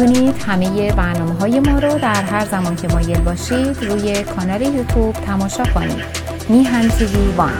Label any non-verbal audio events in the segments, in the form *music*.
می‌تونید همه برنامه های ما رو در هر زمان که مایل باشید روی کانال یوتیوب تماشا کنید. میهن تیوی وان.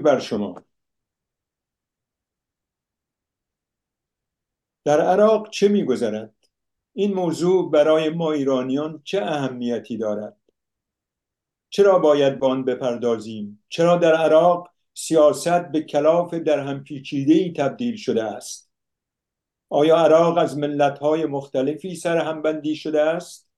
درود بر شما. در عراق چه میگذرد؟ این موضوع برای ما ایرانیان چه اهمیتی دارد؟ چرا باید به بپردازیم؟ چرا در عراق سیاست به کلاف در هم پیچیده ای تبدیل شده است؟ آیا عراق از ملتهای مختلفی سر همبندی شده است؟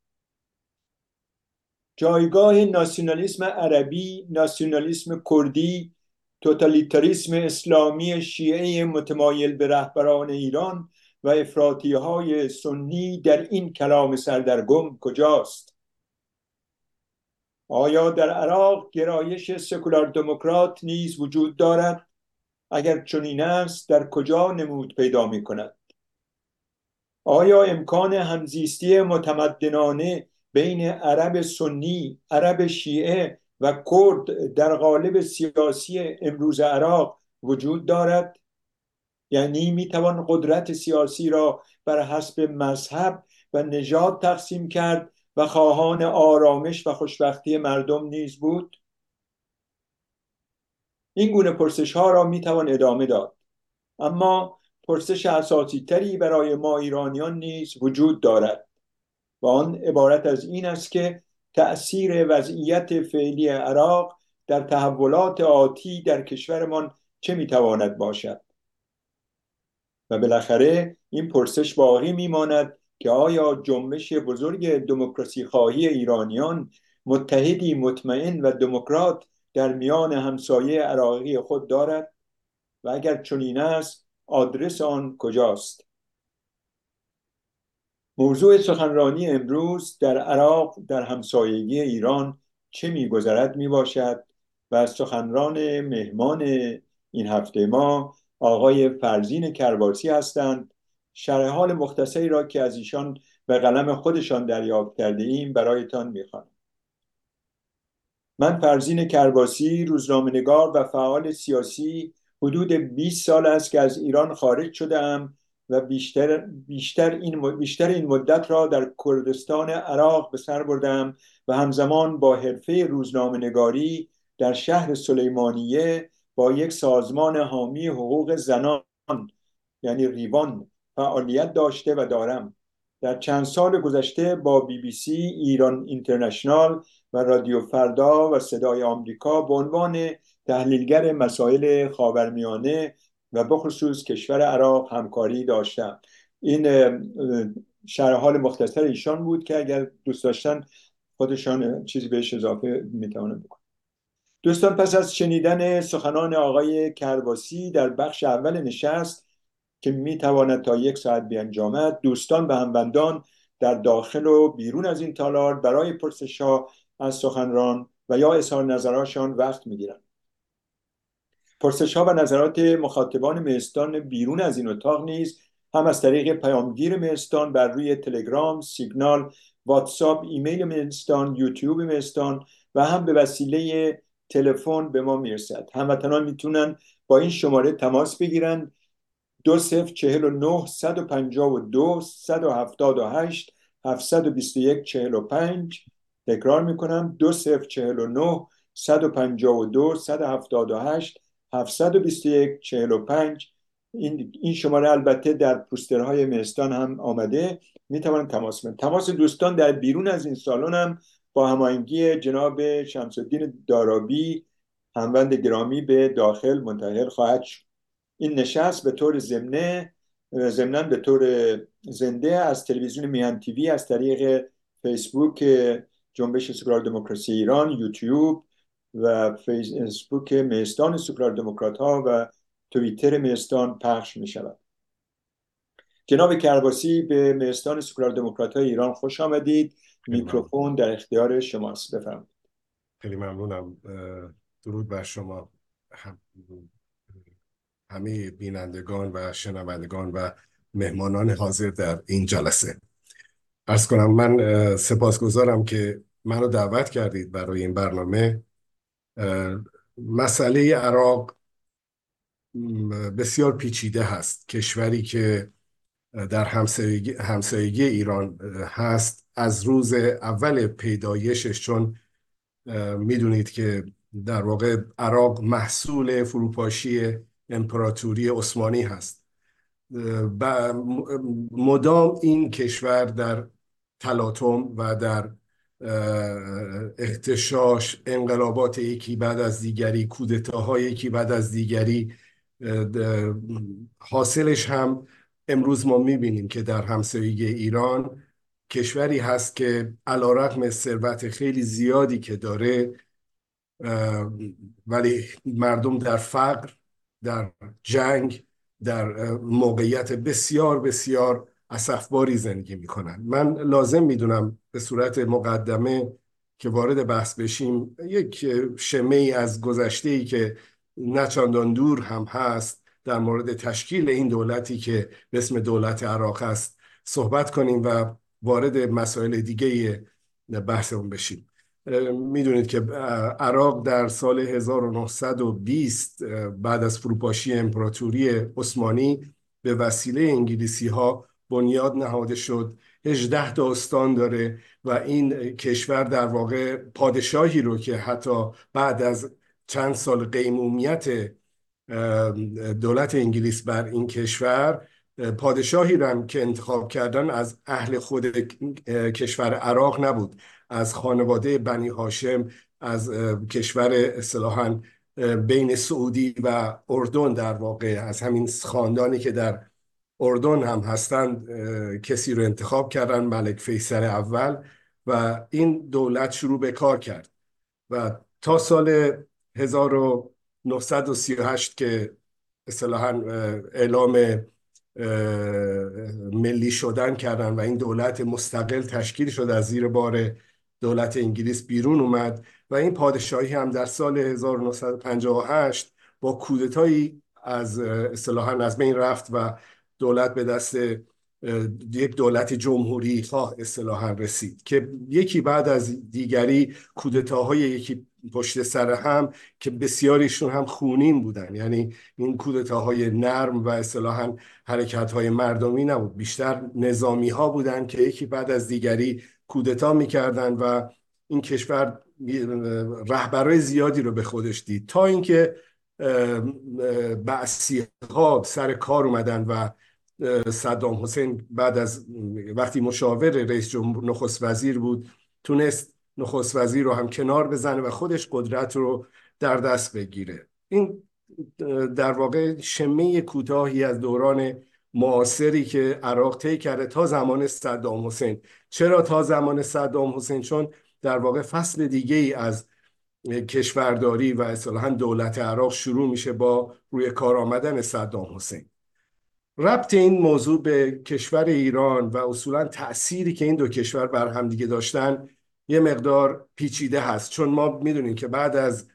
جایگاه ناسیونالیسم عربی ناسیونالیسم کردی توتالیتاریسم اسلامی شیعه متمایل به رهبران ایران و افراطی های سنی در این کلام سردرگم کجاست آیا در عراق گرایش سکولار دموکرات نیز وجود دارد اگر چنین است در کجا نمود پیدا می کند آیا امکان همزیستی متمدنانه بین عرب سنی عرب شیعه و کرد در قالب سیاسی امروز عراق وجود دارد. یعنی می‌توان قدرت سیاسی را بر حسب مذهب و نژاد تقسیم کرد و خواهان آرامش و خوشبختی مردم نیز بود. این گونه پرسش ها را می‌توان ادامه داد. اما پرسش اساسی تری برای ما ایرانیان نیز وجود دارد. و آن عبارت از این است که تأثیر وضعیت فعلی عراق در تحولات آتی در کشورمان چه می‌تواند باشد؟ و بالاخره این پرسش باقی میماند که آیا جنبش بزرگ دموکراسی خواهی ایرانیان متحدی مطمئن و دموکرات در میان همسایه عراقی خود دارد؟ و اگر چنین است آدرس آن کجاست؟ موضوع سخنرانی امروز در عراق در همسایگی ایران چه میگذرد می‌باشد و سخنران مهمان این هفته ما آقای فرزین کرباسی هستند. شرح حال مختصری را که از ایشان به قلم خودشان دریافت کرده ایم برایتان می‌خوانم. من فرزین کرباسی روزنامه‌نگار و فعال سیاسی حدود 20 سال است که از ایران خارج شده و بیشتر, بیشتر, این بیشتر این مدت را در کردستان عراق به سر بردم و همزمان با حرفه روزنامه نگاری در شهر سلیمانیه با یک سازمان حامی حقوق زنان یعنی ریوان فعالیت داشته و دارم. در چند سال گذشته با بی بی سی ایران اینترنشنال و رادیو فردا و صدای آمریکا به عنوان تحلیلگر مسائل خاورمیانه و بخصوص کشور عراق همکاری داشتم. این شرح حال مختصر ایشان بود که اگر دوست داشتن خودشان چیزی بهش اضافه می‌توانم بکنم دوستان پس از شنیدن سخنان آقای کرباسی در بخش اول نشست که می‌تواند تا یک ساعت بیانجامد دوستان و همبندان در داخل و بیرون از این تالار برای پرسش ها از سخنران و یا اظهار نظرهاشان وقت می‌گیرند. پرسش ها و نظرات مخاطبان مهستان بیرون از این اتاق نیز هم از طریق پیامگیر مهستان بر روی تلگرام، سیگنال، واتساپ، ایمیل مهستان، یوتیوب مهستان و هم به وسیله تلفن به ما می‌رسد. هموطنان می‌تونن با این شماره تماس بگیرن. دو صفر چهل و نه صد و پنجاه و دو صد و هفتاد و هشت هفتصد و بیست و یک چهل و پنج. تکرار می‌کنم. دو صفر چهل و نه صد و پنجاه و دو صد و هفتاد و هشت هفتصد و بیست و یک چهل و پنج. این, این شماره البته در پوسترهای مهستان هم آمده. می توانند تماس کنند تماس دوستان در بیرون از این سالن هم با هماهنگی جناب شمس الدین دارابی هموند گرامی به داخل منتقل خواهد شد. این نشست به طور ضمنه ضمنا به طور زنده از تلویزیون میان تیوی از طریق فیسبوک جنبش سکولار دموکراسی ایران یوتیوب و فیسبوک مهستان سکولار دموکرات ها و توییتر مهستان پخش می شود جناب کرباسی به مهستان سکولار دموکرات های ایران خوش آمدید. میکروفون در اختیار شماست بفرمایید. خیلی ممنونم. درود بر شما. همه بینندگان و شنوندگان و مهمانان حاضر در این جلسه. ارز کنم من سپاسگزارم که منو دعوت کردید برای این برنامه. مسئله عراق بسیار پیچیده هست. کشوری که در همسایگی, ایران هست از روز اول پیدایشش چون می‌دونید که در واقع عراق محصول فروپاشی امپراتوری عثمانی هست. مدام این کشور در تلاطم و در احتشاش انقلابات یکی بعد از دیگری کودتاهای یکی بعد از دیگری حاصلش هم امروز ما می‌بینیم که در همسایگی ایران کشوری هست که علا رقم ثروت خیلی زیادی که داره ولی مردم در فقر در جنگ در موقعیت بسیار بسیار اصفباری زندگی می‌کنن. من لازم می‌دونم به صورت مقدمه که وارد بحث بشیم یک شمه ای از گذشته ای که نچندان دور هم هست در مورد تشکیل این دولتی که به اسم دولت عراق است صحبت کنیم و وارد مسائل دیگه بحثمون بشیم. می‌دونید که عراق در سال 1920 بعد از فروپاشی امپراتوری عثمانی به وسیله انگلیسی ها بنیاد نهاده شد. 18 داستان داره و این کشور در واقع پادشاهی رو که حتی بعد از چند سال قیمومیت دولت انگلیس بر این کشور پادشاهی رو که انتخاب کردن از اهل خود کشور عراق نبود. از خانواده بنی هاشم از کشور اصطلاحا بین سعودی و اردن در واقع از همین خاندانی که در اردن هم هستند کسی رو انتخاب کردن ملک فیصل اول و این دولت شروع به کار کرد و تا سال 1938 که اصطلاحا اعلام ملی شدن کردن و این دولت مستقل تشکیل شد از زیر بار دولت انگلیس بیرون اومد و این پادشاهی هم در سال 1958 با کودتایی از اصطلاحا از بین رفت و دولت به دست یک دولت جمهوری خواه اصطلاحا رسید که یکی بعد از دیگری کودتاهای یکی پشت سر هم که بسیاریشون هم خونین بودن. یعنی این کودتاهای نرم و اصطلاحا حرکت های مردمی نبود. بیشتر نظامی ها بودن که یکی بعد از دیگری کودتا می‌کردن و این کشور رهبرای زیادی رو به خودش دید. تا اینکه بعثی ها سر کار اومدن و صدام حسین بعد از وقتی مشاور رئیس جمهور نخست وزیر بود تونست نخست وزیر رو هم کنار بزنه و خودش قدرت رو در دست بگیره. این در واقع شمه کوتاهی از دوران معاصری که عراق طی کرده تا زمان صدام حسین. چرا تا زمان صدام حسین؟ چون در واقع فصل دیگه ای از کشورداری و اصطلاحا دولت عراق شروع میشه با روی کار آمدن صدام حسین. ربط این موضوع به کشور ایران و اصولا تأثیری که این دو کشور بر همدیگه داشتن یه مقدار پیچیده هست. چون ما می‌دونیم که بعد از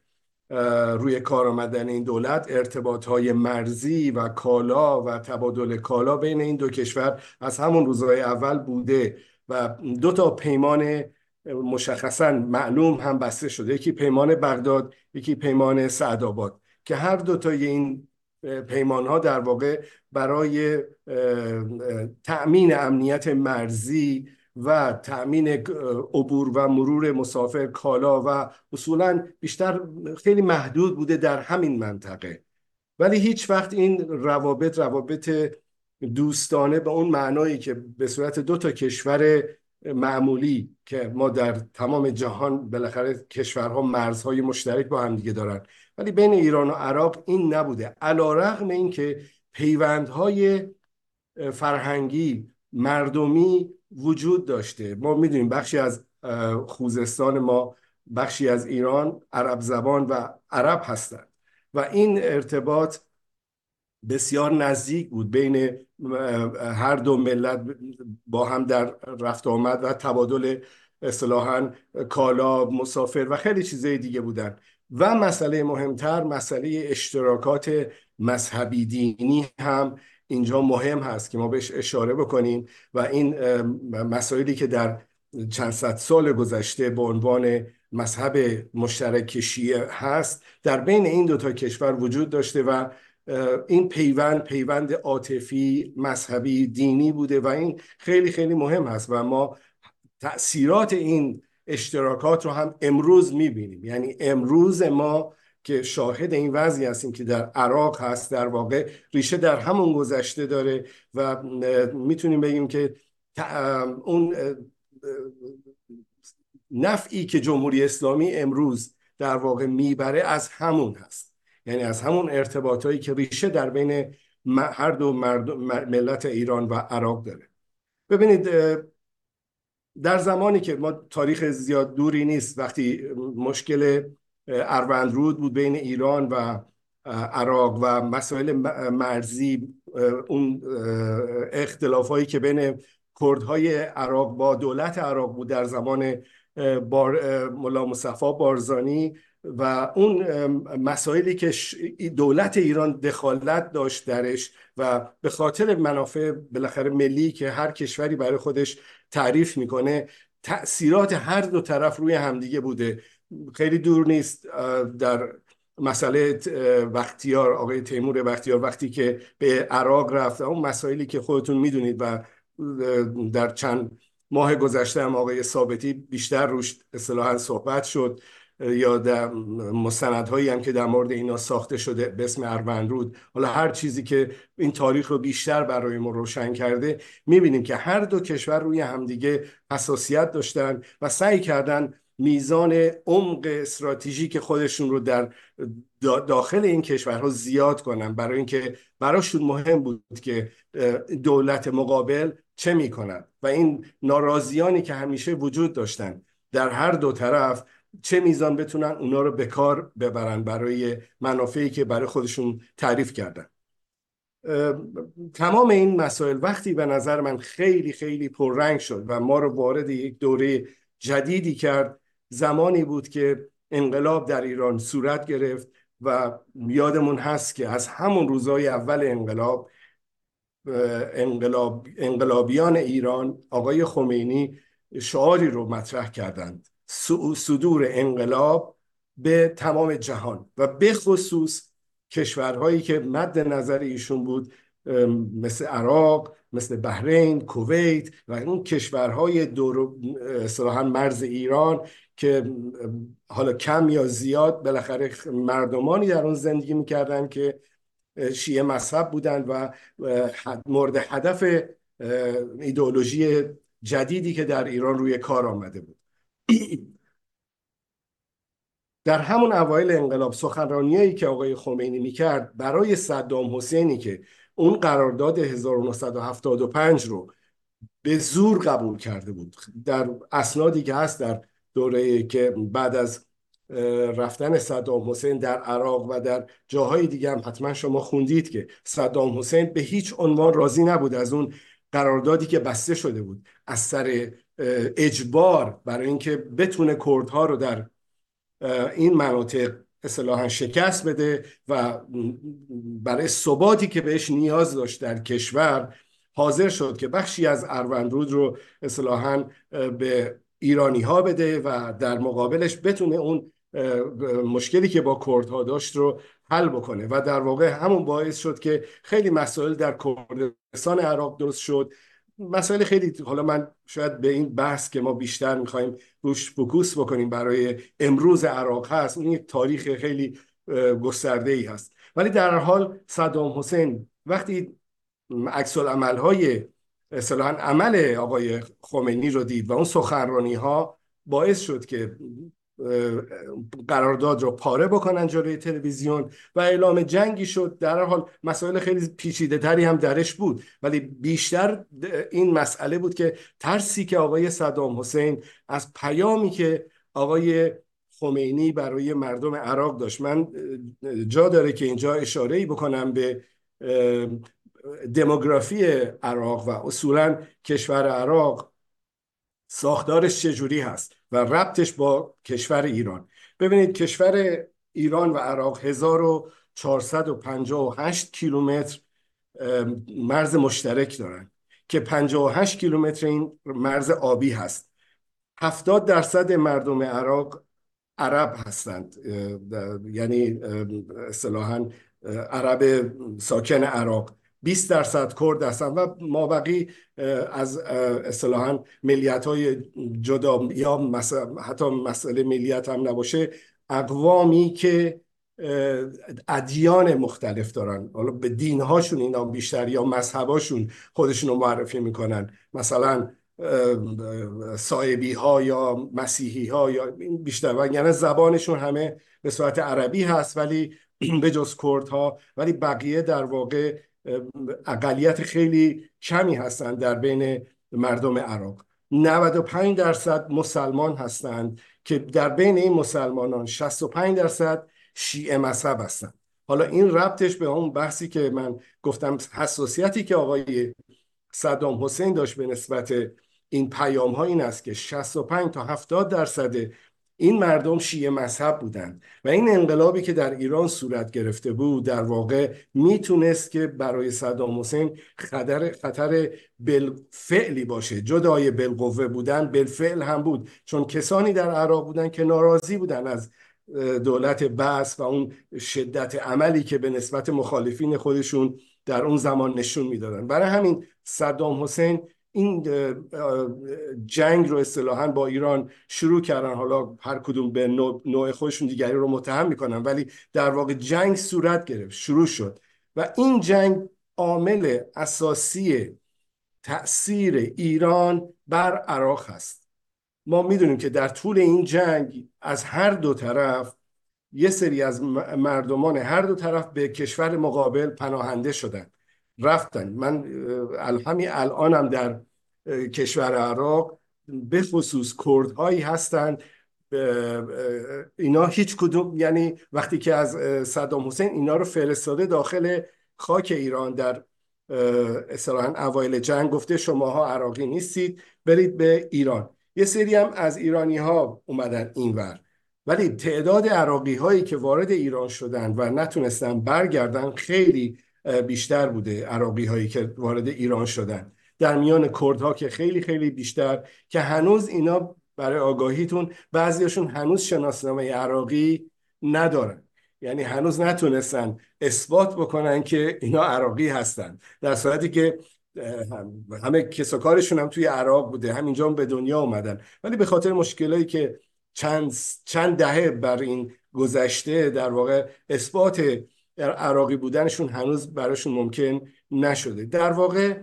روی کار آمدن این دولت ارتباط های مرزی و کالا و تبادل کالا بین این دو کشور از همون روزهای اول بوده و دو تا پیمان مشخصا معلوم هم بسته شده. یکی پیمان بغداد یکی پیمان سعدآباد که هر دو تا این پیمان ها در واقع برای تأمین امنیت مرزی و تأمین عبور و مرور مسافر کالا و اصولا بیشتر خیلی محدود بوده در همین منطقه. ولی هیچ وقت این روابط روابط دوستانه به اون معنایی که به صورت دو تا کشور معمولی که ما در تمام جهان بالاخره کشورها مرزهای مشترک با هم دیگه دارن ولی بین ایران و عراق این نبوده. علا رغم این که پیوندهای فرهنگی مردمی وجود داشته. ما می‌دونیم بخشی از خوزستان ما بخشی از ایران عرب زبان و عرب هستند. و این ارتباط بسیار نزدیک بود بین هر دو ملت با هم در رفت آمد و تبادل اصطلاحا کالا مسافر و خیلی چیزهای دیگه بودن. و مسئله مهمتر مسئله اشتراکات مذهبی دینی هم اینجا مهم هست که ما بهش اشاره بکنیم و این مسائلی که در چند صد سال گذشته به عنوان مذهب مشترک شیعه هست در بین این دو تا کشور وجود داشته و این پیوند پیوند عاطفی مذهبی دینی بوده و این خیلی خیلی مهم هست و ما تاثیرات این اشتراکات رو هم امروز می‌بینیم. یعنی امروز ما که شاهد این وضعی هستیم که در عراق هست در واقع ریشه در همون گذشته داره و می‌تونیم بگیم که اون نفعی که جمهوری اسلامی امروز در واقع می‌بره از همون هست. یعنی از همون ارتباطایی که ریشه در بین هر دو ملت ایران و عراق داره. ببینید در زمانی که ما تاریخ زیاد دوری نیست وقتی مشکل اروندرود بود بین ایران و عراق و مسائل مرزی اون اختلافایی که بین کردهای عراق با دولت عراق بود در زمان بار ملا مصطفی بارزانی و اون مسائلی که دولت ایران دخالت داشت درش و به خاطر منافع بالاخره ملی که هر کشوری برای خودش تعریف می‌کنه. تأثیرات هر دو طرف روی همدیگه بوده. خیلی دور نیست در مسئله وقتیار آقای تیمور وقتیار وقتی که به عراق رفت اون مسائلی که خودتون می‌دونید و در چند ماه گذشته هم آقای ثابتی بیشتر روش اصطلاحا صحبت شد. یا در مستندهایی هم که در مورد اینا ساخته شده به اسم اروندرود. حالا هر چیزی که این تاریخ رو بیشتر برای ما روشن کرده می‌بینیم که هر دو کشور روی همدیگه حساسیت داشتن و سعی کردن میزان عمق استراتژیک خودشون رو در داخل این کشورها زیاد کنن. برای اینکه براشون مهم بود که دولت مقابل چه می‌کنن. و این ناراضیانی که همیشه وجود داشتن در هر دو طرف چه میزان بتونن اونا رو به کار ببرن برای منافعی که برای خودشون تعریف کردن. تمام این مسائل وقتی به نظر من خیلی خیلی پررنگ شد و ما رو وارد یک دوره جدیدی کرد زمانی بود که انقلاب در ایران صورت گرفت و یادمون هست که از همون روزهای اول انقلاب انقلاب انقلابیان ایران آقای خمینی شعاری رو مطرح کردند. صدور انقلاب به تمام جهان و به خصوص کشورهایی که مد نظر ایشون بود مثل عراق مثل بحرین کویت و اون کشورهای دور اصطلاحا مرز ایران که حالا کم یا زیاد بالاخره مردمانی در اون زندگی می‌کردن که شیعه مذهب بودند و مورد هدف ایدئولوژی جدیدی که در ایران روی کار آمده بود. در همون اوایل انقلاب سخنرانیایی که آقای خمینی می‌کرد برای صدام حسینی که اون قرارداد 1975 رو به زور قبول کرده بود. در اسنادی که هست در دوره که بعد از رفتن صدام حسین در عراق و در جاهای دیگه هم حتما شما خوندید که صدام حسین به هیچ عنوان راضی نبود از اون قراردادی که بسته شده بود. از سر اجبار برای اینکه بتونه کردها رو در این مناطق اصطلاحا شکست بده و برای ثباتی که بهش نیاز داشت در کشور حاضر شد که بخشی از اروندرود رو اصطلاحا به ایرانی ها بده و در مقابلش بتونه اون مشکلی که با کردها داشت رو حل بکنه. و در واقع همون باعث شد که خیلی مسائل در کردستان عراق درست شد. مسائل خیلی حالا من شاید به این بحث که ما بیشتر می‌خوایم روش فکوس بکنیم برای امروز عراق هست این یک تاریخ خیلی گسترده ای هست. ولی در حال صدام حسین وقتی عکس های اصطلاحا عمل آقای خمینی رو دید و اون سخنرانی ها باعث شد که قرارداد رو پاره بکنن جلوی تلویزیون و اعلام جنگی شد. در حال مسائل خیلی پیچیده تری هم درش بود. ولی بیشتر این مسئله بود که ترسی که آقای صدام حسین از پیامی که آقای خمینی برای مردم عراق داشت. من جا داره که اینجا اشاره بکنم به دموگرافی عراق و اصولا کشور عراق. ساختارش چجوری هست؟ و ربطش با کشور ایران. ببینید کشور ایران و عراق 1458 کیلومتر مرز مشترک دارن که 58 کیلومتر این مرز آبی هست. 70 درصد مردم عراق عرب هستند. یعنی اصطلاحا عرب ساکن عراق. 20 درصد کرد هستن و ما بقی از اصطلاحا ملیت های جدا یا حتی مسئله ملیت هم نباشه اقوامی که ادیان مختلف دارن. حالا به دینهاشون اینا بیشتر یا مذهباشون خودشون رو معرفی می‌کنن. مثلا سایبی ها یا مسیحی ها یا بیشتر. و یعنی زبانشون همه به صورت عربی هست ولی *clears throat* به جز کرد ها ولی بقیه در واقع اقلیت خیلی کمی هستند در بین مردم عراق. 95 درصد مسلمان هستند که در بین این مسلمانان 65 درصد شیعه مذهب هستند حالا این ربطش به اون بحثی که من گفتم حساسیتی که آقای صدام حسین داشت به نسبت این پیام ها این است که 65 تا 70 درصد این مردم شیعه مذهب بودند و این انقلابی که در ایران صورت گرفته بود در واقع می‌تونست که برای صدام حسین خطر خطر بالفعلی باشه. جدای بالقوه بودن بالفعل هم بود. چون کسانی در عراق بودن که ناراضی بودن از دولت بس و اون شدت عملی که به نسبت مخالفین خودشون در اون زمان نشون می‌دادن. برای همین صدام حسین این جنگ رو اصطلاحا با ایران شروع کردن. حالا هر کدوم به نوع خودشون دیگری رو متهم می‌کنن ولی در واقع جنگ صورت گرفت شروع شد. و این جنگ عامل اساسی تأثیر ایران بر عراق هست. ما می‌دونیم که در طول این جنگ از هر دو طرف یه سری از مردمان هر دو طرف به کشور مقابل پناهنده شدن. رفتن. من همین الانم در کشور عراق به خصوص کردهایی هستند اینا هیچ کدوم یعنی وقتی که از صدام حسین اینا رو فرستاده داخل خاک ایران در اصطلاحا اوایل جنگ گفته شماها عراقی نیستید برید به ایران. یه سری هم از ایرانی ها اومدن اینور ولی تعداد عراقی هایی که وارد ایران شدن و نتونستن برگردن خیلی بیشتر بوده عراقی هایی که وارد ایران شدن. در میان کردها که خیلی خیلی بیشتر که هنوز اینا برای آگاهیتون بعضیاشون هنوز شناسنامه عراقی ندارن. یعنی هنوز نتونستن اثبات بکنن که اینا عراقی هستن. در صورتی که همه کساکارشون هم توی عراق بوده همینجا هم به دنیا اومدن. ولی به خاطر مشکلایی که چند چند دهه بر این گذشته در واقع اثبات عراقی بودنشون هنوز براشون ممکن نشده. در واقع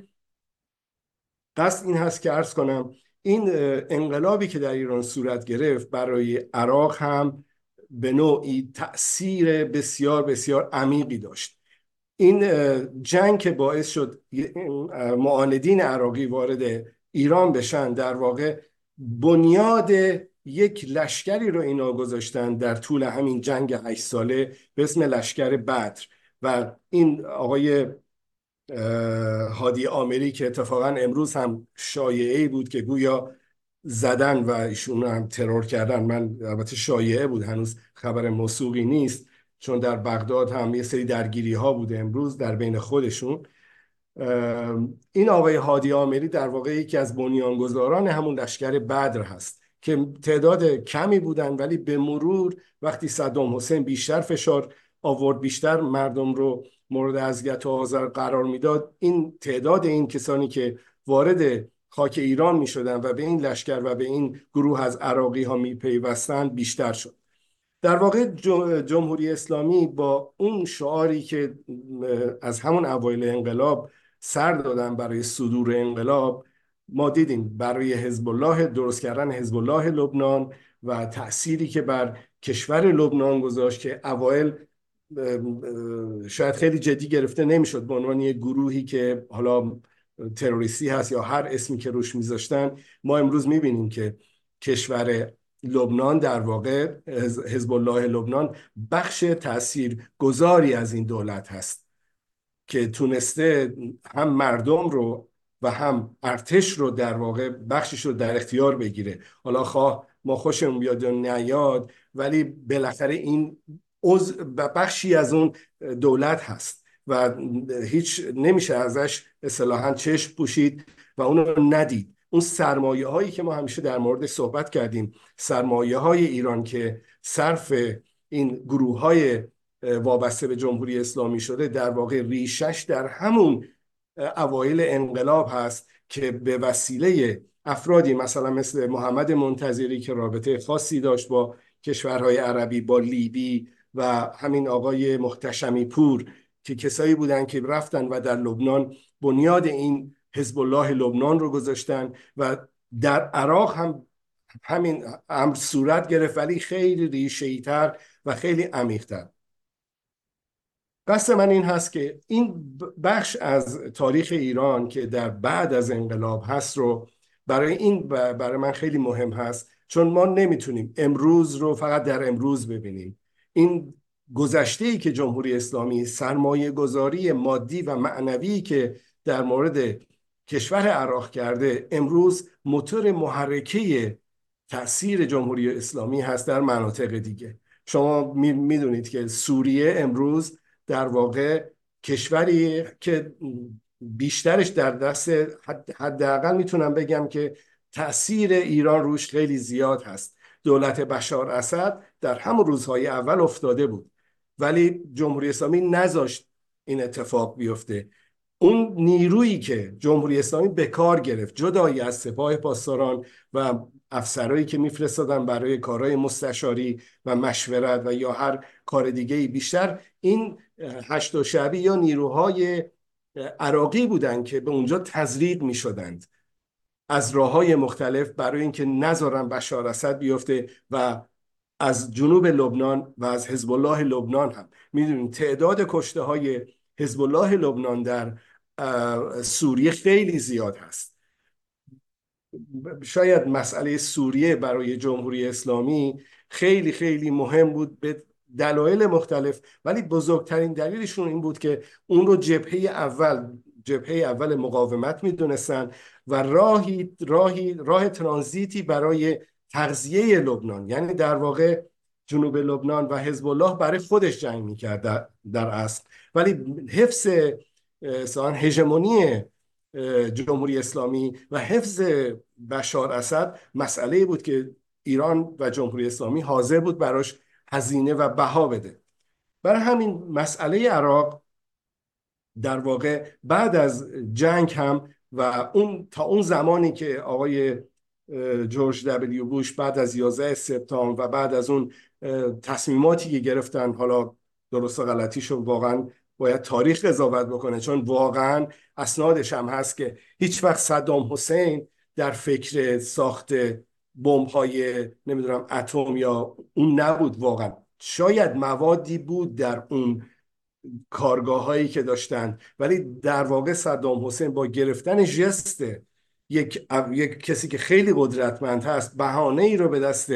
قصد این هست که ارز کنم این انقلابی که در ایران صورت گرفت برای عراق هم به نوعی تأثیر بسیار بسیار عمیقی داشت. این جنگ که باعث شد معاندین عراقی وارد ایران بشن در واقع بنیاد یک لشکری رو اینا گذاشتن در طول همین جنگ هشت ساله به اسم لشکر بدر و این آقای هادی آمری که اتفاقا امروز هم شایعه بود که گویا زدن و ایشون هم ترور کردن. من البته شایعه بود هنوز خبر موثوقی نیست چون در بغداد هم یه سری درگیری ها بوده امروز در بین خودشون. این آقای هادی آمری در واقع یکی از بنیانگذاران همون لشکر بدر هست. که تعداد کمی بودن ولی به مرور وقتی صدام حسین بیشتر فشار آورد بیشتر مردم رو مورد اذیت و آزار قرار می‌داد. این تعداد این کسانی که وارد خاک ایران می شدن و به این لشکر و به این گروه از عراقی ها می پیوستند بیشتر شد. در واقع جمهوری اسلامی با اون شعاری که از همون اوایل انقلاب سر دادن برای صدور انقلاب ما دیدیم برای حزب الله درست کردن حزب الله لبنان و تأثیری که بر کشور لبنان گذاشت که اوایل شاید خیلی جدی گرفته نمی‌شد به عنوان یک گروهی که حالا تروریستی هست یا هر اسمی که روش میذاشتن. ما امروز می‌بینیم که کشور لبنان در واقع حزب الله لبنان بخش تأثیر گذاری از این دولت هست که تونسته هم مردم رو و هم ارتش رو در واقع بخشش رو در اختیار بگیره. حالا خواه ما خوشمون بیاد یا نیاد ولی بالاخره این بخشی از اون دولت هست و هیچ نمیشه ازش اصطلاحا چشم پوشید و اونو ندید. اون سرمایه هایی که ما همیشه در مورد صحبت کردیم سرمایه های ایران که صرف این گروه های وابسته به جمهوری اسلامی شده در واقع ریشش در همون اوایل انقلاب هست که به وسیله افرادی مثلا مثل محمد منتظری که رابطه خاصی داشت با کشورهای عربی با لیبی و همین آقای محتشمی پور که کسایی بودن که رفتن و در لبنان بنیاد این حزب الله لبنان رو گذاشتن و در عراق هم همین امر صورت گرفت ولی خیلی ریشه‌ای‌تر و خیلی عمیق‌تر. قصد من این هست که این بخش از تاریخ ایران که در بعد از انقلاب هست رو برای این برای من خیلی مهم هست چون ما نمی‌تونیم امروز رو فقط در امروز ببینیم. این گذشته ای که جمهوری اسلامی سرمایه گذاری مادی و معنوی که در مورد کشور عراق کرده امروز موتور محرکه تاثیر جمهوری اسلامی هست در مناطق دیگه. شما می‌دونید که سوریه امروز در واقع کشوری که بیشترش در دست حداقل می‌تونم بگم که تاثیر ایران روش خیلی زیاد هست. دولت بشار اسد در همون روزهای اول افتاده بود. ولی جمهوری اسلامی نذاشت این اتفاق بیفته. اون نیرویی که جمهوری اسلامی به کار گرفت جدایی از سپاه پاسداران و افسرهایی که میفرستادن برای کارهای مستشاری و مشورت و یا هر کار دیگه بیشتر این هشت و شبی یا نیروهای عراقی بودند که به اونجا تزریق می شدند از راه های مختلف برای اینکه نذارن بشار اسد بیفته و از جنوب لبنان و از حزب الله لبنان هم. می‌دونید تعداد کشته های حزب الله لبنان در سوریه خیلی زیاد هست. شاید مسئله سوریه برای جمهوری اسلامی خیلی خیلی مهم بود. دلایل مختلف ولی بزرگترین دلیلشون این بود که اون رو جبهه اول جبهه اول مقاومت می‌دونستن و راهی راهی راه ترانزیتی برای تغذیه لبنان یعنی در واقع جنوب لبنان و حزب الله برای خودش جنگ می‌کرد در, اصل. ولی حفظ سان هژمونی جمهوری اسلامی و حفظ بشار اسد مسئله بود که ایران و جمهوری اسلامی حاضر بود براش هزینه و بها بده. برای همین مسئله عراق در واقع بعد از جنگ هم و اون تا اون زمانی که آقای جورج دبلیو بوش بعد از 11 سپتامبر و بعد از اون تصمیماتی که گرفتن حالا درست و غلطیشو واقعا باید تاریخ قضاوت بکنه چون واقعا اسنادش هم هست که هیچ وقت صدام حسین در فکر ساخت بمب های نمی‌دونم اتم یا اون نبود واقعا. شاید موادی بود در اون کارگاه هایی که داشتن ولی در واقع صدام حسین با گرفتن جست یک, یک کسی که خیلی قدرتمند هست بهانه ای رو به دست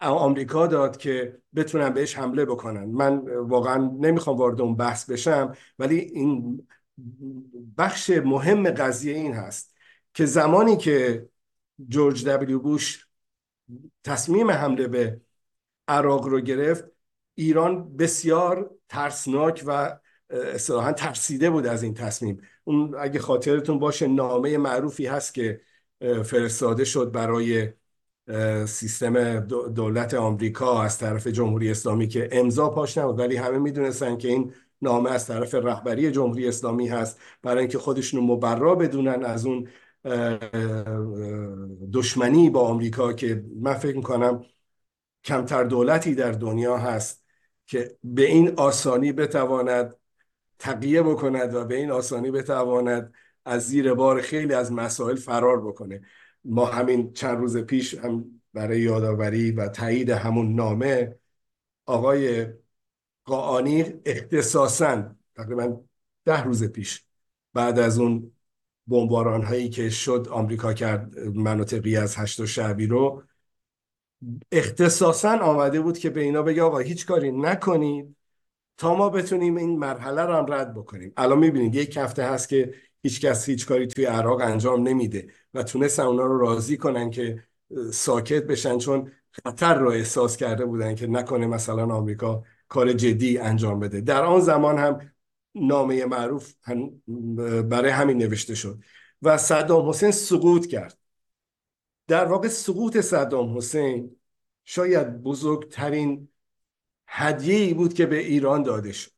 آمریکا داد که بتونن بهش حمله بکنن. من واقعا نمی‌خوام وارد اون بحث بشم ولی این بخش مهم قضیه این هست که زمانی که جورج دبلیو بوش تصمیم حمله به عراق رو گرفت. ایران بسیار ترسناک و اصطلاحا ترسیده بود از این تصمیم. اون اگه خاطرتون باشه نامه معروفی هست که فرستاده شد برای سیستم دولت آمریکا از طرف جمهوری اسلامی که امضا پاش نبود. ولی همه می‌دونستن که این نامه از طرف رهبری جمهوری اسلامی هست. برای اینکه خودشون مبرا بدونن از اون دشمنی با آمریکا که من فکر می‌کنم کمتر دولتی در دنیا هست که به این آسانی بتواند تقیه بکند و به این آسانی بتواند از زیر بار خیلی از مسائل فرار بکنه. ما همین چند روز پیش هم برای یادآوری و تایید همون نامه آقای قاعانی اختصاصا تقریبا ده روز پیش بعد از اون بمباران هایی که شد آمریکا کرد مناطقی از هشت و شعبی رو. اختصاصا آمده بود که به اینا بگه آقا هیچ کاری نکنید تا ما بتونیم این مرحله رو هم رد بکنیم. الان می‌بینید یک هفته هست که هیچ کس هیچ کاری توی عراق انجام نمیده و تونستن اونا رو راضی کنن که ساکت بشن چون خطر رو احساس کرده بودن که نکنه مثلا آمریکا کار جدی انجام بده. در آن زمان هم نامه معروف برای همین نوشته شد. و صدام حسین سقوط کرد. در واقع سقوط صدام حسین شاید بزرگترین هدیه ای بود که به ایران داده شد.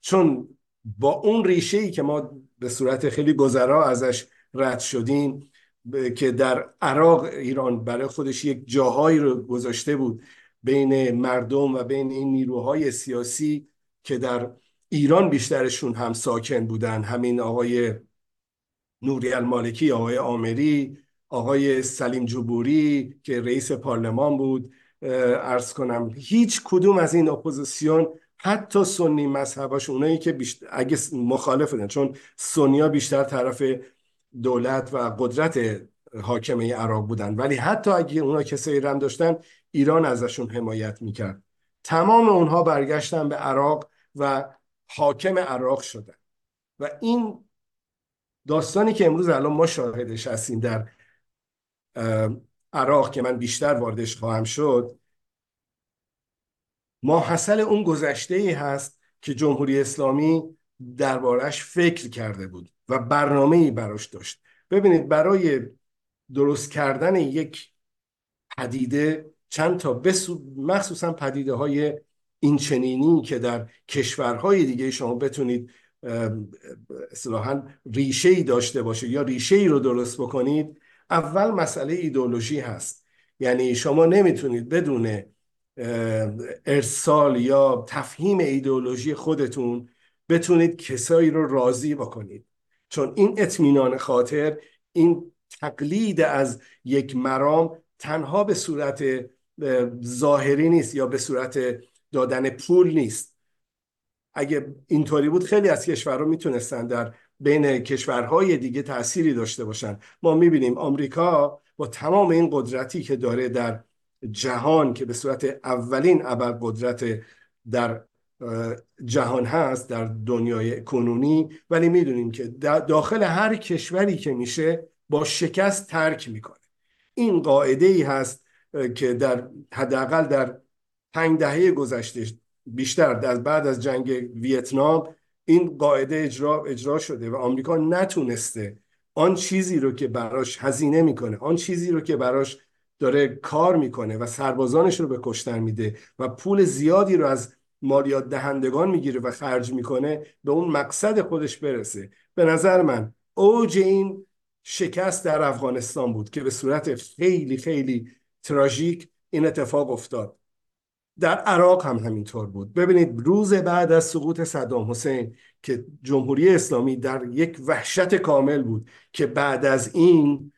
چون با اون ریشه ای که ما به صورت خیلی گذرا ازش رد شدیم که در عراق ایران برای خودش یک جاهایی رو گذاشته بود بین مردم و بین این نیروهای سیاسی که در ایران بیشترشون هم ساکن بودن. همین آقای نوری المالکی آقای عامری آقای سلیم جبوری که رئیس پارلمان بود. عرض کنم هیچ کدوم از این اپوزیسیون حتی سنی مذهباش اونایی که بیشتر اگه مخالف چون سنیا بیشتر طرف دولت و قدرت حاکمه عراق بودن. ولی حتی اگه اونا کسایی رم داشتن ایران ازشون حمایت می‌کرد. تمام اونها برگشتن به عراق و حاکم عراق شدن. و این داستانی که امروز الان ما شاهدش هستیم در عراق که من بیشتر واردش خواهم شد ماحصل اون گذشته ای هست که جمهوری اسلامی دربارش فکر کرده بود و برنامه ای براش داشت. ببینید برای درست کردن یک پدیده چند تا مخصوصا پدیده های این چنینی که در کشورهای دیگه شما بتونید اصلاحا ریشه ای داشته باشه یا ریشه ای رو درست بکنید اول مسئله ایدولوژی هست. یعنی شما نمی‌تونید بدون ارسال یا تفهیم ایدولوژی خودتون بتونید کسایی رو راضی بکنید. چون این اطمینان خاطر این تقلید از یک مرام تنها به صورت ظاهری نیست یا به صورت دادن پول نیست. اگه اینطوری بود خیلی از کشورها می‌تونستن در بین کشورهای دیگه تأثیری داشته باشن. ما می‌بینیم آمریکا با تمام این قدرتی که داره در جهان که به صورت اولین قدرت در جهان هست در دنیای کنونی ولی می‌دونیم که داخل هر کشوری که میشه با شکست ترک می‌کنه. این قاعده ای هست که در حداقل در پنج دهه گذشته بیشتر در بعد از جنگ ویتنام این قاعده اجرا, اجرا شده و آمریکا نتونسته آن چیزی رو که براش هزینه می‌کنه آن چیزی رو که براش داره کار می‌کنه و سربازانش رو به کشتن میده و پول زیادی رو از مالیات دهندگان می‌گیره و خرج می‌کنه به اون مقصد خودش برسه. به نظر من اوج این شکست در افغانستان بود که به صورت خیلی خیلی تراژیک این اتفاق افتاد. در عراق هم همینطور بود. ببینید روز بعد از سقوط صدام حسین که جمهوری اسلامی در یک وحشت کامل بود که بعد از این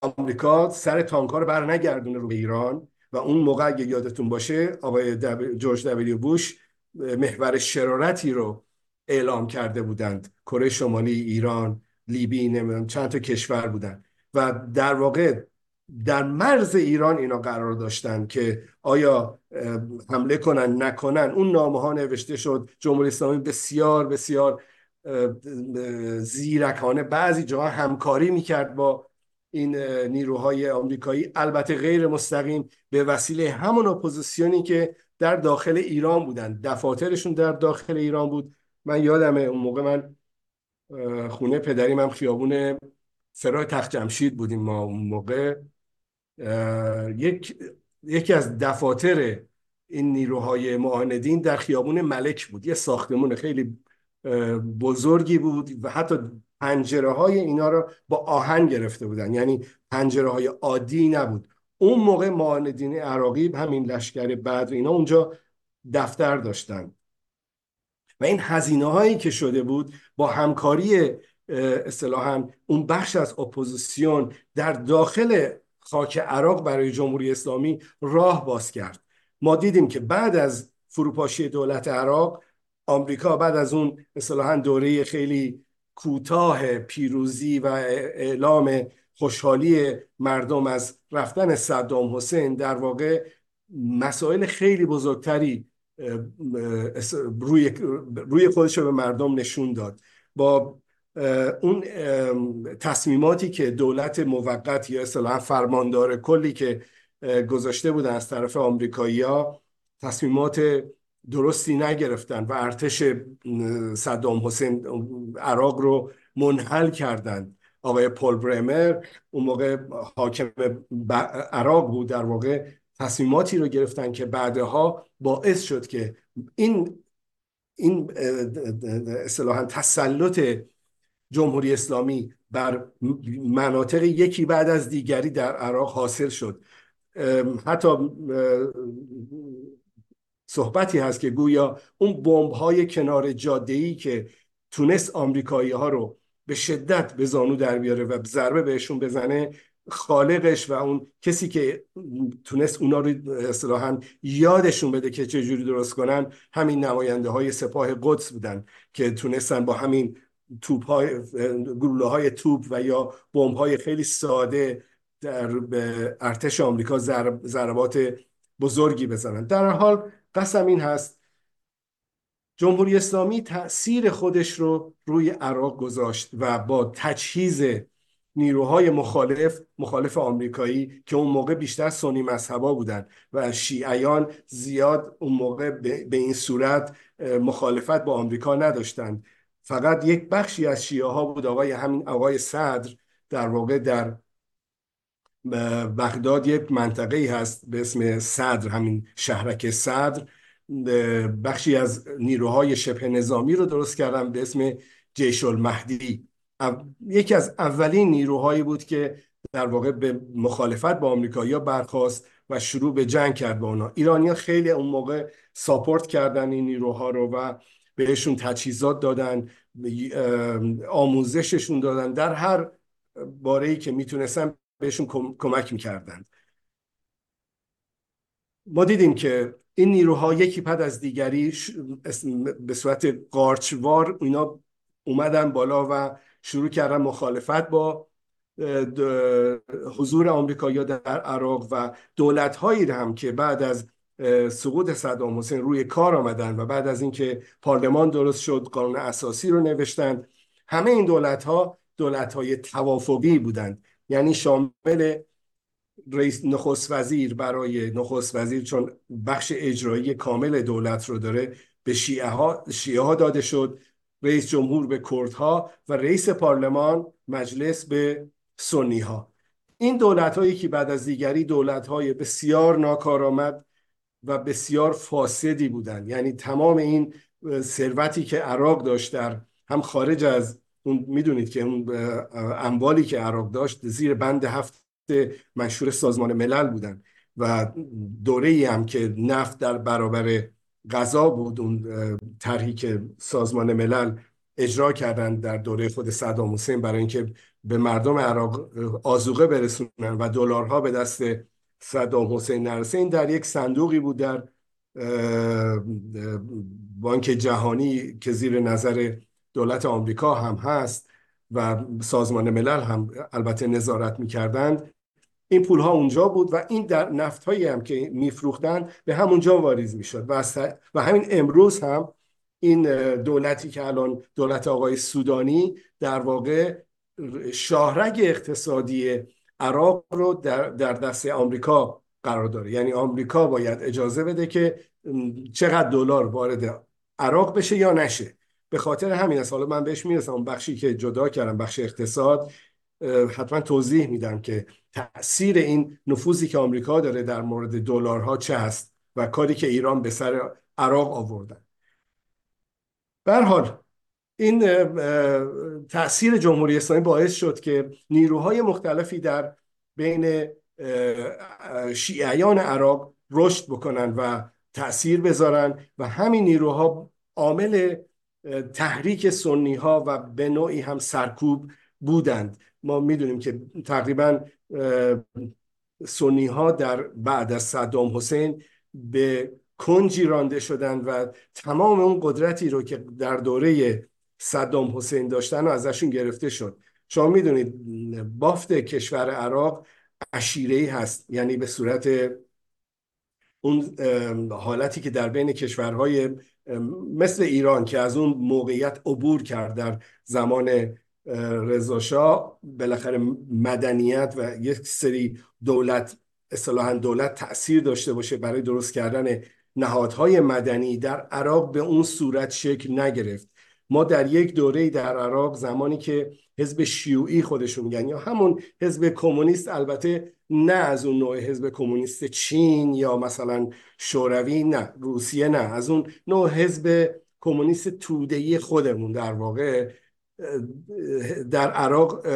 آمریکا سر تانکار رو بر نگردونه رو به ایران و اون موقع اگه یادتون باشه آقای جورج دبلیو بوش محور شرارتی رو اعلام کرده بودند. کره شمالی ایران لیبی نمی‌دونم چند تا کشور بودن و در واقع در مرز ایران اینا قرار داشتن که آیا حمله کنن نکنن. اون نامه ها نوشته شد جمهوری اسلامی بسیار بسیار زیرکانه. بعضی جاها همکاری می‌کرد با این نیروهای آمریکایی. البته غیر مستقیم به وسیله همون اپوزیسیونی که در داخل ایران بودن. دفاترشون در داخل ایران بود. من یادمه اون موقع من خونه پدریم هم خیابون سرای تخت جمشید بودیم ما اون موقع. یک یکی از دفاتر این نیروهای معاندین در خیابون ملک بود. یه ساختمون خیلی بزرگی بود و حتی پنجره های اینا رو با آهن گرفته بودن. یعنی پنجره های عادی نبود. اون موقع معاندین عراقی همین لشکر بدر اینا اونجا دفتر داشتن. و این هزینه هایی که شده بود با همکاری اصطلاحا اون بخش از اپوزیسیون در داخل خاک عراق برای جمهوری اسلامی راه باز کرد. ما دیدیم که بعد از فروپاشی دولت عراق آمریکا بعد از اون اصطلاحا دوره خیلی کوتاه پیروزی و اعلام خوشحالی مردم از رفتن صدام حسین در واقع مسائل خیلی بزرگتری روی روی خودش رو به مردم نشون داد. با اون تصمیماتی که دولت موقت یا اصطلاحا فرماندار کلی که گذاشته بودن از طرف آمریکایی‌ها تصمیمات درستی نگرفتن و ارتش صدام حسین عراق رو منحل کردند آقای پول برمر اون موقع حاکم عراق بود در واقع تصمیماتی رو گرفتن که بعدها باعث شد که این این اصطلاحا تسلط جمهوری اسلامی بر مناطق یکی بعد از دیگری در عراق حاصل شد. حتی صحبتی هست که گویا اون بمب های کنار جاده ای که تونست آمریکایی ها رو به شدت به زانو در بیاره و ضربه بهشون بزنه خالقش و اون کسی که تونست اونا رو اصطلاحا یادشون بده که چجوری درست کنن همین نماینده های سپاه قدس بودن که تونستن با همین توپ های گلوله های توپ و یا بمب های خیلی ساده در ارتش آمریکا ضربات بزرگی بزنن در حال قسم این هست جمهوری اسلامی تاثیر خودش رو روی عراق گذاشت و با تجهیز نیروهای مخالف مخالف آمریکایی که اون موقع بیشتر سنی مذهبا بودن و شیعیان زیاد اون موقع به این صورت مخالفت با آمریکا نداشتند. فقط یک بخشی از شیعه ها بود. آقای همین آقای صدر در واقع در بغداد یک منطقه ای هست به اسم صدر همین شهرک صدر. بخشی از نیروهای شبه نظامی رو درست کردن به اسم جیش المهدی. یکی از اولین نیروهایی بود که در واقع به مخالفت با آمریکایی‌ها برخواست و شروع به جنگ کرد با اونا. ایرانیا خیلی اون موقع ساپورت کردن این نیروها رو و بهشون تجهیزات دادن آموزششون دادن در هر باره ای که می‌تونستن بهشون کمک می‌کردند. ما دیدیم که این نیروها یکی پد از دیگری به صورت قارچوار اینا اومدن بالا و شروع کردن مخالفت با حضور آمریکایی‌ها در عراق و دولت هایی هم که بعد از سقوط صدام حسین روی کار آمدن و بعد از اینکه پارلمان درست شد قانون اساسی رو نوشتند همه این دولت ها دولت های توافقی بودند. یعنی شامل رئیس نخست وزیر برای نخست وزیر چون بخش اجرایی کامل دولت رو داره به شیعه ها, شیعه ها داده شد. رئیس جمهور به کردها و رئیس پارلمان مجلس به سنی ها این دولت هایی که بعد از دیگری دولت های بسیار ناکارآمد و بسیار فاسدی بودند یعنی تمام این ثروتی که عراق داشت در هم خارج از اون می‌دونید که اون اموالی که عراق داشت زیر بند هفت مشهور سازمان ملل بودن. و دوره ای هم که نفت در برابر غذا بود اون طرحی که سازمان ملل اجرا کردن در دوره خود صدام حسین برای اینکه به مردم عراق آزوقه برسونن و دلارها به دست صدام حسین نرسه این در یک صندوقی بود در بانک جهانی که زیر نظر دولت آمریکا هم هست و سازمان ملل هم البته نظارت می‌کردند. این پول ها اونجا بود و این در نفت هایی هم که میفروختن به همونجا واریز می‌شد و, و همین امروز هم این دولتی که الان دولت آقای سودانی در واقع شاهرگ اقتصادی عراق رو در, در دست آمریکا قرار داره. یعنی آمریکا باید اجازه بده که چقدر دلار وارد عراق بشه یا نشه. به خاطر همین است. حالا من بهش می‌رسم. اون بخشی که جدا کردم بخش اقتصاد حتما توضیح میدم که تاثیر این نفوذی که آمریکا داره در مورد دلارها چه هست و کاری که ایران به سر عراق آوردن. به حال این تاثیر جمهوری اسلامی باعث شد که نیروهای مختلفی در بین شیعیان عراق رشد بکنن و تاثیر بذارن و همین نیروها عامل تحریک سنی ها و به نوعی هم سرکوب بودند. ما می‌دونیم که تقریبا سنی ها در بعد از صدام حسین به کنجی رانده شدند و تمام اون قدرتی رو که در دوره صدام حسین داشتن و ازشون گرفته شد. شما می‌دونید بافت کشور عراق عشیره هست. یعنی به صورت اون حالتی که در بین کشورهای مثل ایران که از اون موقعیت عبور کرد در زمان رضاشاه بالاخره مدنیت و یک سری دولت اصطلاحا دولت تاثیر داشته باشه برای درست کردن نهادهای مدنی در عراق به اون صورت شکل نگرفت. ما در یک دوره در عراق زمانی که حزب شیوعی خودشون میگن یا همون حزب کمونیست البته نه از اون نوع حزب کمونیست چین یا مثلا شوروی نه روسیه نه. از اون نوع حزب کمونیست تودهی خودمون در واقع در عراق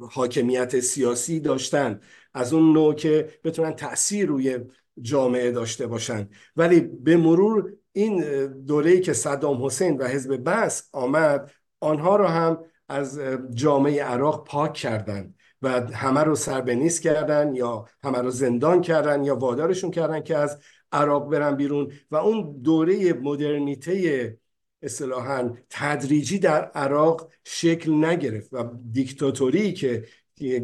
حاکمیت سیاسی داشتن. از اون نوع که بتونن تاثیر روی جامعه داشته باشن. ولی به مرور این دوره که صدام حسین و حزب بس آمد آنها را هم از جامعه عراق پاک کردند و همه رو سر به نیست کردن یا همه رو زندان کردن یا وادارشون کردن که از عراق برن بیرون. و اون دوره مدرنیته اصطلاحا تدریجی در عراق شکل نگرفت و دیکتاتوری که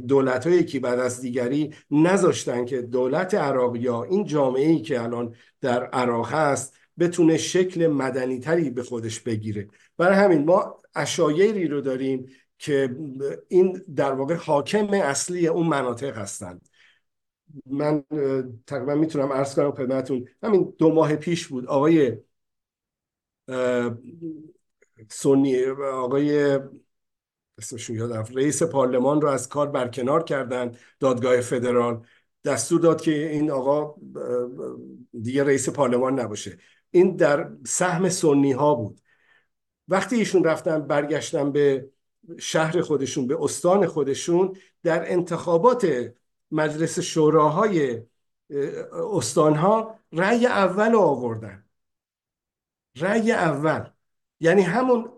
دولت هایی که بعد از دیگری نذاشتن که دولت عراق یا این جامعه ای که الان در عراق هست بتونه شکل مدنی تری به خودش بگیره. برای همین ما اشایری رو داریم که این در واقع حاکم اصلی اون مناطق هستند من تقریبا می‌تونم عرض کنم خدمتتون. همین دو ماه پیش بود آقای سنی آقای اسمشون یادم رئیس پارلمان رو از کار برکنار کردن دادگاه فدرال. دستور داد که این آقا دیگه رئیس پارلمان نباشه. این در سهم سنی ها بود. وقتی ایشون رفتن برگشتن به شهر خودشون به استان خودشون در انتخابات مجلس شوراهای استانها رأی اول آوردن. رأی اول. یعنی همون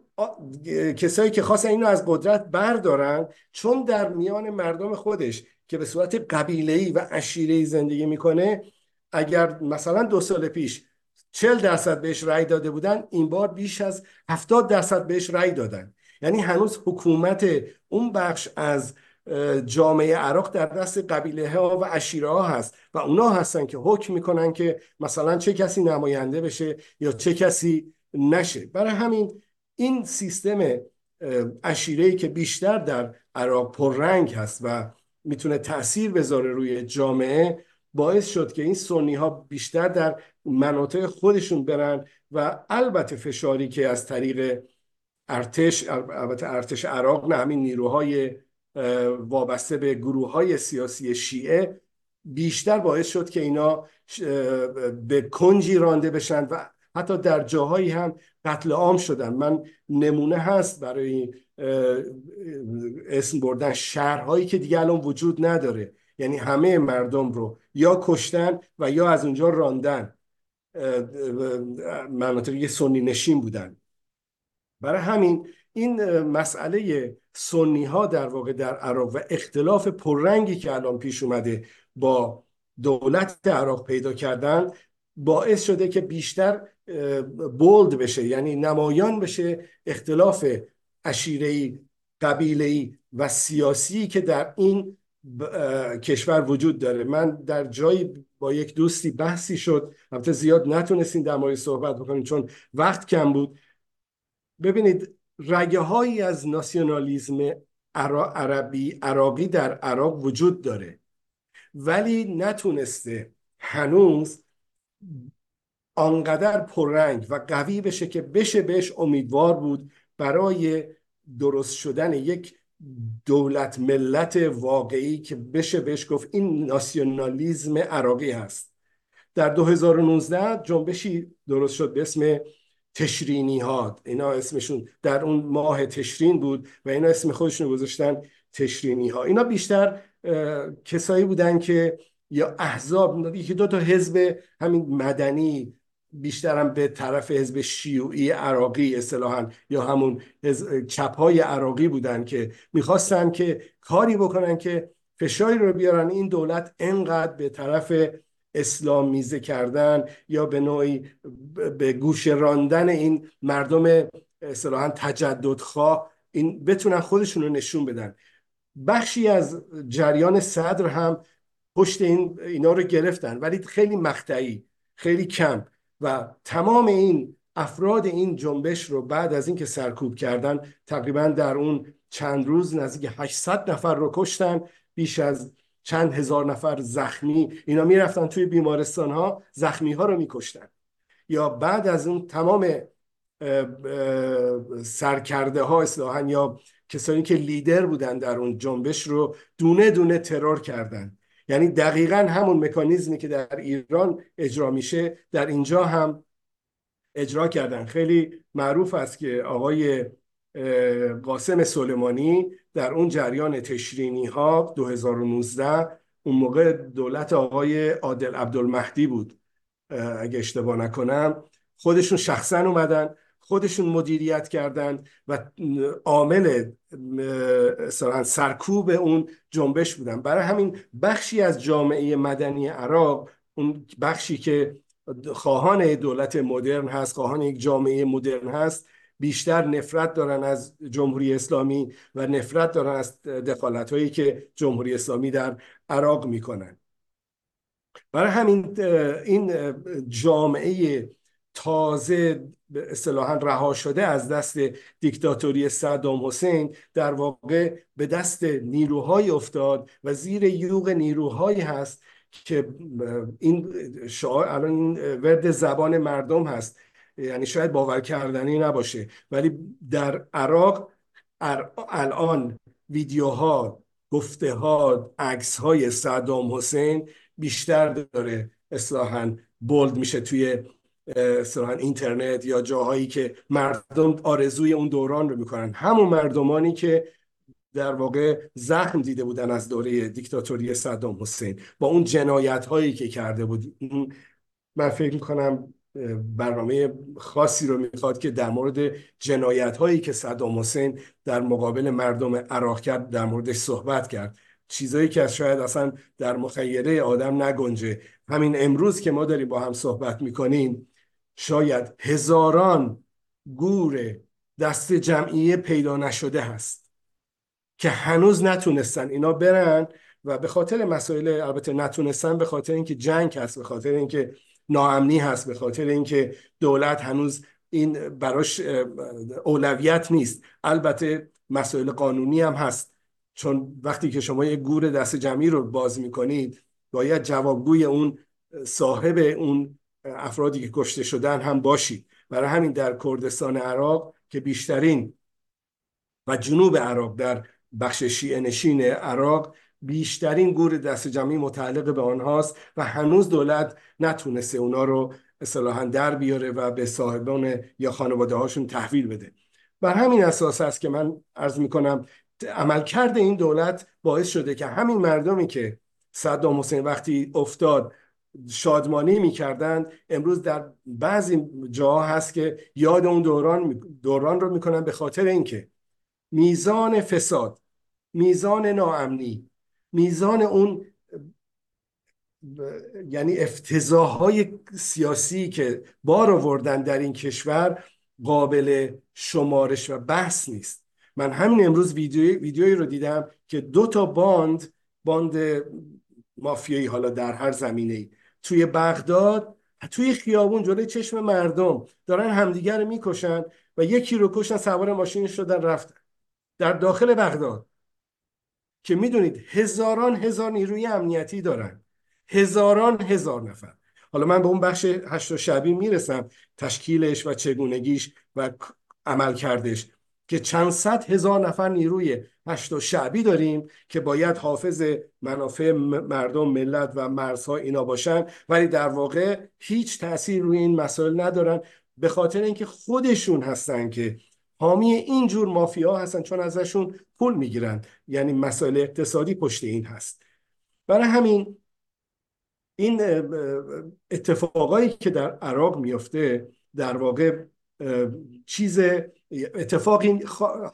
کسایی که خواستن اینو از قدرت بردارن چون در میان مردم خودش که به صورت قبیله‌ای و عشیره‌ای زندگی می‌کنه اگر مثلا دو سال پیش چل درصد بهش رأی داده بودن این بار بیش از هفتاد درصد بهش رأی دادن. یعنی هنوز حکومت اون بخش از جامعه عراق در دست قبیله ها و عشیره ها هست و اونا هستن که حکم می‌کنن که مثلا چه کسی نماینده بشه یا چه کسی نشه. برای همین این سیستم ای که بیشتر در عراق پررنگ هست و می‌تونه تاثیر بذاره روی جامعه باعث شد که این سنی ها بیشتر در مناطق خودشون برن و البته فشاری که از طریق ارتش البته ارتش عراق نه همین نیروهای وابسته به گروه های سیاسی شیعه بیشتر باعث شد که اینا به کنجی رانده بشن و حتی در جاهایی هم قتل عام شدن. من نمونه هست برای اسم بردن شهرهایی که دیگه الان وجود نداره. یعنی همه مردم رو یا کشتن و یا از اونجا راندن. مناطقی سنی نشین بودن. برای همین این مسئله سنی ها در واقع در عراق و اختلاف پررنگی که الان پیش اومده با دولت عراق پیدا کردن باعث شده که بیشتر بولد بشه. یعنی نمایان بشه اختلاف عشیره‌ای قبیله‌ای و سیاسی که در این کشور وجود داره. من در جایی با یک دوستی بحثی شد. البته زیاد نتونستیم در مورد صحبت بکنیم چون وقت کم بود. ببینید رگه هایی از ناسیونالیزم عربی عراقی در عراق وجود داره. ولی نتونسته هنوز آنقدر پررنگ و قوی بشه که بشه بهش امیدوار بود برای درست شدن یک دولت ملت واقعی که بشه بهش گفت این ناسیونالیزم عراقی هست. در 2019 جنبشی درست شد به اسم تشرینی ها اینا اسمشون در اون ماه تشرین بود و اینا اسم خودشون گذاشتن تشرینی ها اینا بیشتر کسایی بودن که یا احزاب یکی دو تا حزب همین مدنی بیشترم به طرف حزب شیوعی عراقی اصطلاحا یا همون چپ های عراقی بودن که می‌خواستن که کاری بکنن که فشاری رو بیارن این دولت انقدر به طرف اسلامیزه کردن یا به نوعی به گوش راندن این مردم اصطلاحا تجددخواه این بتونن خودشون رو نشون بدن. بخشی از جریان صدر هم پشت این اینا رو گرفتن. ولی خیلی مقطعی خیلی کم. و تمام این افراد این جنبش رو بعد از اینکه سرکوب کردن تقریبا در اون چند روز نزدیک 800 نفر رو کشتن بیش از چند هزار نفر زخمی اینا می‌رفتن توی بیمارستان ها زخمی ها رو میکشتن. یا بعد از اون تمام سرکرده ها اصلاحا یا کسانی که لیدر بودن در اون جنبش رو دونه دونه ترور کردن. یعنی دقیقا همون مکانیزمی که در ایران اجرا میشه در اینجا هم اجرا کردن. خیلی معروف است که آقای قاسم سلیمانی در اون جریان تشرینی ها 2019 اون موقع دولت آقای عادل عبدالمهدی بود. اگه اشتباه نکنم خودشون شخصا اومدن. خودشون مدیریت کردند و عامل سرکوب اون جنبش بودن. برای همین بخشی از جامعه مدنی عراق اون بخشی که خواهان دولت مدرن هست خواهان یک جامعه مدرن هست بیشتر نفرت دارن از جمهوری اسلامی و نفرت دارن از دخالت هایی که جمهوری اسلامی در عراق می‌کنن. برای همین این جامعه تازه اصطلاحا رها شده از دست دیکتاتوری صدام حسین در واقع به دست نیروهای افتاد و زیر یوغ نیروهایی هست که این شعار الان ورد زبان مردم هست. یعنی شاید باور کردنی نباشه. ولی در عراق الان ویدیوها گفته ها عکس های صدام حسین بیشتر داره اصلاحا بولد میشه توی اینترنت یا جاهایی که مردم آرزوی اون دوران رو می‌کنن. همون مردمانی که در واقع زخم دیده بودن از دوره دیکتاتوری صدام حسین. با اون جنایت هایی که کرده بود. من فکر می‌کنم برنامه خاصی رو می‌خواد که در مورد جنایت هایی که صدام حسین در مقابل مردم عراق کرد در موردش صحبت کرد. چیزایی که شاید اصلا در مخیره آدم نگنجه. همین امروز که ما داریم با هم صحبت می‌کنیم شاید هزاران گور دست جمعیه پیدا نشده هست که هنوز نتونستن اینا برن و به خاطر مسائل البته نتونستن به خاطر اینکه جنگ هست به خاطر اینکه ناامنی هست به خاطر اینکه دولت هنوز این براش اولویت نیست. البته مسائل قانونی هم هست. چون وقتی که شما یه گور دست جمعی رو باز می‌کنید باید جوابگوی اون صاحب اون افرادی که کشته شدن هم باشید برای همین در کردستان عراق که بیشترین و جنوب عراق در بخش شیعه نشین عراق بیشترین گور دست جمعی متعلق به آنهاست و هنوز دولت نتونسته اونا رو اصطلاحا در بیاره و به صاحبان یا خانواده هاشون تحویل بده. بر همین اساس است که من عرض می‌کنم عملکرد این دولت باعث شده که همین مردمی که صدام حسین وقتی افتاد شادمانی می‌کردن. امروز در بعضی جاها هست که یاد اون دوران دوران رو می‌کنن به خاطر اینکه میزان فساد میزان ناامنی میزان اون یعنی های سیاسی که بار آوردن در این کشور قابل شمارش و بحث نیست. من همین امروز ویدیوی ویدیویی رو دیدم که دو تا باند باند مافیایی حالا در هر زمینه ای توی بغداد توی خیابون جلوی چشم مردم. دارن همدیگر رو می‌کشن و یکی رو کشن سوار ماشین شدن رفتن. در داخل بغداد. که می‌دونید هزاران هزار نیروی امنیتی دارن. هزاران هزار نفر. حالا من به اون بخش هشت شبی می‌رسم. تشکیلش و چگونگیش و عمل کردش که چند صد هزار نفر نیروی هشت شعبی داریم که باید حافظ منافع مردم ملت و مرزها اینا باشن. ولی در واقع هیچ تاثیر روی این مسائل ندارن. به خاطر اینکه خودشون هستن که حامی اینجور مافیا هستن چون ازشون پول می‌گیرن. یعنی مسائل اقتصادی پشت این هست. برای همین این اتفاقایی که در عراق میفته در واقع چیز اتفاقی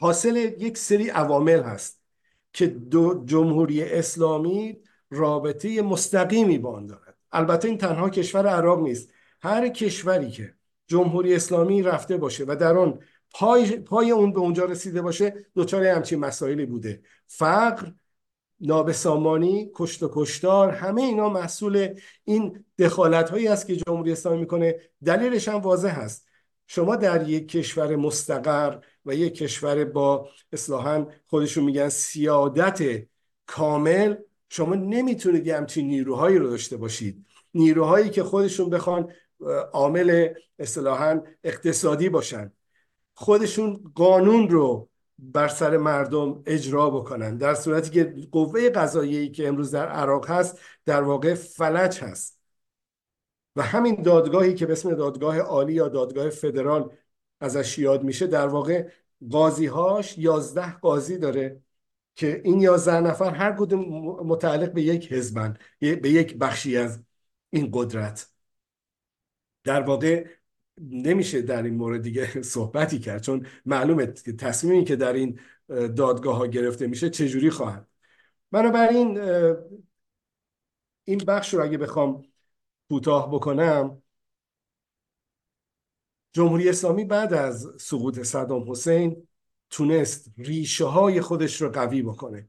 حاصل یک سری عوامل هست که دو جمهوری اسلامی رابطه مستقیمی با آن دارد. البته این تنها کشور عراق نیست. هر کشوری که جمهوری اسلامی رفته باشه و در آن پای, پای اون به اونجا رسیده باشه دچار همچین مسائلی بوده. فقر نابسامانی کشت و کشتار همه اینا محصول این دخالت هایی است که جمهوری اسلامی می‌کنه. دلیلش هم واضح هست. شما در یک کشور مستقر و یک کشور با اصلاحا خودشون میگن سیادت کامل شما نمی‌تونید یه همچین نیروهایی رو داشته باشید. نیروهایی که خودشون بخوان عامل اصطلاحا اقتصادی باشن. خودشون قانون رو بر سر مردم اجرا بکنن. در صورتی که قوه قضاییه‌ای که امروز در عراق هست در واقع فلج هست. و همین دادگاهی که به اسم دادگاه عالی یا دادگاه فدرال ازش یاد میشه در واقع قاضیهاش یازده قاضی داره که این یازده نفر هر کدوم متعلق به یک حزبن به یک بخشی از این قدرت. در واقع نمیشه در این مورد دیگه *laughs* صحبتی کرد چون معلومه که تصمیمی که در این دادگاه ها گرفته میشه چجوری خواهد. بنابراین این بخش رو اگه بخوام کوتاه بکنم. جمهوری اسلامی بعد از سقوط صدام حسین تونست ریشه های خودش رو قوی بکنه.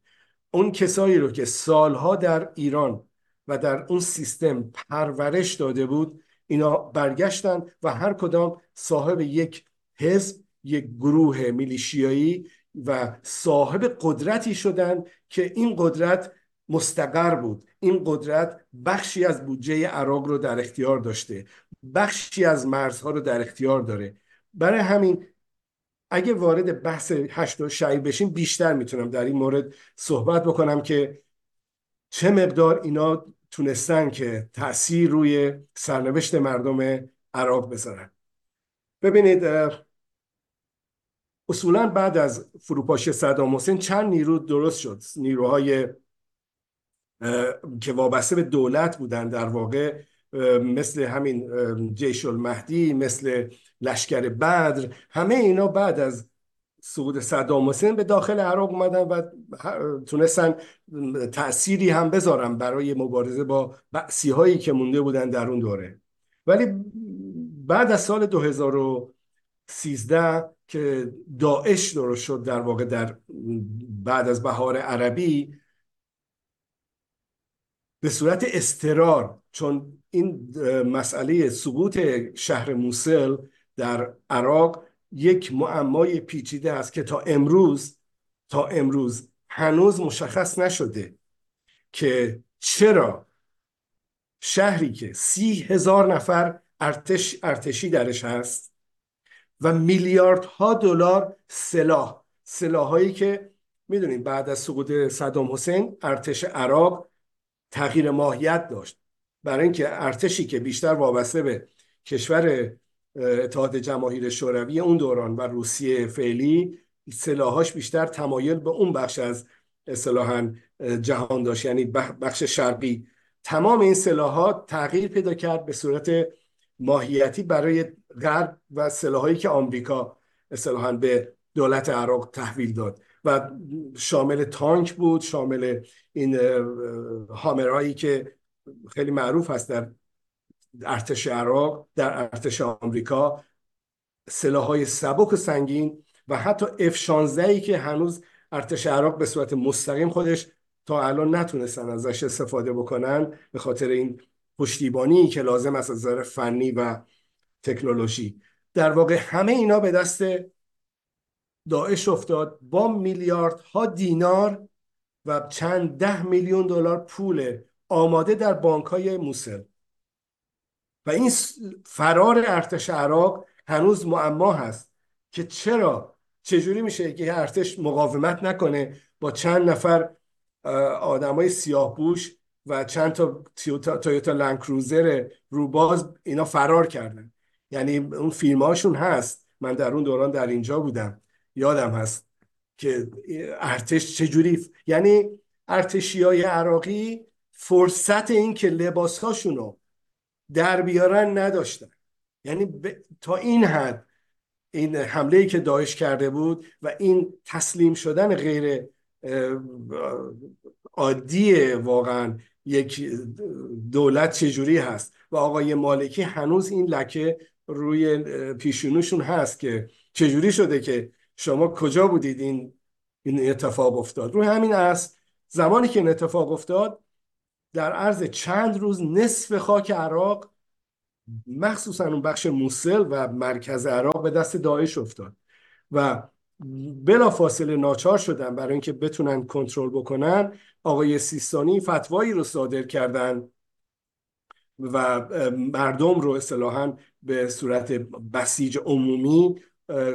اون کسایی رو که سالها در ایران و در اون سیستم پرورش داده بود اینا برگشتن و هر کدام صاحب یک حزب یک گروه میلیشیایی و صاحب قدرتی شدن که این قدرت مستقر بود. این قدرت بخشی از بودجه عراق رو در اختیار داشته. بخشی از مرزها رو در اختیار داره. برای همین اگه وارد بحث هشت و شعی بشیم بیشتر می‌تونم در این مورد صحبت بکنم که چه مقدار اینا تونستن که تاثیر روی سرنوشت مردم عراق بذارن. ببینید اصولا بعد از فروپاشی صدام حسین چند نیرو درست شد. نیروهای که وابسته به دولت بودن در واقع مثل همین جیش المهدی مثل لشکر بدر همه اینا بعد از سقوط صدام حسین به داخل عراق اومدن و تونستن تأثیری هم بذارن برای مبارزه با بعثی هایی که مونده بودن در اون دوره. ولی بعد از سال 2013 که داعش درست شد در واقع در بعد از بهار عربی به صورت استرار چون این مسئله سقوط شهر موسل در عراق یک معمای پیچیده است که تا امروز تا امروز هنوز مشخص نشده که چرا شهری که سی هزار نفر ارتش ارتشی درش هست و میلیاردها دلار سلاح سلاحهایی که می‌دونید بعد از سقوط صدام حسین ارتش عراق تغییر ماهیت داشت. برای اینکه ارتشی که بیشتر وابسته به کشور اتحاد جماهیر شوروی اون دوران و روسیه فعلی سلاحاش بیشتر تمایل به اون بخش از اصطلاحا جهان داشت. یعنی بخش شرقی. تمام این سلاحات تغییر پیدا کرد به صورت ماهیتی برای غرب و سلاحایی که آمریکا اصطلاحا به دولت عراق تحویل داد. و شامل تانک بود شامل این هامرهایی که خیلی معروف هست در ارتش عراق در ارتش آمریکا های سبک و سنگین و حتی اف 16 که هنوز ارتش عراق به صورت مستقیم خودش تا الان نتونستن ازش استفاده بکنن به خاطر این پشتیبانی که لازم است از نظر فنی و تکنولوژی. در واقع همه اینا به دست داعش افتاد با میلیاردها دینار و چند ده میلیون دلار پول آماده در بانک های موسل. و این فرار ارتش عراق هنوز معما هست که چرا؟ چجوری میشه که ارتش مقاومت نکنه با چند نفر آدمای سیاه و چند تا تویوتا لنکروزر روباز اینا فرار کردن؟ یعنی اون فیلم هاشون هست. من در اون دوران در اینجا بودم. یادم هست که ارتش چجوری یعنی ارتشی های عراقی فرصت این که لباس هاشونو در بیارن نداشتن. یعنی تا این حد این حمله ای که داعش کرده بود و این تسلیم شدن غیر عادی واقعا یک دولت چجوری هست؟ و آقای مالکی هنوز این لکه روی پیشونوشون هست که چجوری شده که شما کجا بودید این این اتفاق افتاد؟ روی همین است زمانی که این اتفاق افتاد در عرض چند روز نصف خاک عراق مخصوصا اون بخش موسل و مرکز عراق به دست داعش افتاد. و بلا فاصله ناچار شدن برای اینکه بتونن کنترل بکنن آقای سیستانی فتوایی رو صادر کردن و مردم رو اصطلاحا به صورت بسیج عمومی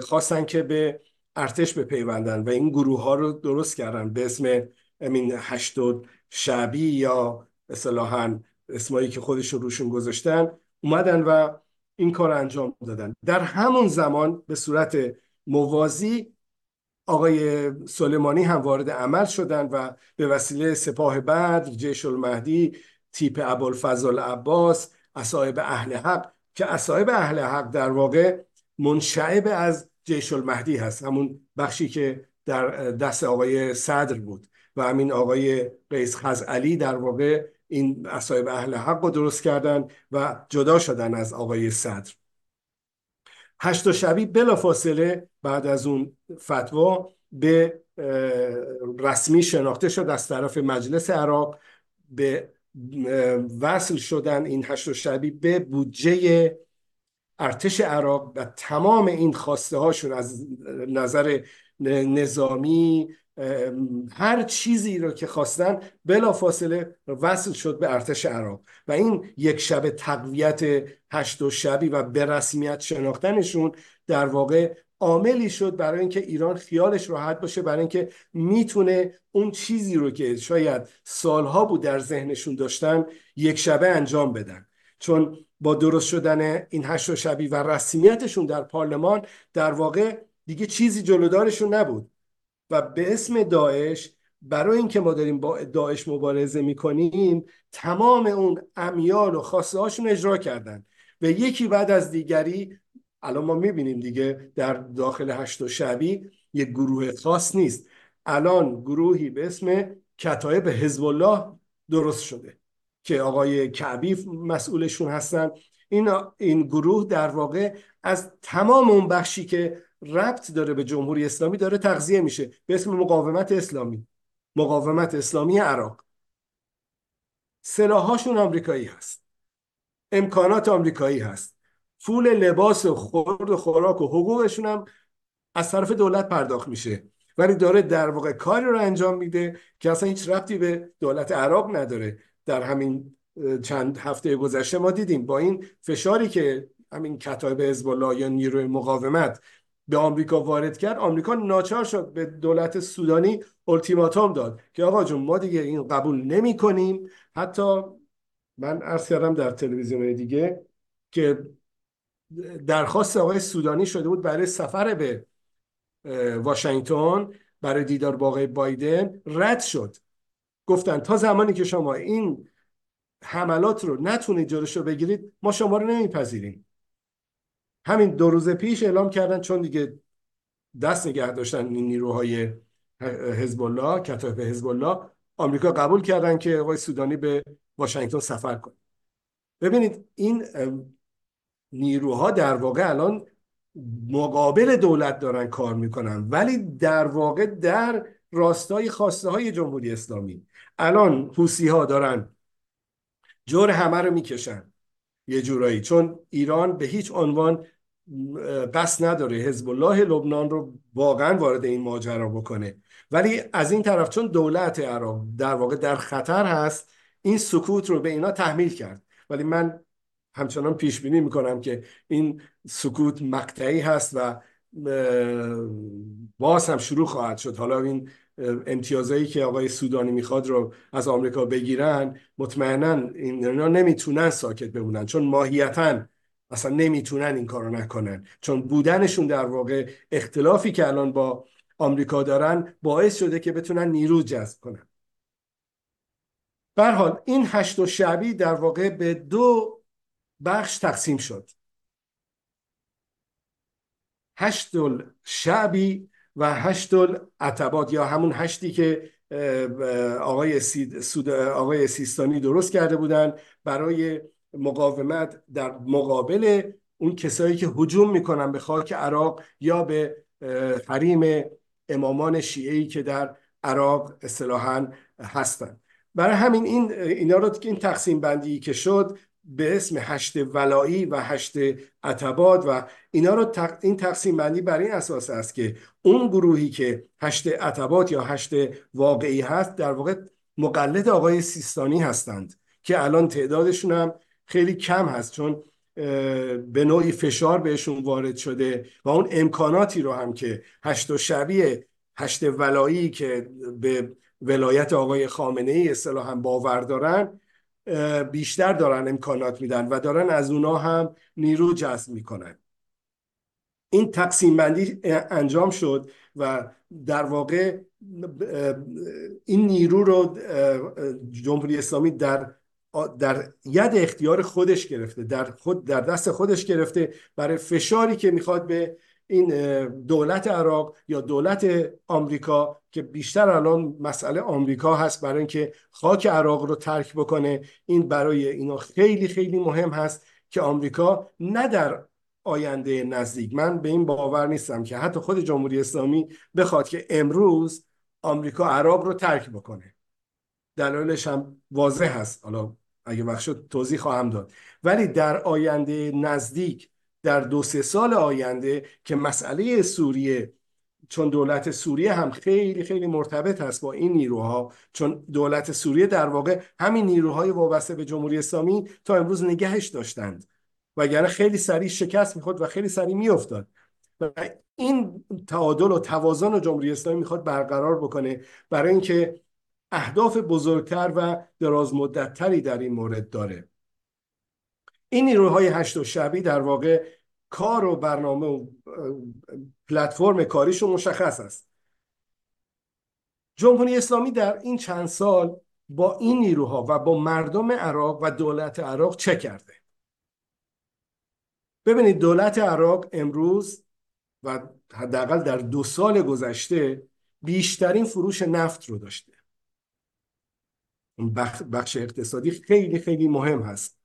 خواستن که به ارتش بپیوندن و این گروه ها رو درست کردن به اسم امین هشتاد شعبی یا اصطلاحا اسمایی که خودشون روشون گذاشتن اومدن و این کار انجام دادن. در همون زمان به صورت موازی آقای سلیمانی هم وارد عمل شدن و به وسیله سپاه بدر جیش المهدی تیپ ابوالفضل عباس اصایب اهل حق که اصایب اهل حق در واقع منشعب از جیش المهدی هست همون بخشی که در دست آقای صدر بود و همین آقای قیس خزعلی در واقع این اصایب اهل حق رو درست کردن و جدا شدن از آقای صدر. هشت شبی بلا فاصله بعد از اون فتوا به رسمی شناخته شد از طرف مجلس عراق به وصل شدن این هشت شبی به بودجه ارتش عراق و تمام این خواسته هاشون از نظر نظامی هر چیزی رو که خواستن بلا فاصله وصل شد به ارتش عراق و این یک شب تقویت هشت و شبی و به رسمیت شناختنشون در واقع عاملی شد برای اینکه ایران خیالش راحت باشه برای اینکه می‌تونه اون چیزی رو که شاید سالها بود در ذهنشون داشتن یک شبه انجام بدن. چون با درست شدن این هشت شبی و رسمیتشون در پارلمان در واقع دیگه چیزی جلودارشون نبود. و به اسم داعش برای اینکه ما داریم با داعش مبارزه می‌کنیم تمام اون امیال و خواسته هاشون اجرا کردن. و یکی بعد از دیگری الان ما می‌بینیم دیگه در داخل هشت و شبی یک گروه خاص نیست. الان گروهی به اسم کتایب حزب الله درست شده. که آقای کعبی مسئولشون هستن. این این گروه در واقع از تمام اون بخشی که ربط داره به جمهوری اسلامی داره تغذیه میشه. به اسم مقاومت اسلامی. مقاومت اسلامی عراق. سلاحاشون آمریکایی هست. امکانات آمریکایی هست. پول لباس و خورد و خوراک و حقوقشون هم از طرف دولت پرداخت میشه. ولی داره در واقع کاری رو انجام میده که اصلا هیچ ربطی به دولت عراق نداره. در همین چند هفته گذشته ما دیدیم با این فشاری که همین کتایب حزب الله یا نیروی مقاومت به آمریکا وارد کرد آمریکا ناچار شد به دولت سودانی التیماتوم داد که آقا جون ما دیگه این قبول نمی کنیم. حتی من عرض کردم در تلویزیون دیگه که درخواست آقای سودانی شده بود برای سفر به واشنگتن برای دیدار با آقای بایدن رد شد. گفتن تا زمانی که شما این حملات رو نتونید جلوش رو بگیرید ما شما رو نمیپذیریم. همین دو روز پیش اعلام کردن چون دیگه دست نگه داشتن این نیروهای حزب الله کتایب حزب الله آمریکا قبول کردن که آقای سودانی به واشنگتن سفر کنه. ببینید این نیروها در واقع الان مقابل دولت دارن کار می‌کنن ولی در واقع در راستای خواسته های جمهوری اسلامی. الان حوسی ها دارن جور همه رو می‌کشن یه جورایی چون ایران به هیچ عنوان قصد نداره. حزب الله لبنان رو واقعا وارد این ماجرا بکنه. ولی از این طرف چون دولت عراق در واقع در خطر هست این سکوت رو به اینا تحمیل کرد. ولی من همچنان پیش بینی می‌کنم که این سکوت مقطعی هست و باز هم شروع خواهد شد. حالا این امتیازایی که آقای سودانی می‌خواد رو از آمریکا بگیرن مطمئنا اینا نمی‌تونن ساکت بمونن چون ماهیتا اصلا نمی‌تونن این کارو نکنن. چون بودنشون در واقع اختلافی که الان با آمریکا دارن باعث شده که بتونن نیرو جذب کنن. حال این هشت و شعبی در واقع به دو بخش تقسیم شد. هشت شعبی و هشت عتبات یا همون هشتی که آقای, سید آقای سیستانی درست کرده بودن برای مقاومت در مقابل اون کسایی که هجوم می‌کنن به خاک عراق یا به حریم امامان شیعی که در عراق اصطلاحا هستند برای همین این اینا رو این تقسیم بندی که شد به اسم هشت ولایی و هشت عتباد و اینا رو این تقسیم بندی بر این اساس است که اون گروهی که هشت عتبات یا هشت واقعی هست در واقع مقلد آقای سیستانی هستند که الان تعدادشون هم خیلی کم هست چون به نوعی فشار بهشون وارد شده و اون امکاناتی رو هم که هشت و شبیه هشت ولایی که به ولایت آقای خامنه ای اصطلاحا باور دارن بیشتر دارن امکانات میدن و دارن از اونا هم نیرو جذب می‌کنن. این تقسیم بندی انجام شد و در واقع این نیرو رو جمهوری اسلامی در در ید اختیار خودش گرفته در خود در دست خودش گرفته برای فشاری که می‌خواد به این دولت عراق یا دولت آمریکا که بیشتر الان مسئله آمریکا هست برای اینکه خاک عراق رو ترک بکنه این برای اینا خیلی خیلی مهم هست که آمریکا نه در آینده نزدیک من به این باور نیستم که حتی خود جمهوری اسلامی بخواد که امروز آمریکا عراق رو ترک بکنه. دلایلش هم واضح هست. حالا اگه وقت شد توضیح خواهم داد. ولی در آینده نزدیک در دو سه سال آینده که مسئله سوریه چون دولت سوریه هم خیلی خیلی مرتبط هست با این نیروها چون دولت سوریه در واقع همین نیروهای وابسته به جمهوری اسلامی تا امروز نگهش داشتند. وگرنه خیلی سریع شکست می‌خورد و خیلی سریع میافتاد. و این تعادل و توازن و جمهوری اسلامی می‌خواد برقرار بکنه برای اینکه اهداف بزرگتر و دراز مدتتری در این مورد داره. این نیروهای هشت و شبی در واقع کار و برنامه و پلتفرم کاریشون مشخص است. جمهوری اسلامی در این چند سال با این نیروها و با مردم عراق و دولت عراق چه کرده؟ ببینید دولت عراق امروز و حداقل در دو سال گذشته بیشترین فروش نفت رو داشته. بخش اقتصادی خیلی خیلی مهم هست.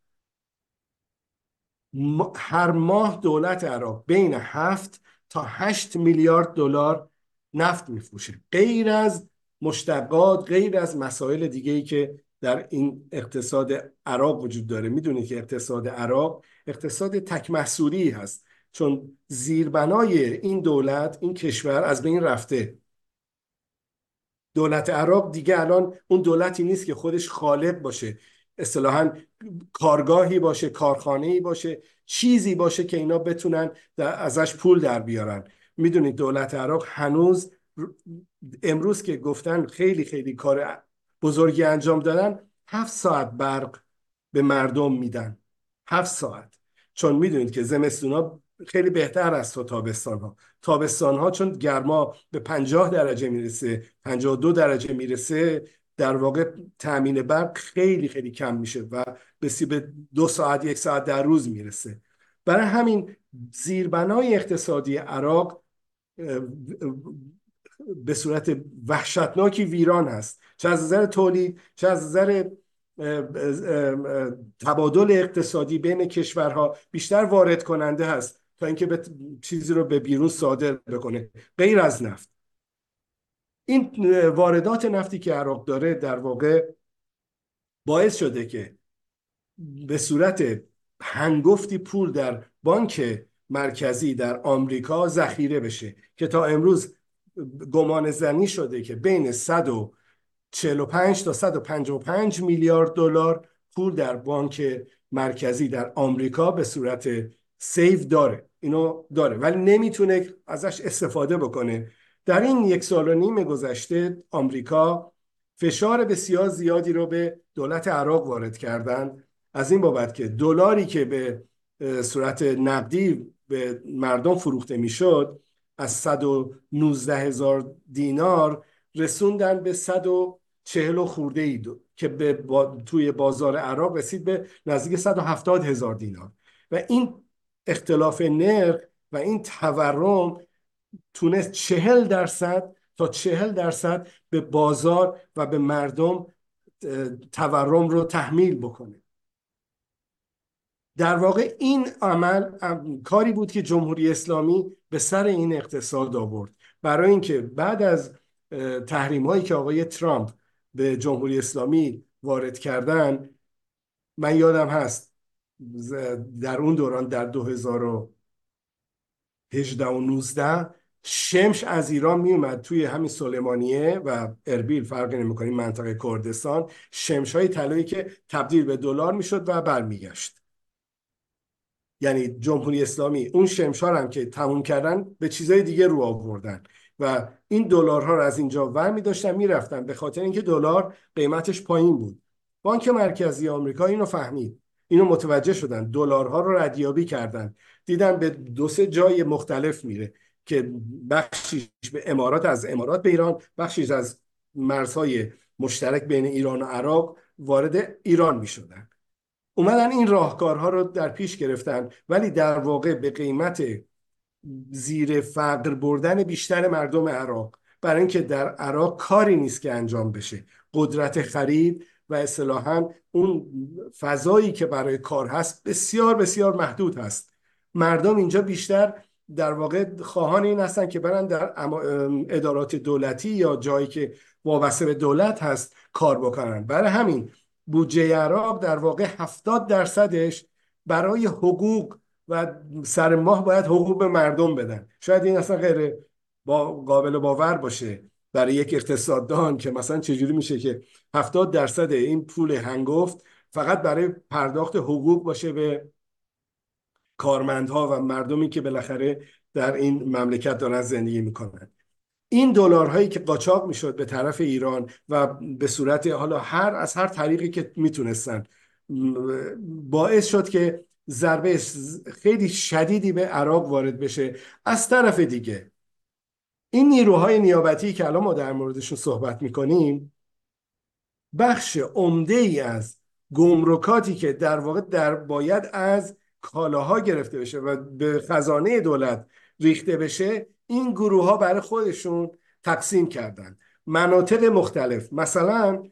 هر ماه دولت عراق بین هفت تا هشت میلیارد دلار نفت میفروشه. غیر از مشتقات غیر از مسائل دیگه ای که در این اقتصاد عراق وجود داره. می‌دونید که اقتصاد عراق اقتصاد تک محصولی هست. چون زیربنای این دولت این کشور از بین رفته. دولت عراق دیگه الان اون دولتی نیست که خودش خالق باشه. اصطلاحا کارگاهی باشه کارخانه‌ای باشه چیزی باشه که اینا بتونن ازش پول در بیارن. می‌دونید دولت عراق هنوز امروز که گفتن خیلی خیلی کار بزرگی انجام دادن هفت ساعت برق به مردم میدن. هفت ساعت. چون می‌دونید که زمستونا خیلی بهتر است تا تابستان ها تابستان ها چون گرما به 50 درجه می‌رسه 52 درجه می‌رسه در واقع تامین برق خیلی خیلی کم میشه و به دو ساعت یک ساعت در روز می‌رسه. برای همین زیربنای اقتصادی عراق به صورت وحشتناکی ویران هست. چه از نظر تولید چه از نظر تبادل اقتصادی بین کشورها بیشتر وارد کننده هست تا اینکه چیزی رو به بیرون صادر بکنه. غیر از نفت. این واردات نفتی که عراق داره در واقع باعث شده که به صورت هنگفتی پول در بانک مرکزی در آمریکا ذخیره بشه که تا امروز گمان زنی شده که بین 145 تا 155 میلیارد دلار پول در بانک مرکزی در آمریکا به صورت سیف داره. اینو داره. ولی نمی‌تونه ازش استفاده بکنه. در این یک سال و نیم گذشته آمریکا فشار بسیار زیادی رو به دولت عراق وارد کردن. از این بابت که دلاری که به صورت نقدی به مردم فروخته می‌شد از 119 هزار دینار رسوندن به 140 و خورده ای دو که به توی بازار عراق رسید به نزدیک 170 هزار دینار. و این اختلاف نرخ و این تورم تونست چهل درصد تا چهل درصد به بازار و به مردم تورم رو تحمیل بکنه. در واقع این عمل کاری بود که جمهوری اسلامی به سر این اقتصاد آورد. برای اینکه بعد از تحریم هایی که آقای ترامپ به جمهوری اسلامی وارد کردن من یادم هست در اون دوران در 2018 و 19 شمش از ایران می اومد توی همین سلیمانیه و اربیل فرقی نمی‌کنه منطقه کردستان. شمش های طلایی که تبدیل به دلار می‌شد و برمیگشت. یعنی جمهوری اسلامی اون شمشار هم که تموم کردن به چیزای دیگه رو آوردن و این دلارها رو از اینجا ور می داشتن می‌رفتن. به خاطر اینکه دلار قیمتش پایین بود. بانک مرکزی آمریکا اینو فهمید. اینو متوجه شدن. دلارها رو ردیابی کردن. دیدن به دو سه جای مختلف میره. که بخشیش به امارات از امارات به ایران بخشیش از مرزهای مشترک بین ایران و عراق وارد ایران می شدن اومدن این راهکارها رو در پیش گرفتن ولی در واقع به قیمت زیر فقر بردن بیشتر مردم عراق برای اینکه در عراق کاری نیست که انجام بشه. قدرت خرید و اصطلاحا اون فضایی که برای کار هست بسیار بسیار محدود هست. مردم اینجا بیشتر در واقع خواهان این هستن که برن در ادارات دولتی یا جایی که وابسته به دولت هست کار بکنن. برای همین بودجه عراق در واقع 70 درصدش برای حقوق و سر ماه باید حقوق به مردم بدن. شاید این اصلا غیر با قابل باور باشه برای یک اقتصاددان که مثلا چجوری میشه که 70 درصد این پول هنگفت فقط برای پرداخت حقوق باشه به کارمندها و مردمی که بالاخره در این مملکت دارن زندگی می‌کنن. این دلارهایی که قاچاق می‌شد به طرف ایران و به صورت حالا هر از هر طریقی که می‌تونستن باعث شد که ضربه خیلی شدیدی به عراق وارد بشه از طرف دیگه. این نیروهای نیابتی که الان ما در موردشون صحبت می‌کنیم بخش عمده ای از گمرکاتی که در واقع در باید از کالاها گرفته بشه و به خزانه دولت ریخته بشه این گروه ها برای خودشون تقسیم کردن. مناطق مختلف. مثلا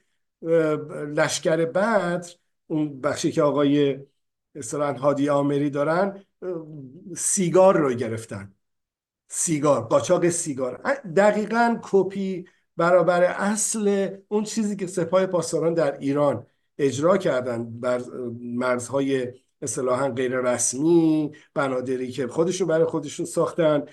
لشکر بدر اون بخشی که آقای اصلا هادی آمری دارن سیگار رو گرفتن. سیگار قاچاق سیگار. دقیقا کپی برابر اصل اون چیزی که سپاه پاسداران در ایران اجرا کردن بر مرزهای اصطلاحا غیر رسمی بنادری که خودشون برای خودشون ساختن.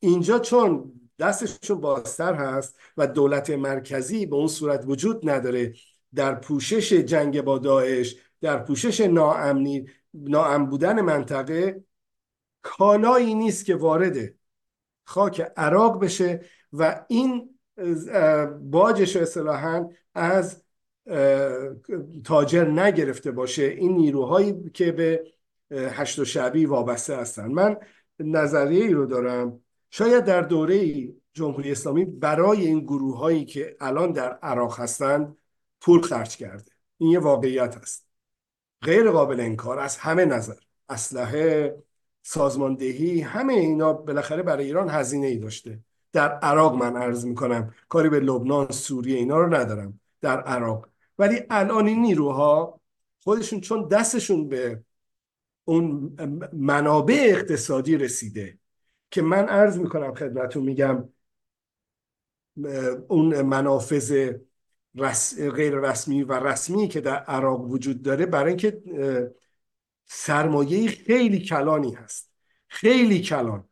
اینجا چون دستشون بازتر هست و دولت مرکزی به اون صورت وجود نداره در پوشش جنگ با داعش در پوشش ناامنی ناام بودن منطقه کالایی نیست که وارد خاک عراق بشه و این باجش اصطلاحا از تاجر نگرفته باشه این نیروهایی که به هشت و شعبی وابسته هستن. من نظریه ای رو دارم. شاید در دوره جمهوری اسلامی برای این گروه هایی که الان در عراق هستند پول خرج کرده. این یه واقعیت است. غیر قابل انکار از همه نظر. اسلحه سازماندهی همه اینا بالاخره برای ایران هزینه ای داشته. در عراق من عرض می‌کنم کاری به لبنان سوریه اینا رو ندارم. در عراق ولی الان این نیروها خودشون چون دستشون به اون منابع اقتصادی رسیده که من عرض می‌کنم خدمتون میگم اون منافذ غیر رسمی و رسمی که در عراق وجود داره برای اینکه سرمایه خیلی کلانی هست. خیلی کلان.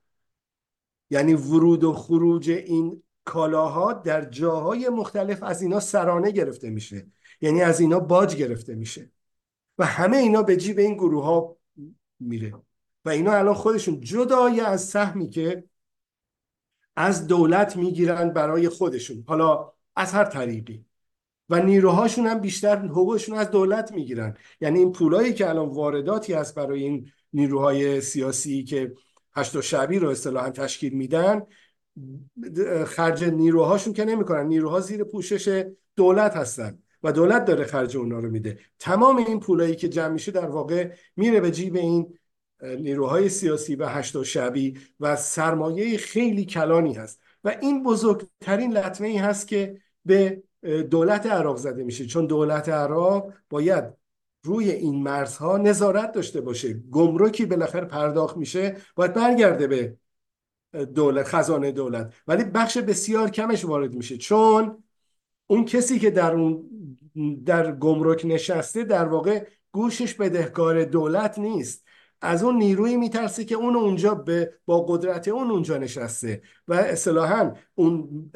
یعنی ورود و خروج این کالاها در جاهای مختلف از اینا سرانه گرفته میشه. یعنی از اینا باج گرفته میشه. و همه اینا به جیب این گروه ها میره. و اینا الان خودشون جدای از سهمی که از دولت می‌گیرن برای خودشون. حالا از هر طریقی. و نیروهاشون هم بیشتر حقوقشون از دولت می‌گیرن. یعنی این پولایی که الان وارداتی هست برای این نیروهای سیاسی که هشت و شبی رو اصطلاحا تشکیل میدن خرج نیروهاشون که نمی‌کنن. نیروها زیر پوشش دولت هستن. و دولت داره خرج اونا رو میده. تمام این پولایی که جمع میشه در واقع میره به جیب این نیروهای سیاسی و هشت و شبی و سرمایه خیلی کلانی هست. و این بزرگترین لطمه ای هست که به دولت عراق زده میشه. چون دولت عراق باید روی این مرزها نظارت داشته باشه. گمرکی بالاخره پرداخت میشه. باید برگرده به دولت خزانه دولت. ولی بخش بسیار کمش وارد میشه. چون اون کسی که در اون در گمرک نشسته در واقع گوشش بدهکار دولت نیست. از اون نیروی میترسه که اون اونجا به با قدرت اون اونجا نشسته و اصطلاحا اون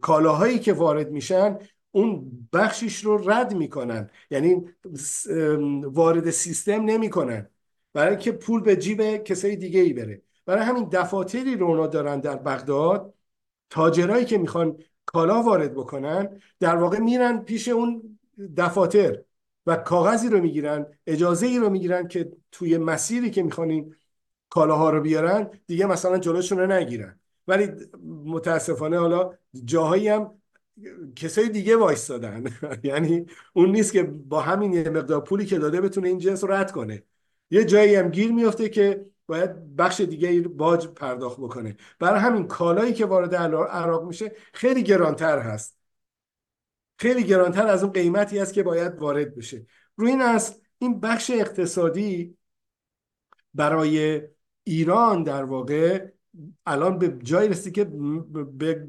کالاهایی که وارد میشن اون بخشیش رو رد می‌کنن. یعنی وارد سیستم نمی‌کنن. برای اینکه پول به جیب کسای دیگه ای بره. برای همین دفاتری رو اونا دارن در بغداد. تاجرایی که می‌خوان کالا وارد بکنن در واقع میرن پیش اون دفاتر و کاغذی رو می‌گیرن اجازه ای رو می‌گیرن که توی مسیری که می‌خوان کالاها رو بیارن دیگه مثلا جلوشون رو نگیرن. ولی متاسفانه حالا جاهایی هم کسای دیگه وایستادن. *laughs* یعنی اون نیست که با همین یه مقدار پولی که داده بتونه این جنس رو رد کنه. یه جایی هم گیر میفته که باید بخش دیگه باج پرداخت بکنه. برای همین کالایی که وارد عراق میشه خیلی گرانتر هست. خیلی گرانتر از اون قیمتی است که باید وارد بشه. روی این است این بخش اقتصادی برای ایران در واقع الان به جای رسید که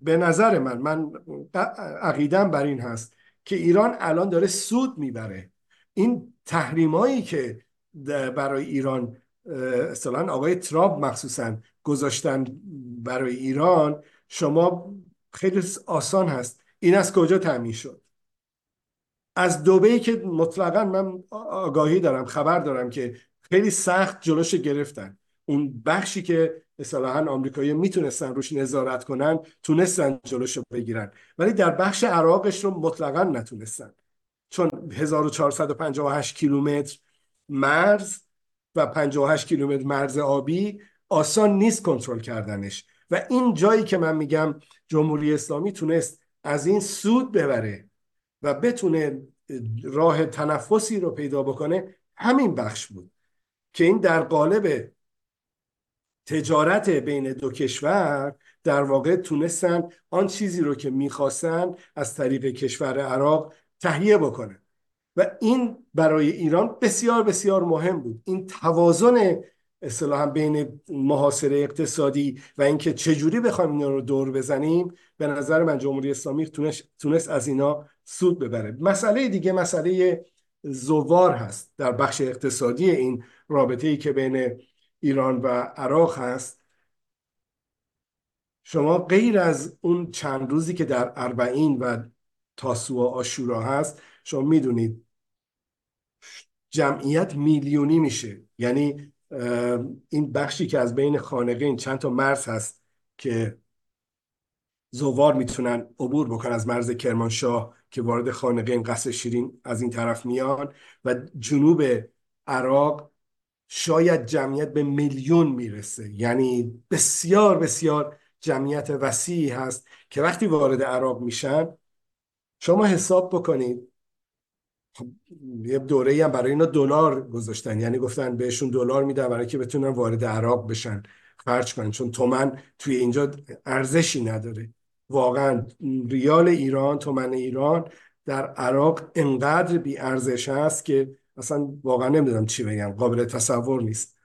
به نظر من من عقیدم بر این هست که ایران الان داره سود می‌بره. این تحریمایی که برای ایران اصلا آقای ترامپ مخصوصا گذاشتن برای ایران شما خیلی آسان هست. این از کجا تعمین شد؟ از دوبه که مطلقا من آگاهی دارم خبر دارم که خیلی سخت جلوش گرفتن. اون بخشی که اصطلاحا آمریکایی می‌تونستن روش نظارت کنن تونستن جلوش بگیرن. ولی در بخش عراقش رو مطلقا نتونستن. چون 1458 کیلومتر مرز و 58 کیلومتر مرز آبی آسان نیست کنترل کردنش. و این جایی که من میگم جمهوری اسلامی تونست از این سود ببره و بتونه راه تنفسی رو پیدا بکنه همین بخش بود که این در قالب تجارت بین دو کشور در واقع تونستن آن چیزی رو که می‌خواستن از طریق کشور عراق تهیه بکنن. و این برای ایران بسیار بسیار مهم بود. این توازن اصطلاحا بین محاصره اقتصادی و اینکه چجوری بخوایم اینا رو دور بزنیم به نظر من جمهوری اسلامی تونست, از اینا سود ببره. مسئله دیگه مسئله زوار هست در بخش اقتصادی این رابطه ای که بین ایران و عراق هست. شما غیر از اون چند روزی که در اربعین و تاسو و آشورا هست شما می‌دونید جمعیت میلیونی میشه. یعنی این بخشی که از بین خانقین چند تا مرز هست که زوار می‌تونن عبور بکنن از مرز کرمانشاه که وارد خانقین قصر شیرین از این طرف میان و جنوب عراق شاید جمعیت به میلیون می‌رسه. یعنی بسیار بسیار جمعیت وسیعی هست که وقتی وارد عراق میشن شما حساب بکنید یه دوره هم برای اینا دلار گذاشتن. یعنی گفتن بهشون دلار میدن برای که بتونن وارد عراق بشن خرج کنن. چون تومن توی اینجا ارزشی نداره. واقعا ریال ایران تومن ایران در عراق انقدر بی ارزش هست که اصلا واقعا نمی‌دونم چی بگم. قابل تصور نیست.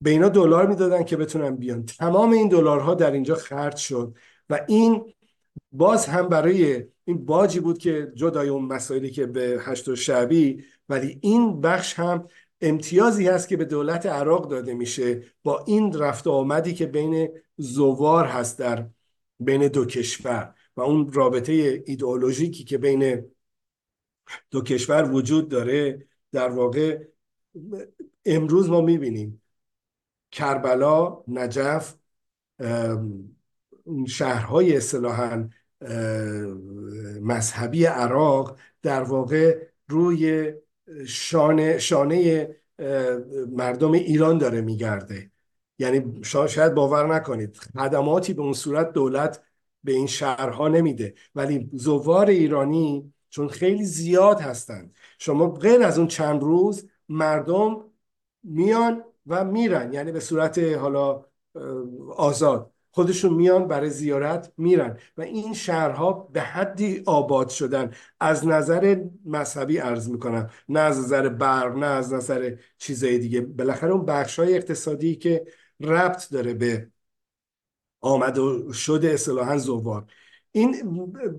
به اینا دلار می‌دادن که بتونن بیان. تمام این دلارها در اینجا خرج شد و این باز هم برای این باجی بود که جدای اون مسائلی که به هشت و شعبی ولی این بخش هم امتیازی هست که به دولت عراق داده میشه با این رفت آمدی که بین زوار هست در بین دو کشور و اون رابطه ایدئولوژیکی که بین دو کشور وجود داره. در واقع امروز ما می‌بینیم کربلا نجف شهرهای اصطلاحا مذهبی عراق در واقع روی شانه, شانه مردم ایران داره میگرده. یعنی شاید باور نکنید خدماتی به اون صورت دولت به این شهرها نمیده. ولی زوار ایرانی چون خیلی زیاد هستند شما غیر از اون چند روز مردم میان و میرن. یعنی به صورت حالا آزاد. خودشون میان برای زیارت میرن و این شهرها به حدی آباد شدن. از نظر مذهبی عرض می‌کنم نه از نظر برق نه از نظر چیزای دیگه. بالاخره اون بخش های اقتصادی که ربط داره به آمد و شده اصطلاحا زوار. این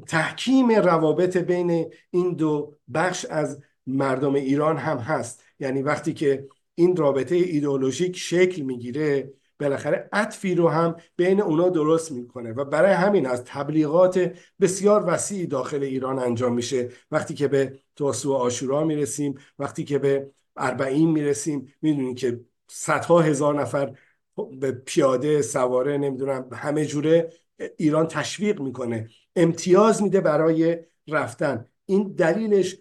تحکیم روابط بین این دو بخش از مردم ایران هم هست. یعنی وقتی که این رابطه ایدئولوژیک شکل می‌گیره بالاخره عطفی رو هم بین اونا درست می‌کنه و برای همین از تبلیغات بسیار وسیعی داخل ایران انجام میشه. وقتی که به توسو آشورا می‌رسیم وقتی که به اربعین می‌رسیم می‌دونیم که صدها هزار نفر به پیاده سواره نمی‌دونم همه جوره ایران تشویق می‌کنه. امتیاز میده برای رفتن. این دلیلش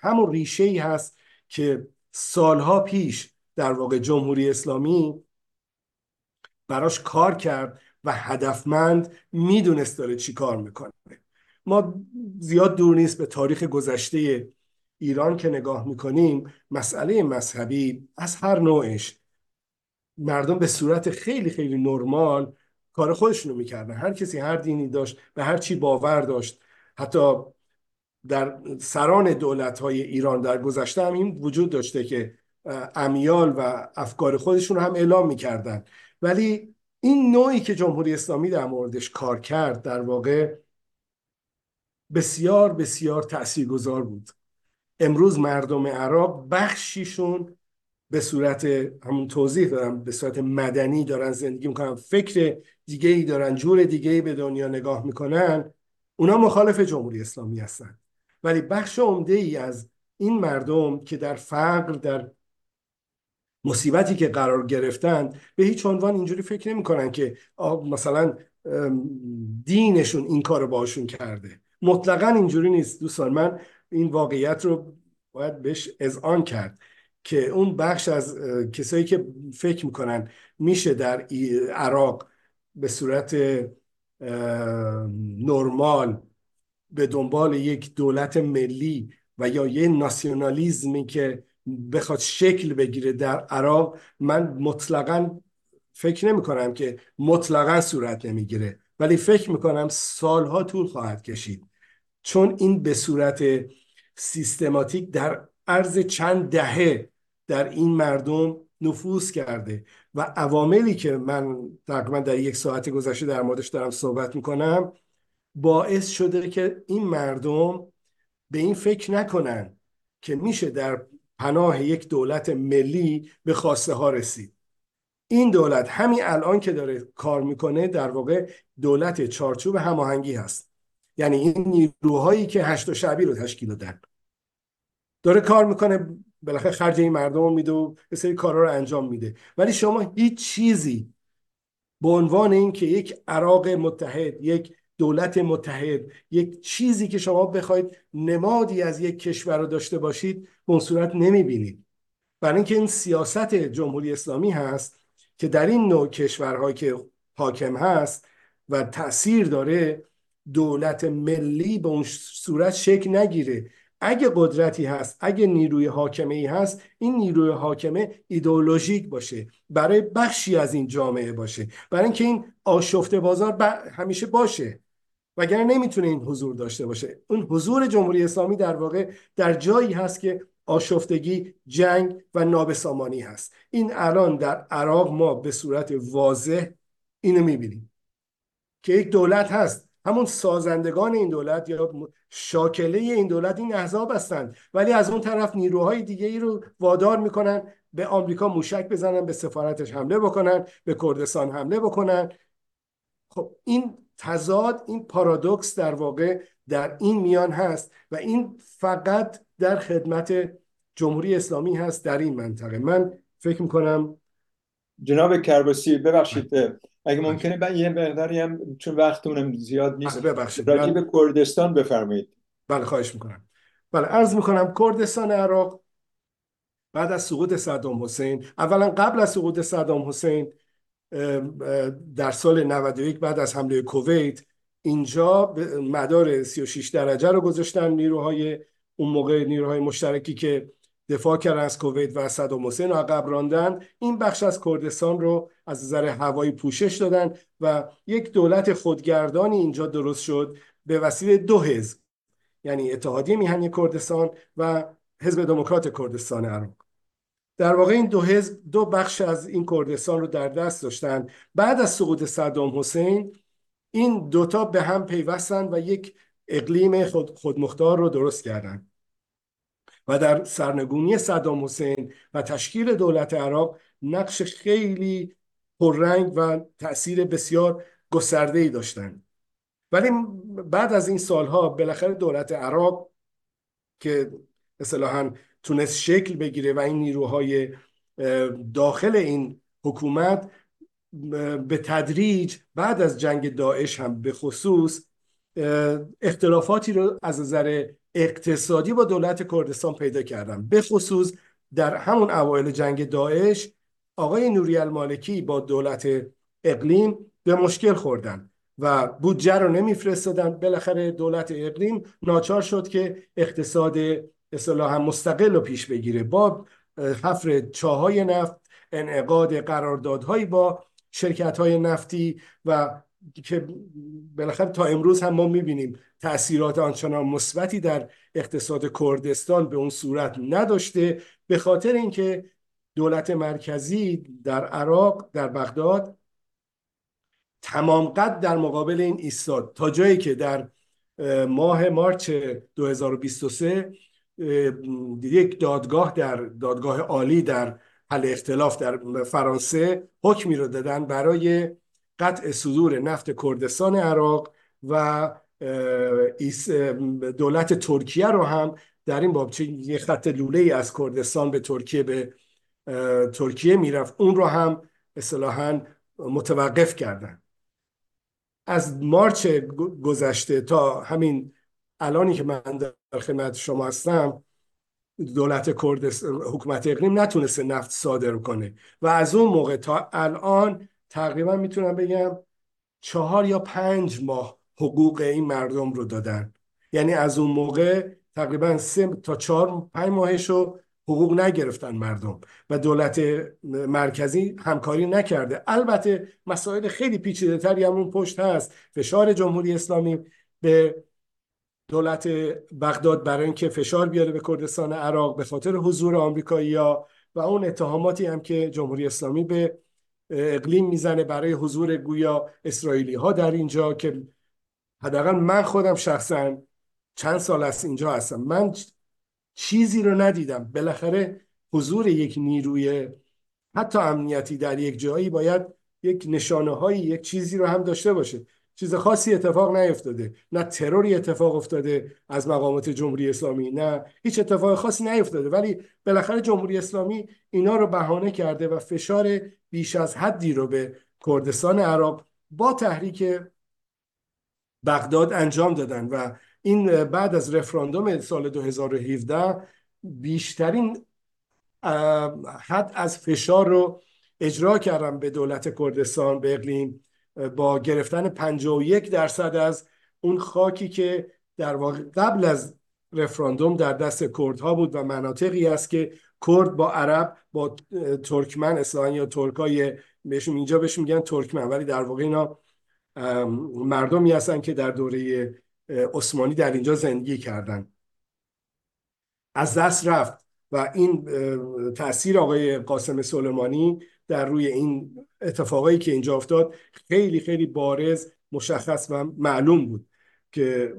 همون ریشه ای هست که سالها پیش در واقع جمهوری اسلامی براش کار کرد و هدفمند می‌دونست داره چی کار می‌کنه. ما زیاد دور نیست به تاریخ گذشته ایران که نگاه می‌کنیم مسئله مذهبی از هر نوعش مردم به صورت خیلی خیلی نرمال کار خودشونو می‌کردن. هر کسی هر دینی داشت به هر چی باور داشت. حتی در سران دولت های ایران در گذشته هم این وجود داشته که امیال و افکار خودشون رو هم اعلام می‌کردن. ولی این نوعی که جمهوری اسلامی در موردش کار کرد در واقع بسیار بسیار تاثیرگذار بود. امروز مردم عراق بخشیشون به صورت همون توضیح دارم به صورت مدنی دارن زندگی می‌کنن فکر دیگه ای دارن جور دیگه ای به دنیا نگاه می‌کنن اونا مخالف جمهوری اسلامی هستن. ولی بخش عمده ای از این مردم که در فقر در مصیبتی که قرار گرفتن به هیچ عنوان اینجوری فکر نمی‌کنن که مثلا دینشون این کار باشون کرده. مطلقا اینجوری نیست دوستان. من این واقعیت رو باید بهش اذعان کرد که اون بخش از کسایی که فکر می‌کنن میشه در عراق به صورت نرمال به دنبال یک دولت ملی و یا یه ناسیونالیزمی که بخواد شکل بگیره در عراق من مطلقا فکر نمی کنم که مطلقا صورت نمی‌گیره ولی فکر می‌کنم سالها طول خواهد کشید. چون این به صورت سیستماتیک در عرض چند دهه در این مردم نفوذ کرده و عواملی که من تقریبا در یک ساعت گذشته در موردش دارم صحبت می‌کنم باعث شده که این مردم به این فکر نکنن که میشه در پناه یک دولت ملی به خواسته ها رسید. این دولت همین الان که داره کار می‌کنه در واقع دولت چارچوب هماهنگی هست. یعنی این نیروهایی که هشت و شعبی رو تشکیل دادن. داره کار می‌کنه بالاخره خرج این مردم میده و به سری کارا رو انجام میده. ولی شما هیچ چیزی به عنوان اینکه یک عراق متحد یک دولت متحد. یک چیزی که شما بخواید نمادی از یک کشور رو داشته باشید به اون صورت نمی‌بینید. برای اینکه این سیاست جمهوری اسلامی هست که در این نوع کشورهایی که حاکم هست و تاثیر داره دولت ملی به اون صورت شکل نگیره. اگه قدرتی هست اگه نیروی حاکمه ای هست این نیروی حاکمه ایدئولوژیک باشه برای بخشی از این جامعه باشه. برای اینکه این آشفته بازار همیشه باشه. وگرنه نمی‌تونه این حضور داشته باشه. اون حضور جمهوری اسلامی در واقع در جایی هست که آشفتگی جنگ و نابسامانی هست. این الان در عراق ما به صورت واضح اینو می‌بینیم که یک دولت هست. همون سازندگان این دولت یا شاکله این دولت این احزاب هستند ولی از اون طرف نیروهای دیگه ای رو وادار می‌کنن به آمریکا موشک بزنن به سفارتش حمله بکنن به کردستان حمله بکنن. خب این تضاد این پارادوکس در واقع در این میان هست و این فقط در خدمت جمهوری اسلامی هست در این منطقه. من فکر می‌کنم جناب کرباسی ببخشید اگه ممکنه من یه مقداری هم چون وقتمونم زیاد نیست. ببخشید. راجع به کردستان بفرمایید. بله خواهش می‌کنم. بله عرض می‌کنم کردستان عراق بعد از سقوط صدام حسین اولا قبل از سقوط صدام حسین در سال 91 بعد از حمله کویت اینجا مدار 36 درجه رو گذاشتن نیروهای اون موقع نیروهای مشترکی که دفاع کردن از کویت و صدام حسین عقب راندن این بخش از کردستان رو از نظر هوایی پوشش دادن و یک دولت خودگردانی اینجا درست شد به وسیله دو حزب یعنی اتحادیه میهنی کردستان و حزب دموکرات کردستان عراق. در واقع این دو حزب دو بخش از این کردستان رو در دست داشتن. بعد از سقوط صدام حسین این دوتا به هم پیوستن و یک اقلیم خود خودمختار رو درست کردن. و در سرنگونی صدام حسین و تشکیل دولت عراق نقش خیلی پررنگ و تاثیر بسیار گسترده ای داشتن. ولی بعد از این سالها بالاخره دولت عراق که اصطلاحا تونست شکل بگیره و این نیروهای داخل این حکومت به تدریج بعد از جنگ داعش هم به خصوص اختلافاتی رو از نظر اقتصادی با دولت کردستان پیدا کردن. به خصوص در همون اوایل جنگ داعش آقای نوری المالکی با دولت اقلیم به مشکل خوردن و بودجه رو نمیفرستادن. بالاخره دولت اقلیم ناچار شد که اقتصاد اصطلاحا مستقل رو پیش بگیره. با حفر چاهای نفت انعقاد قراردادهایی با شرکت های نفتی و که بالاخره تا امروز هم ما می‌بینیم تاثیرات آنچنان مثبتی در اقتصاد کردستان به اون صورت نداشته. به خاطر اینکه دولت مرکزی در عراق در بغداد تمام قد در مقابل این ایستاد. تا جایی که در ماه مارچ 2023 یک دادگاه در دادگاه عالی در حل اختلاف در فرانسه حکمی رو دادن برای قطع صدور نفت کردستان عراق و دولت ترکیه رو هم در این باب یه خط لوله ای از کردستان به ترکیه به ترکیه می‌رفت اون رو هم اصطلاحا متوقف کردن. از مارچ گذشته تا همین الانی که من در خدمت شما هستم. دولت کردستان حکومت اقلیم نتونسته نفت صادر کنه و از اون موقع تا الان تقریبا می‌تونم بگم چهار یا پنج ماه حقوق این مردم رو دادن. یعنی از اون موقع تقریبا سه تا چهار پنج ماهشو حقوق نگرفتن مردم و دولت مرکزی همکاری نکرده. البته مسائل خیلی پیچیده تری هم اون پشت هست. فشار جمهوری اسلامی به دولت بغداد برای اینکه فشار بیاره به کردستان عراق به خاطر حضور آمریکایی ها و اون اتهاماتی هم که جمهوری اسلامی به اقلیم می‌زنه برای حضور گویا اسرائیلی ها در اینجا که حداقل من خودم شخصا چند سال از اینجا هستم. من چیزی رو ندیدم. بالاخره حضور یک نیروی حتی امنیتی در یک جایی باید یک نشانه هایی یک چیزی رو هم داشته باشه. چیز خاصی اتفاق نیفتاده. نه تروری اتفاق افتاده از مقامات جمهوری اسلامی نه هیچ اتفاق خاصی نیفتاده. ولی بالاخره جمهوری اسلامی اینا رو بهانه کرده و فشار بیش از حدی رو به کردستان عراق با تحریک بغداد انجام دادن و این بعد از رفراندوم سال 2017 بیشترین حد از فشار رو اجرا کردن به دولت کردستان به اقلیم. با گرفتن 51 درصد از اون خاکی که در واقع قبل از رفراندوم در دست کردها بود و مناطقی است که کرد با عرب با ترکمن اصلاحا یا ترکای بهشون اینجا بهشون میگن ترکمن. ولی در واقع اینا مردمی هستن که در دوره عثمانی در اینجا زندگی کردن. از دست رفت و این تاثیر آقای قاسم سلیمانی در روی این اتفاقایی که اینجا افتاد خیلی خیلی بارز مشخص و معلوم بود که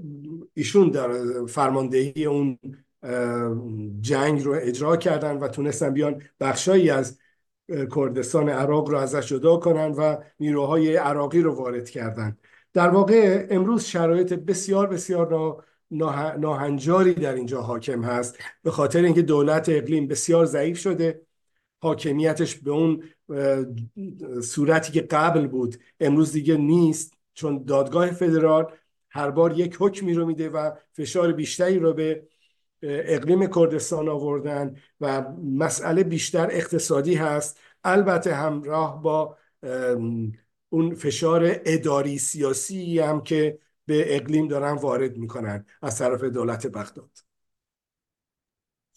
ایشون در فرماندهی اون جنگ رو اجرا کردن و تونستن بیان بخشایی از کردستان عراق رو ازش جدا کنن و نیروهای عراقی رو وارد کردن. در واقع امروز شرایط بسیار بسیار ناهنجاری در اینجا حاکم هست به خاطر اینکه دولت اقلیم بسیار ضعیف شده حاکمیتش به اون صورتی که قبل بود امروز دیگه نیست چون دادگاه فدرال هر بار یک حکمی رو میده و فشار بیشتری رو به اقلیم کردستان آوردن و مسئله بیشتر اقتصادی هست. البته همراه با اون فشار اداری سیاسی هم که به اقلیم دارن وارد می‌کنن از طرف دولت بغداد.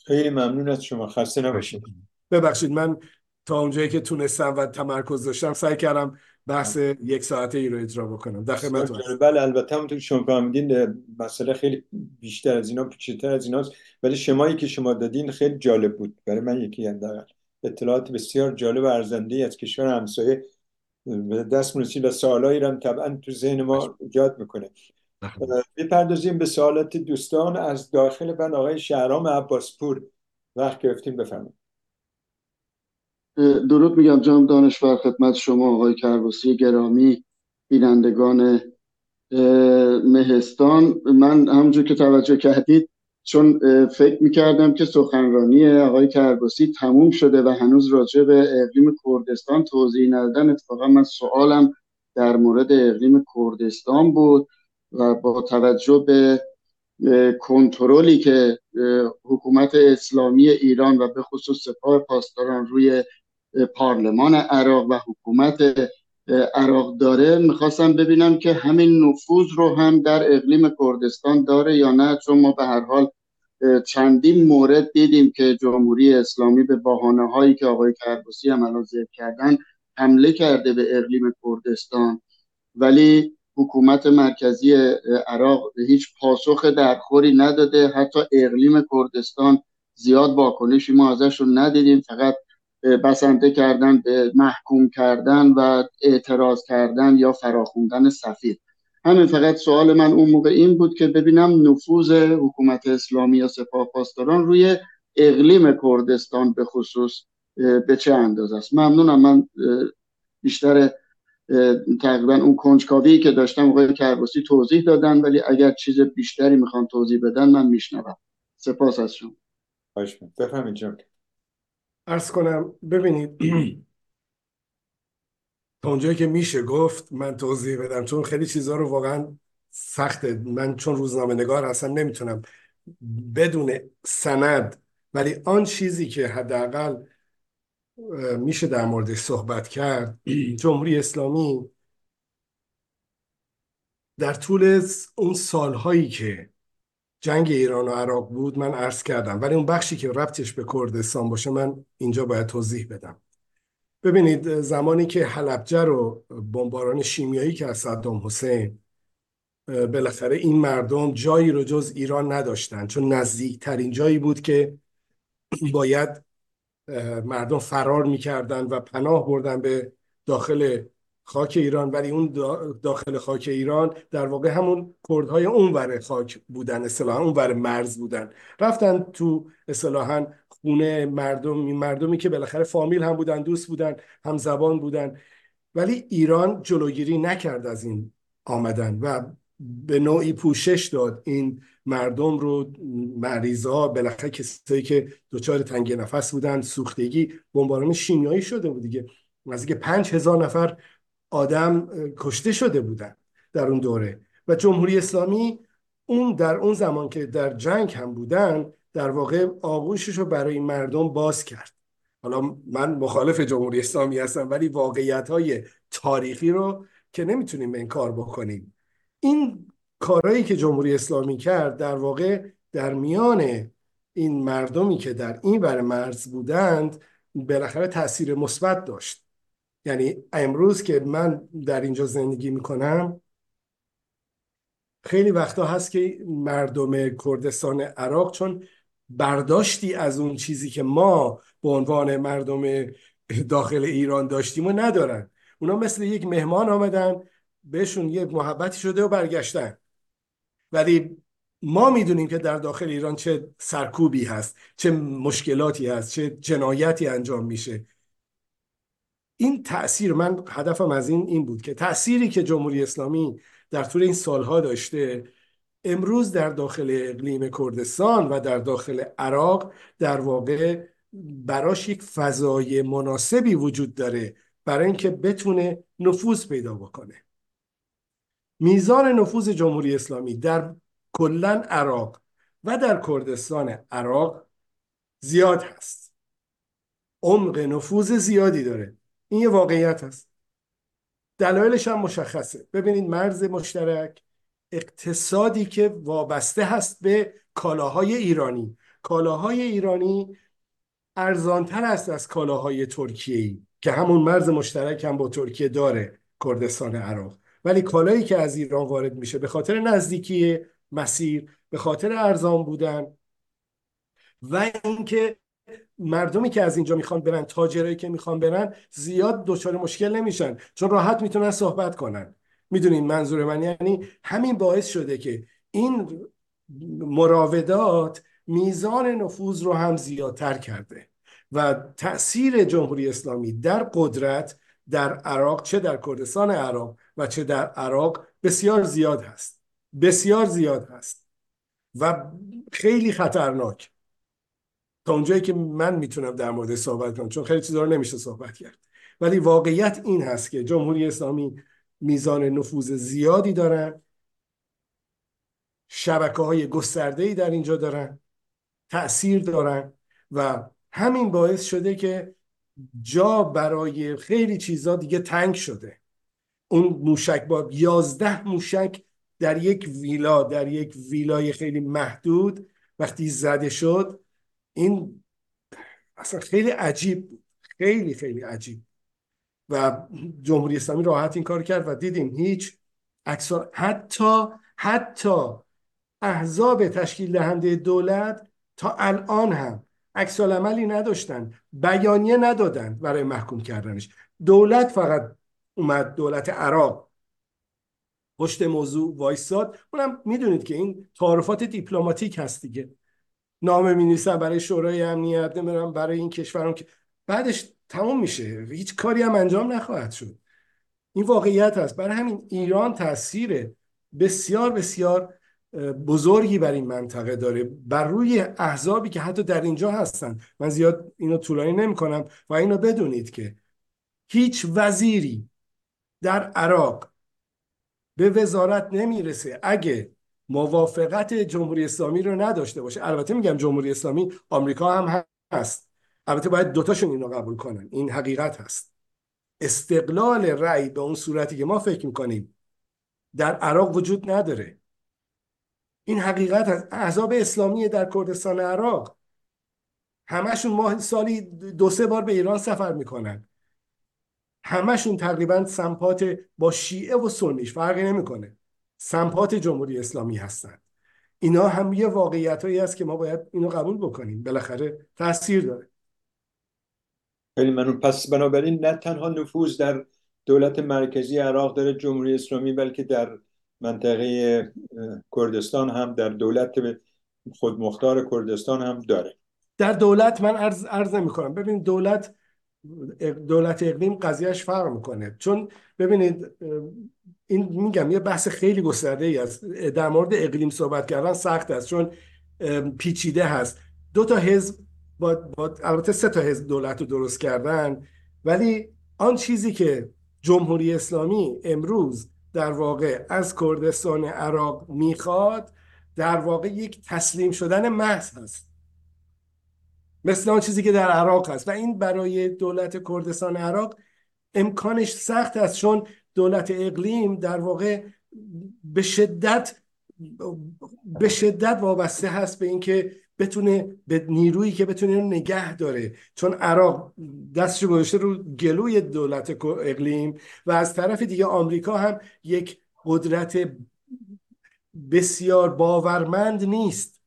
خیلی ممنون از شما. خسته نباشید. ببخشید من تا اونجایی که تونستم و تمرکز داشتم سعی کردم بحث یک ساعته ای رو اجرا بکنم. در خدمت بله البته همونطور که شما فهمیدین مسئله خیلی بیشتر از اینا پیچیده‌تر از ایناست. ولی شمایی که شما دادین خیلی جالب بود. برای من یکی حداقل. اطلاعات بسیار جالب و ارزنده از کشور همسایه. به دست مرسید و سوالایی رو طبعا تو ذهن ما ایجاد می‌کنه. بپردازیم به سوالات دوستان. از داخل بند آقای شهرام عباسپور. وقت گرفتیم بفرمایید. درود میگم جان دانشور خدمت شما آقای کرباسی گرامی بینندگان مهستان. من همونجور که توجه کردید چون فکر می‌کردم که سخنرانی آقای کرباسی تموم شده و هنوز راجع به اقلیم کردستان توضیح ندادن. اتفاقا من سوالم در مورد اقلیم کردستان بود و با توجه به کنترلی که حکومت اسلامی ایران و به خصوص سپاه پاسداران روی پارلمان عراق و حکومت عراق داره می‌خواستم ببینم که همین نفوذ رو هم در اقلیم کردستان داره یا نه چون ما به هر حال چندین مورد دیدیم که جمهوری اسلامی به بحانه هایی که آقای کربوسی هم الان ذکر کردن حمله کرده به اقلیم کردستان. ولی حکومت مرکزی عراق هیچ پاسخ درخوری نداده. حتی اقلیم کردستان زیاد واکنشی ما ازشون ندیدیم فقط بسنده کردن به محکوم کردن و اعتراض کردن یا فراخوندن سفیر. همین فقط سوال من اون موقع این بود که ببینم نفوذ حکومت اسلامی یا سپاه پاسداران روی اقلیم کردستان به خصوص به چه اندازه است. ممنونم. من بیشتر تقریبا اون کنجکاوی که داشتم آقای کرباسی توضیح دادن ولی اگر چیز بیشتری می‌خوان توضیح بدن من میشنوم. سپاس از شما. بفهمید ارز کنم ببینید تا اونجایی که میشه گفت من توضیح بدم چون خیلی چیزها رو واقعا سخته. من چون روزنامه نگار هستم نمی‌تونم بدون سند ولی آن چیزی که حداقل میشه در موردش صحبت کرد جمهوری اسلامی در طول اون سالهایی که جنگ ایران و عراق بود من عرض کردم. ولی اون بخشی که ربطش به کردستان باشه من اینجا باید توضیح بدم. ببینید زمانی که حلبجه رو بمباران شیمیایی که از صدام حسین بالاخره این مردم جایی رو جز ایران نداشتن. چون نزدیکترین جایی بود که باید مردم فرار می‌کردن و پناه بردن به داخل خاک ایران ولی اون داخل خاک ایران در واقع همون کردهای اونور خاک بودن اصطلاحا اونور مرز بودن. رفتن تو اصطلاحا خونه مردم مردمی که بالاخره فامیل هم بودن دوست بودن هم زبان بودن. ولی ایران جلوگیری نکرد از این آمدن و به نوعی پوشش داد این مردم رو مریضا بالاخره کسایی که دچار تنگ نفس بودن سوختگی بمباران شیمیایی شده بود دیگه. نزدیک پنج هزار نفر آدم کشته شده بودن در اون دوره. و جمهوری اسلامی اون در اون زمان که در جنگ هم بودن در واقع آغوشش رو برای مردم باز کرد. حالا من مخالف جمهوری اسلامی هستم ولی واقعیت های تاریخی رو که نمی‌تونیم انکار بکنیم. این کارهایی که جمهوری اسلامی کرد در واقع در میان این مردمی که در این بر مرز بودند بالاخره تاثیر مثبت داشت. یعنی امروز که من در اینجا زندگی می‌کنم خیلی وقتا هست که مردم کردستان عراق چون برداشتی از اون چیزی که ما به عنوان مردم داخل ایران داشتیم و ندارن. اونا مثل یک مهمان آمدن بهشون یه محبتی شده و برگشتن. ولی ما می‌دونیم که در داخل ایران چه سرکوبی هست چه مشکلاتی هست چه جنایتی انجام میشه. این تاثیر من هدفم از این این بود که تأثیری که جمهوری اسلامی در طول این سالها داشته امروز در داخل اقلیم کردستان و در داخل عراق در واقع براش یک فضای مناسبی وجود داره برای اینکه بتونه نفوذ پیدا بکنه. میزان نفوذ جمهوری اسلامی در کلا عراق و در کردستان عراق زیاد هست. عمق نفوذ زیادی داره. این یه واقعیت هست. دلایلش هم مشخصه. ببینید مرز مشترک اقتصادی که وابسته هست به کالاهای ایرانی. کالاهای ایرانی ارزانتر است از کالاهای ترکیه ای که همون مرز مشترک هم با ترکیه داره کردستان عراق. ولی کالایی که از ایران وارد میشه به خاطر نزدیکی مسیر به خاطر ارزان بودن و اینکه مردمی که از اینجا می‌خوان برن تاجرایی که می‌خوان برن زیاد دچار مشکل نمیشن. چون راحت می‌تونن صحبت کنن. می‌دونین منظور من یعنی همین باعث شده که این مراودات میزان نفوذ رو هم زیادتر کرده و تاثیر جمهوری اسلامی در قدرت در عراق چه در کردستان عراق و چه در عراق بسیار زیاد هست. بسیار زیاد هست. و خیلی خطرناک. تا اونجایی که من می‌تونم در مورد صحبت کنم چون خیلی چیزا رو نمیشه صحبت کرد. ولی واقعیت این هست که جمهوری اسلامی میزان نفوذ زیادی دارن. شبکه های گسترده ای در اینجا دارن. تأثیر دارن. و همین باعث شده که جا برای خیلی چیزا دیگه تنگ شده. اون موشک با یازده موشک در یک ویلا در یک ویلای خیلی محدود وقتی زده شد این اصلا خیلی عجیب بود. خیلی خیلی عجیب. و جمهوری اسلامی راحت این کار کرد و دیدیم هیچ اکثر حتی حتی احزاب تشکیل دهنده دولت تا الان هم عکس عملی نداشتن بیانیه ندادن برای محکوم کردنش. دولت فقط اومد دولت عراق پشت موضوع وایساد. اونم می‌دونید که این تعارفات دیپلماتیک هست دیگه. نامه می برای شورای امنیت نمی‌دونم برای این کشورم که بعدش تمام میشه. هیچ کاری هم انجام نخواهد شد. این واقعیت هست. برای همین ایران تاثیر بسیار بسیار بزرگی بر این منطقه داره. بر روی احزابی که حتی در اینجا هستن. من زیاد اینو طولانی نمی کنم و اینو بدونید که هیچ وزیری در عراق به وزارت نمی‌رسه. اگه موافقت جمهوری اسلامی رو نداشته باشه. البته میگم جمهوری اسلامی آمریکا هم هست. البته باید دوتاشون اینو قبول کنن. این حقیقت هست. استقلال رأی به اون صورتی که ما فکر می‌کنیم در عراق وجود نداره. این حقیقت هست. احزاب اسلامی در کردستان عراق همشون ماه سالی دو سه بار به ایران سفر می‌کنن. همشون تقریبا سمپات با شیعه و سنیش. فرقی نمی‌کنه. سمپات جمهوری اسلامی هستن اینا هم یه واقعیت هایی هست که ما باید اینو قبول بکنیم. بالاخره تاثیر داره. خیلی ممنون. پس بنابراین نه تنها نفوذ در دولت مرکزی عراق داره جمهوری اسلامی بلکه در منطقه کردستان هم در دولت خودمختار کردستان هم داره. در دولت من عرض, عرض نمی کنم ببینید دولت دولت اقلیم قضیهش فرق می‌کنه. چون ببینید این میگم یه بحث خیلی گسترده ای است. در مورد اقلیم صحبت کردن سخت است چون پیچیده هست. دو تا حزب با, با البته سه تا حزب دولت رو درست کردن ولی آن چیزی که جمهوری اسلامی امروز در واقع از کردستان عراق می‌خواد در واقع یک تسلیم شدن محض هست. مثل آن چیزی که در عراق هست. و این برای دولت کردستان عراق امکانش سخت است چون دولت اقلیم در واقع به شدت به شدت وابسته هست به اینکه بتونه به نیرویی که بتونه نگه داره. چون عراق دستش گذاشته رو گلوی دولت اقلیم و از طرف دیگه آمریکا هم یک قدرت بسیار باورمند نیست.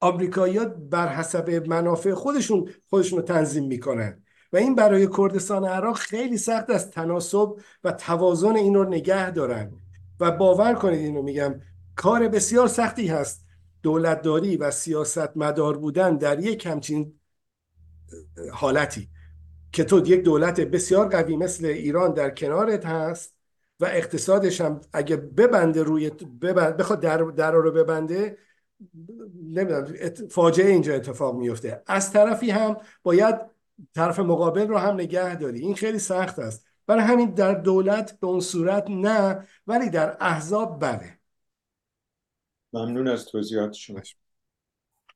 آمریکایی‌ها بر حسب منافع خودشون خودشون رو تنظیم می‌کنن. و این برای کردستان عراق خیلی سخت است. تناسب و توازن این رو نگه دارن. و باور کنید اینو میگم کار بسیار سختی هست. دولتداری و سیاست مدار بودن در یک همچین حالتی که تو یک دولت بسیار قوی مثل ایران در کنارت هست و اقتصادش هم اگه ببنده روی ببند بخواد در, در رو ببنده نمی‌دونم فاجعه اینجا اتفاق میفته از طرفی هم باید طرف مقابل رو هم نگه داری. این خیلی سخت است. برای همین در دولت به اون صورت نه ولی در احزاب بله. ممنون از توضیحات شما.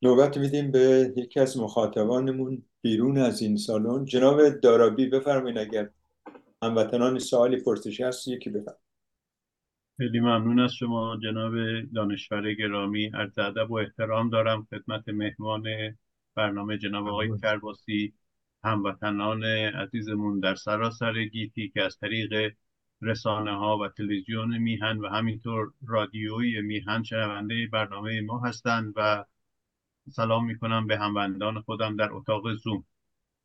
نوبت میدیم به یکی از مخاطبانمون بیرون از این سالن. جناب دارابی بفرمایید اگر هموطنان سوالی پرسشی هست یکی بفرمایید. خیلی ممنون از شما جناب دانشور گرامی. عرض ادب و احترام دارم خدمت مهمان برنامه جناب آقای کرباسی. هموطنان عزیزمون در سراسر گیتی که از طریق رسانه ها و تلویزیون میهن و همینطور رادیوی میهن شنونده برنامه ما هستند و سلام می‌کنم به هموندان خودم در اتاق زوم.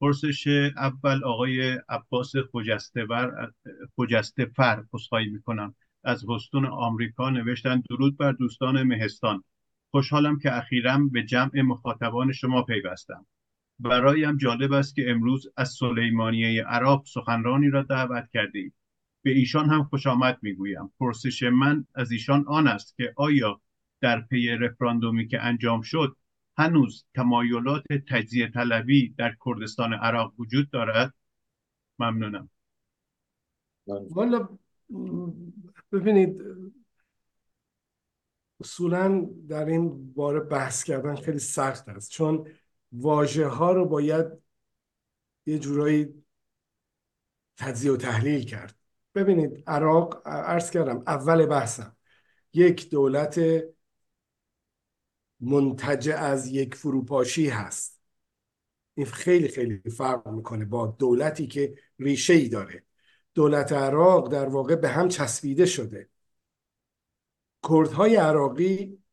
پرسش اول آقای عباس خجسته بر خجسته فر می‌کنم. از هستون آمریکا نوشتن درود بر دوستان مهستان. خوشحالم که اخیرا به جمع مخاطبان شما پیوستم. برایم جالب است که امروز از سلیمانیه عراق سخنرانی را دعوت کرده به ایشان هم خوش آمد می‌گویم. پرسش من از ایشان آن است که آیا در پی رفراندومی که انجام شد هنوز تمایلات تجزیه طلبی در کردستان عراق وجود دارد؟ ممنونم. والا ببینید اصولا در این باره بحث کردن خیلی سخت است. چون واژه ها رو باید یه جورایی تجزیه و تحلیل کرد. ببینید عراق عرض کردم اول بحثم. یک دولت منتج از یک فروپاشی هست. این خیلی خیلی فرق می‌کنه با دولتی که ریشه ای داره. دولت عراق در واقع به هم چسبیده شده. کردهای عراقی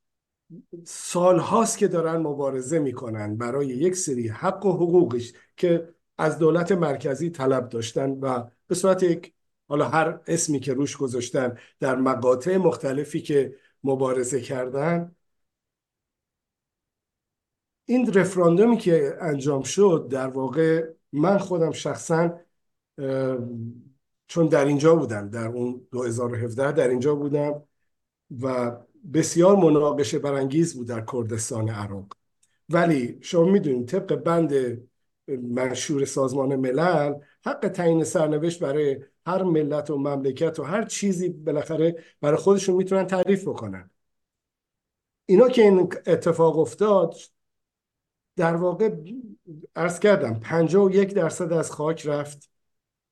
سالهاست که دارن مبارزه می‌کنن برای یک سری حق و حقوقش که از دولت مرکزی طلب داشتن و به صورت یک حالا هر اسمی که روش گذاشتن در مقاطع مختلفی که مبارزه کردن این رفراندومی که انجام شد در واقع من خودم شخصا چون در اینجا بودم در اون 2017 در اینجا بودم و بسیار مناقشه برانگیز بود در کردستان عراق. ولی شما می‌دونید طبق بند منشور سازمان ملل حق تعیین سرنوشت برای هر ملت و مملکت و هر چیزی بالاخره برای خودشون می‌تونن تعریف بکنن. اینا که این اتفاق افتاد در واقع ارز کردم 51 درصد از خاک رفت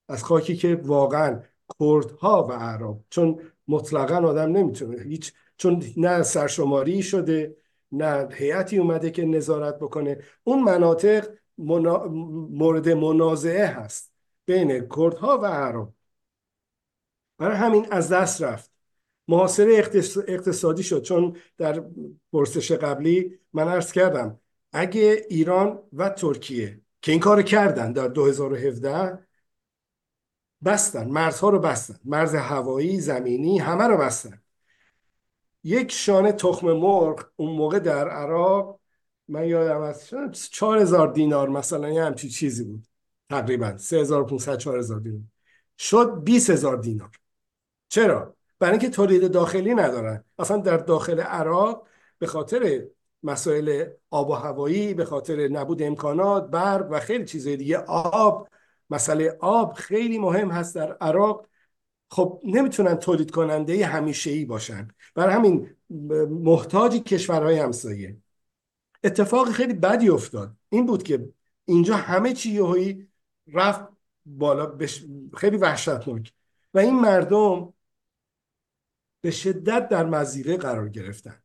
از خاکی که واقعا کردها و عرب چون مطلقا آدم نمی‌تونه هیچ چون نه سرشماری شده نه هیئتی اومده که نظارت بکنه. اون مناطق مورد منازعه هست بین کردها و عرب برای همین از دست رفت. محاصره اقتصادی شد. چون در پرسش قبلی من عرض کردم اگه ایران و ترکیه که این کار کردن در 2017 بستن مرزها رو بستن. مرز هوایی زمینی همه رو بستن. یک شانه تخم مرغ اون موقع در عراق من یادم از چهار هزار دینار مثلا یه همچی چیزی بود. تقریبا سه هزار پونسد چهار هزار دینار. شد بیس هزار دینار. چرا؟ برای اینکه تولید داخلی ندارن. اصلا در داخل عراق به خاطر مسائل آب و هوایی به خاطر نبود امکانات برق و خیلی چیزهای دیگه آب مسئله آب خیلی مهم هست در عراق. خب نمی‌تونن تولید کننده همیشه ای باشن. برای همین محتاج کشورهای همسایه. اتفاق خیلی بدی افتاد. این بود که اینجا همه چی یهویی رفت بالا بش... خیلی وحشتناک. و این مردم به شدت در مزیقه قرار گرفتن.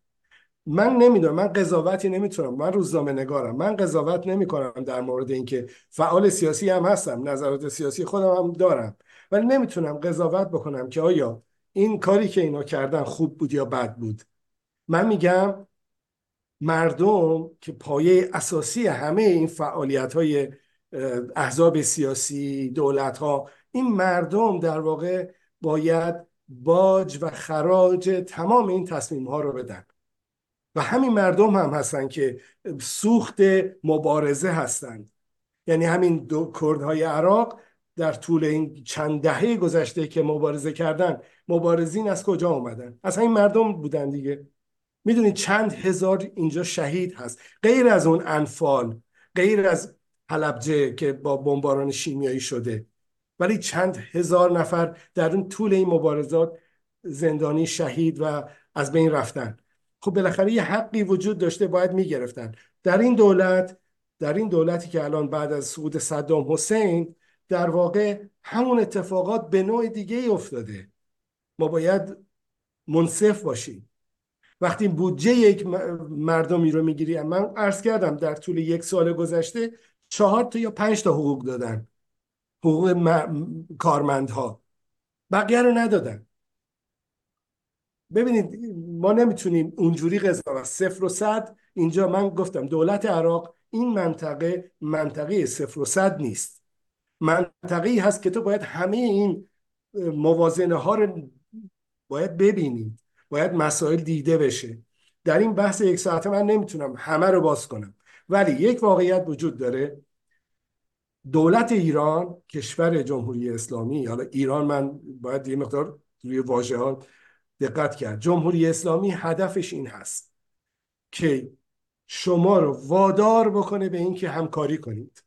من نمی‌دونم من قضاوتی نمی‌تونم من روزنامه نگارم. من قضاوت نمی‌کنم در مورد اینکه فعال سیاسی هم هستم نظرات سیاسی خودم هم دارم. ولی نمی‌تونم قضاوت بکنم که آیا این کاری که اینا کردن خوب بود یا بد بود. من میگم مردم که پایه اساسی همه این فعالیت های احزاب سیاسی دولت ها این مردم در واقع باید باج و خراج تمام این تصمیم ها رو بدن. و همین مردم هم هستن که سوخت مبارزه هستند یعنی همین دو کردهای عراق در طول این چند دهه گذشته که مبارزه کردن مبارزین از کجا آمدن؟ از همین مردم بودن دیگه. می‌دونید چند هزار اینجا شهید هست. غیر از اون انفال غیر از حلبجه که با بمباران شیمیایی شده. ولی چند هزار نفر در اون طول این مبارزات زندانی شهید و از بین رفتن. خب بالاخره یه حقی وجود داشته باید می‌گرفتن. در این دولت در این دولتی که الان بعد از سقوط صدام حسین در واقع همون اتفاقات به نوع دیگه ای افتاده. ما باید منصف باشیم. وقتی بودجه یک مردمی رو می‌گیری من عرض کردم در طول یک سال گذشته چهار تا یا پنج تا حقوق دادن. حقوق م... کارمندها. بقیه رو ندادن. ببینید ما نمی‌تونیم اونجوری قضاوت صفر و صد. اینجا من گفتم دولت عراق این منطقه منطقه صفر و صد نیست. منطقه هست که تو باید همه این موازنه ها رو باید ببینید باید مسائل دیده بشه. در این بحث یک ساعته من نمی‌تونم همه رو باز کنم. ولی یک واقعیت وجود داره. دولت ایران کشور جمهوری اسلامی حالا ایران من باید یه مقدار روی واژه دقت کرد. جمهوری اسلامی هدفش این هست که شما رو وادار بکنه به اینکه همکاری کنید.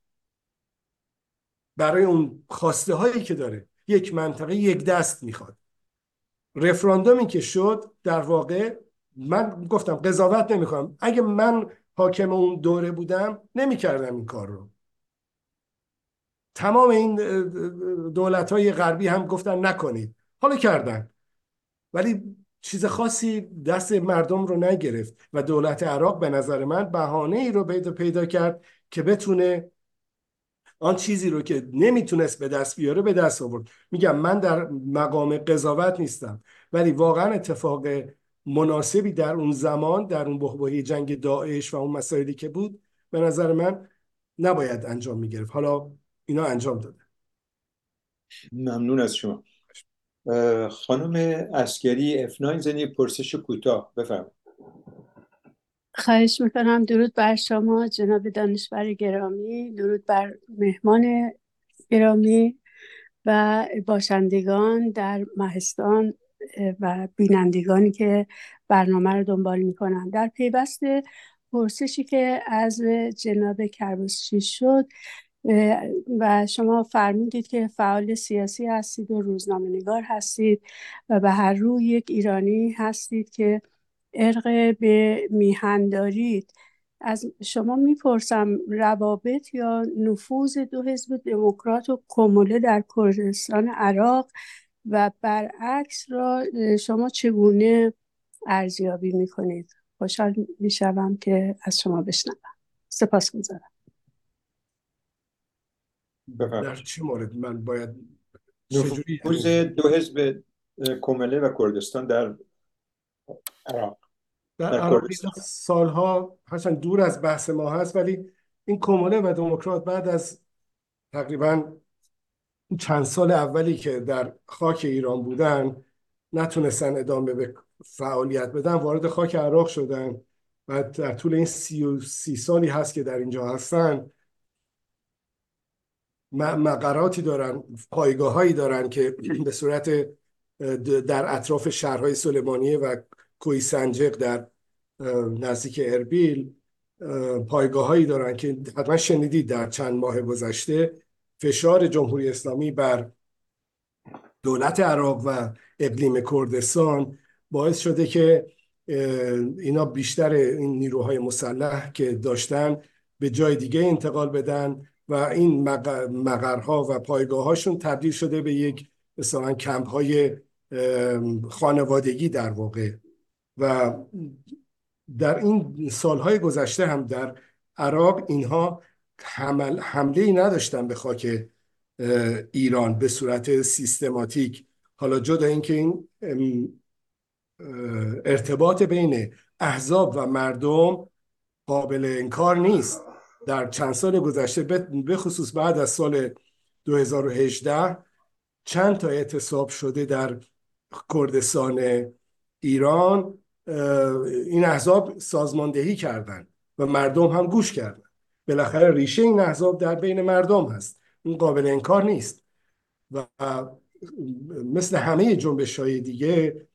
برای اون خواسته هایی که داره. یک منطقه یک دست می‌خواد. رفراندومی که شد در واقع من گفتم قضاوت نمی‌کنم. اگه من حاکم اون دوره بودم نمی‌کردم این کار رو. تمام این دولت های غربی هم گفتن نکنید. حالا کردن. ولی چیز خاصی دست مردم رو نگرفت و دولت عراق به نظر من بهانه ای رو پیدا کرد که بتونه آن چیزی رو که نمی‌تونست به دست بیاره به دست آورد. میگم من در مقام قضاوت نیستم ولی واقعا اتفاق مناسبی در اون زمان در اون بحبوحی جنگ داعش و اون مسائلی که بود به نظر من نباید انجام می‌گرفت. حالا اینا انجام داده. ممنون از شما. خانم اسکری افناین زنی پرسش کوتاه. بفرمایید. خواهش می‌کنم. درود بر شما جناب دانشور گرامی. درود بر مهمان گرامی و باشندگان در مهستان و بینندگانی که برنامه رو دنبال می‌کنن. در پیوست پرسشی که از جناب کربوسچی شد و شما فرمودید که فعال سیاسی هستید و روزنامه نگار هستید و به هر روی یک ایرانی هستید که ارق به میهن دارید. از شما می‌پرسم روابط یا نفوذ دو حزب دموکرات و کموله در کردستان عراق و برعکس را شما چگونه ارزیابی می‌کنید؟ خوشحال می‌شوم که از شما بشنوم. سپاس گذارم. در چه مورد؟ من باید نفوذ دو حزب کمله و کردستان در عراق. در عراق سالها هستن دور از بحث ما هست ولی این کمله و دموکرات بعد از تقریبا چند سال اولی که در خاک ایران بودن نتونستن ادامه به فعالیت بدن وارد خاک عراق شدن. و در طول این سی, و سی سالی هست که در اینجا هستن. مقراتی دارن پایگاه هایی دارن که *clears throat* به صورت در اطراف شهرهای سلیمانیه و کوی سنجق در نزدیک اربیل پایگاه هایی دارن که حتما شنیدید در چند ماه گذشته فشار جمهوری اسلامی بر دولت عراق و اقلیم کردستان باعث شده که اینا بیشتر این نیروهای مسلح که داشتن به جای دیگه انتقال بدن و این مقرها و پایگاه هاشون تبدیل شده به یک مثلا کمپ های خانوادگی در واقع. و در این سالهای گذشته هم در عراق اینها حمل حمله ای نداشتن به خاک ایران به صورت سیستماتیک. حالا جدا اینکه این ارتباط بین احزاب و مردم قابل انکار نیست. در چند سال گذشته به خصوص بعد از سال 2018 چند تا اعتصاب شده در کردستان ایران. این احزاب سازماندهی کردند و مردم هم گوش کردن. بالاخره ریشه این احزاب در بین مردم هست. این قابل انکار نیست. و مثل همه جنبش های دیگه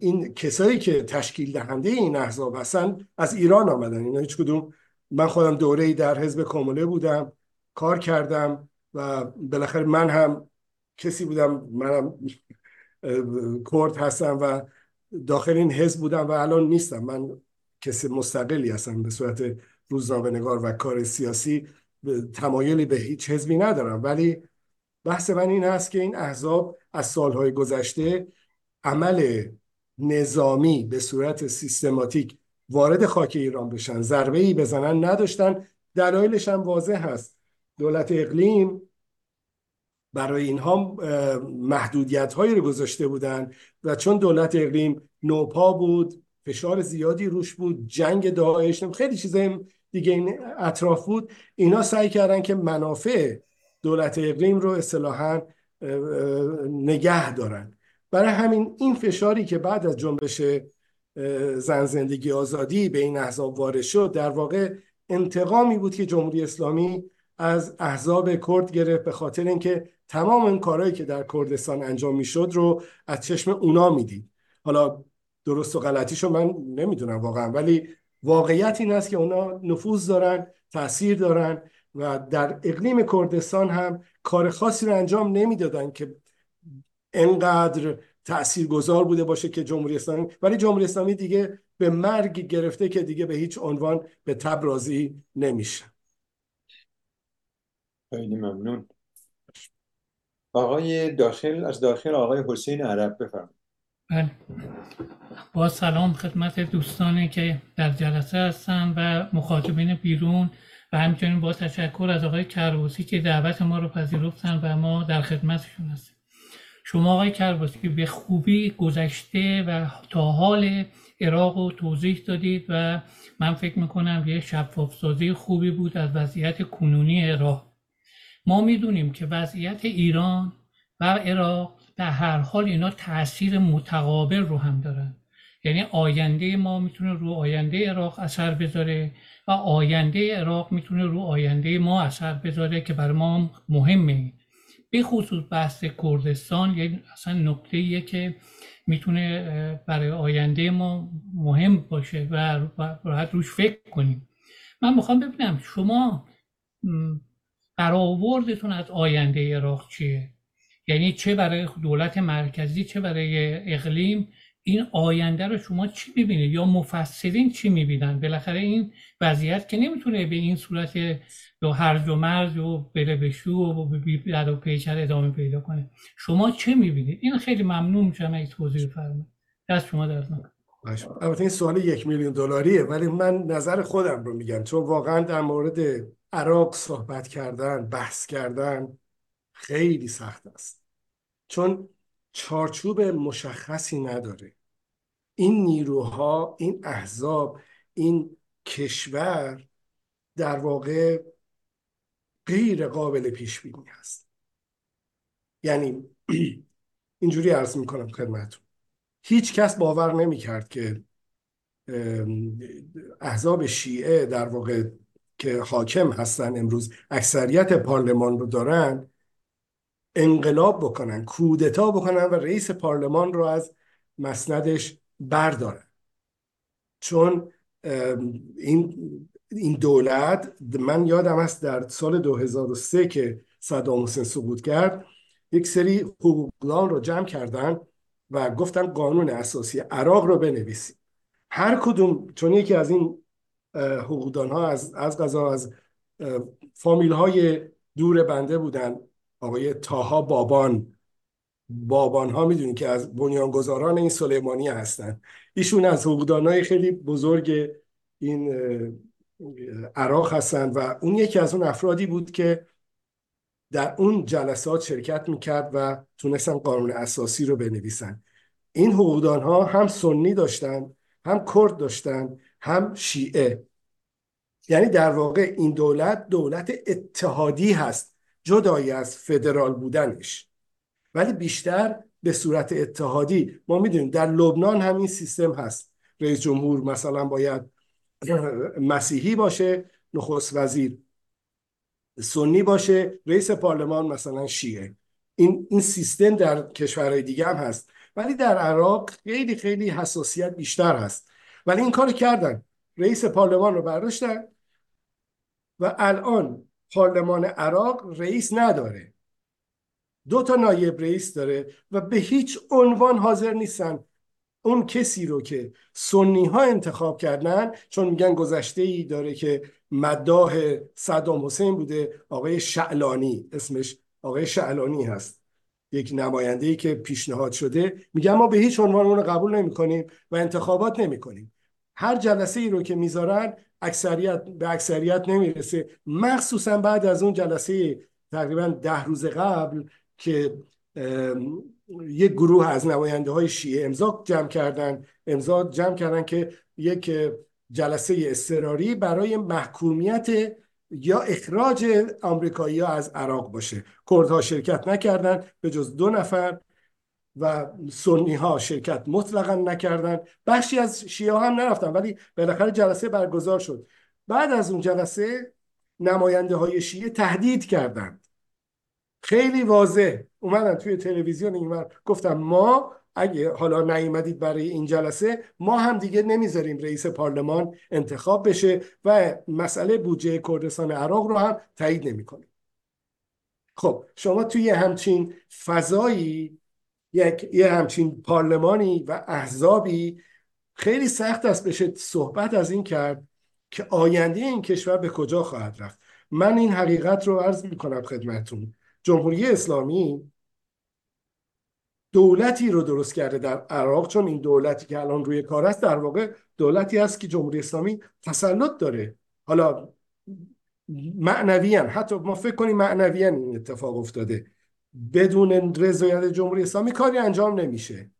این کسایی که تشکیل دهنده این احزاب هستن از ایران آمدن. اینا هیچ کدوم من خودم دوره در حزب کامله بودم کار کردم و بالاخره من هم کسی بودم منم کرد هستم و داخل این حزب بودم و الان نیستم. من کسی مستقلی هستم به صورت روزنامه نگار و کار سیاسی. تمایلی به هیچ حزبی ندارم. ولی بحث من این هست که این احزاب از سالهای گذشته عمل نظامی به صورت سیستماتیک وارد خاک ایران بشن. ضربه ای بزنن نداشتن. دلایلش هم واضح هست. دولت اقلیم برای اینها محدودیت هایی رو گذاشته بودن و چون دولت اقلیم نوپا بود فشار زیادی روش بود جنگ داعش خیلی چیزای دیگه این اطراف بود اینا سعی کردن که منافع دولت اقلیم رو اصطلاحا نگه دارن. برای همین این فشاری که بعد از جنبش زن زندگی آزادی به این احزاب وارد شد در واقع انتقامی بود که جمهوری اسلامی از احزاب کرد گرفت به خاطر اینکه تمام این کارهایی که در کردستان انجام می‌شد رو از چشم اونا می‌دید. حالا درست و غلطیشو من نمی‌دونم واقعا ولی واقعیت این است که اونا نفوذ دارن تاثیر دارن و در اقلیم کردستان هم کار خاصی رو انجام نمی‌دادن که انقدر تأثیر گذار بوده باشه که جمهوری اسلامی. ولی جمهوری اسلامی دیگه به مرگ گرفته که دیگه به هیچ عنوان به تب راضی نمیشه. خیلی ممنون. آقای داخل از داخل آقای حسین عرب بفرمایید. بله. با سلام خدمت دوستانی که در جلسه هستن و مخاطبین بیرون و همچنین با تشکر از آقای کربوسی که دعوت ما رو پذیرفتن و ما در خدمتشون هستیم. شما آقای کربوسی به خوبی گذشته و تا حال عراق رو توضیح دادید و من فکر می‌کنم یه شفاف سازی خوبی بود از وضعیت کنونی عراق. ما می‌دونیم که وضعیت ایران و عراق در هر حال اینا تاثیر متقابل رو هم دارن. یعنی آینده ما می‌تونه رو آینده عراق اثر بذاره و آینده عراق می‌تونه رو آینده ما اثر بذاره که برای ما مهمه. به خصوص بحث کردستان یعنی اصلا نکته که می‌تونه برای آینده ما مهم باشه و راحت روش فکر کنیم. من می‌خوام ببینم شما برآوردتون از آینده عراق چیه؟ یعنی چه برای دولت مرکزی چه برای اقلیم؟ این آینده رو شما چی می‌بینید؟ یا مفسرین چی می‌بینن؟ بالاخره این وضعیت که نمی‌تونه به این صورت دو هرج و مرج و بره به شو و در و پیچر ادامه پیدا کنه. شما چه می‌بینید؟ این خیلی ممنون میشم اگه توضیح بفرمایید. دست شما در البته این سوال یک میلیون دلاریه ولی من نظر خودم رو میگم. چون واقعا در مورد عراق صحبت کردن بحث کردن خیلی سخت است. چون چارچوب مشخصی نداره. این نیروها این احزاب این کشور در واقع غیر قابل پیش بینی هست. یعنی *clears throat* اینجوری عرض می‌کنم خدمتون هیچ کس باور نمی‌کرد که احزاب شیعه در واقع که حاکم هستن امروز اکثریت پارلمان رو دارن انقلاب بکنن کودتا بکنن و رئیس پارلمان رو از مسندش بردارن. چون این این دولت من یادم است در سال 2003 که صدام حسین سقوط کرد یک سری حقوقدان رو جمع کردن و گفتن قانون اساسی عراق رو بنویسیم هر کدوم چون یکی از این حقوقدان ها از از غذا از فامیل های دور بنده بودن. آقای تاها بابان. بابان ها می‌دونید که از بنیانگذاران این سلیمانی هستن. ایشون از حقوقدانای خیلی بزرگ این عراق هستند و اون یکی از اون افرادی بود که در اون جلسات شرکت می‌کرد و تونستن قانون اساسی رو بنویسن. این حقوقدان ها هم سنی داشتن هم کرد داشتن هم شیعه. یعنی در واقع این دولت دولت اتحادی هست جدایی از فدرال بودنش. ولی بیشتر به صورت اتحادی. ما می‌دونیم در لبنان هم این سیستم هست. رئیس جمهور مثلا باید مسیحی باشه نخست وزیر سنی باشه رئیس پارلمان مثلا شیعه. این این سیستم در کشورهای دیگه هم هست. ولی در عراق خیلی خیلی حساسیت بیشتر هست. ولی این کار کردن. رئیس پارلمان رو برداشتن و الان پارلمان عراق رئیس نداره. دو تا نایب رئیس داره و به هیچ عنوان حاضر نیستن اون کسی رو که سنی ها انتخاب کردن چون میگن گذشته ای داره که مداح صدام حسین بوده آقای شعلانی اسمش آقای شعلانی هست. یک نماینده ای که پیشنهاد شده. میگن ما به هیچ عنوان اون رو قبول نمی کنیم و انتخابات نمی کنیم هر جلسه ای رو که می‌ذارن اکثریت به اکثریت نمی‌رسه. مخصوصا بعد از اون جلسه تقریبا ده روز قبل که یک گروه از نماینده های شیعه امضا جمع کردن. امضا جمع کردن که یک جلسه اضطراری برای محکومیت یا اخراج آمریکایی ها از عراق باشه. کردها شرکت نکردن به جز دو نفر. و سنی ها شرکت مطلقا نکردن. بخشی از شیعه هم نرفتن ولی بالاخره جلسه برگزار شد. بعد از اون جلسه نماینده های شیعه تهدید کردند. خیلی واضح. اومدن توی تلویزیون این گفتم ما اگه حالا نیومدید برای این جلسه ما هم دیگه نمی‌ذاریم رئیس پارلمان انتخاب بشه و مسئله بودجه کردستان عراق رو هم تایید نمی‌کنیم خب شما توی همچین فضایی یک یه همچین پارلمانی و احزابی خیلی سخت است بشه صحبت از این کرد که آینده این کشور به کجا خواهد رفت. من این حقیقت رو عرض می‌کنم خدمتون جمهوری اسلامی دولتی رو درست کرده در عراق چون این دولتی که الان روی کار است در واقع دولتی است که جمهوری اسلامی تسلط داره. حالا معنویان حتی ما فکر کنیم معنویان این اتفاق افتاده. بدون رضایت جمهوری اسلامی کاری انجام نمیشه.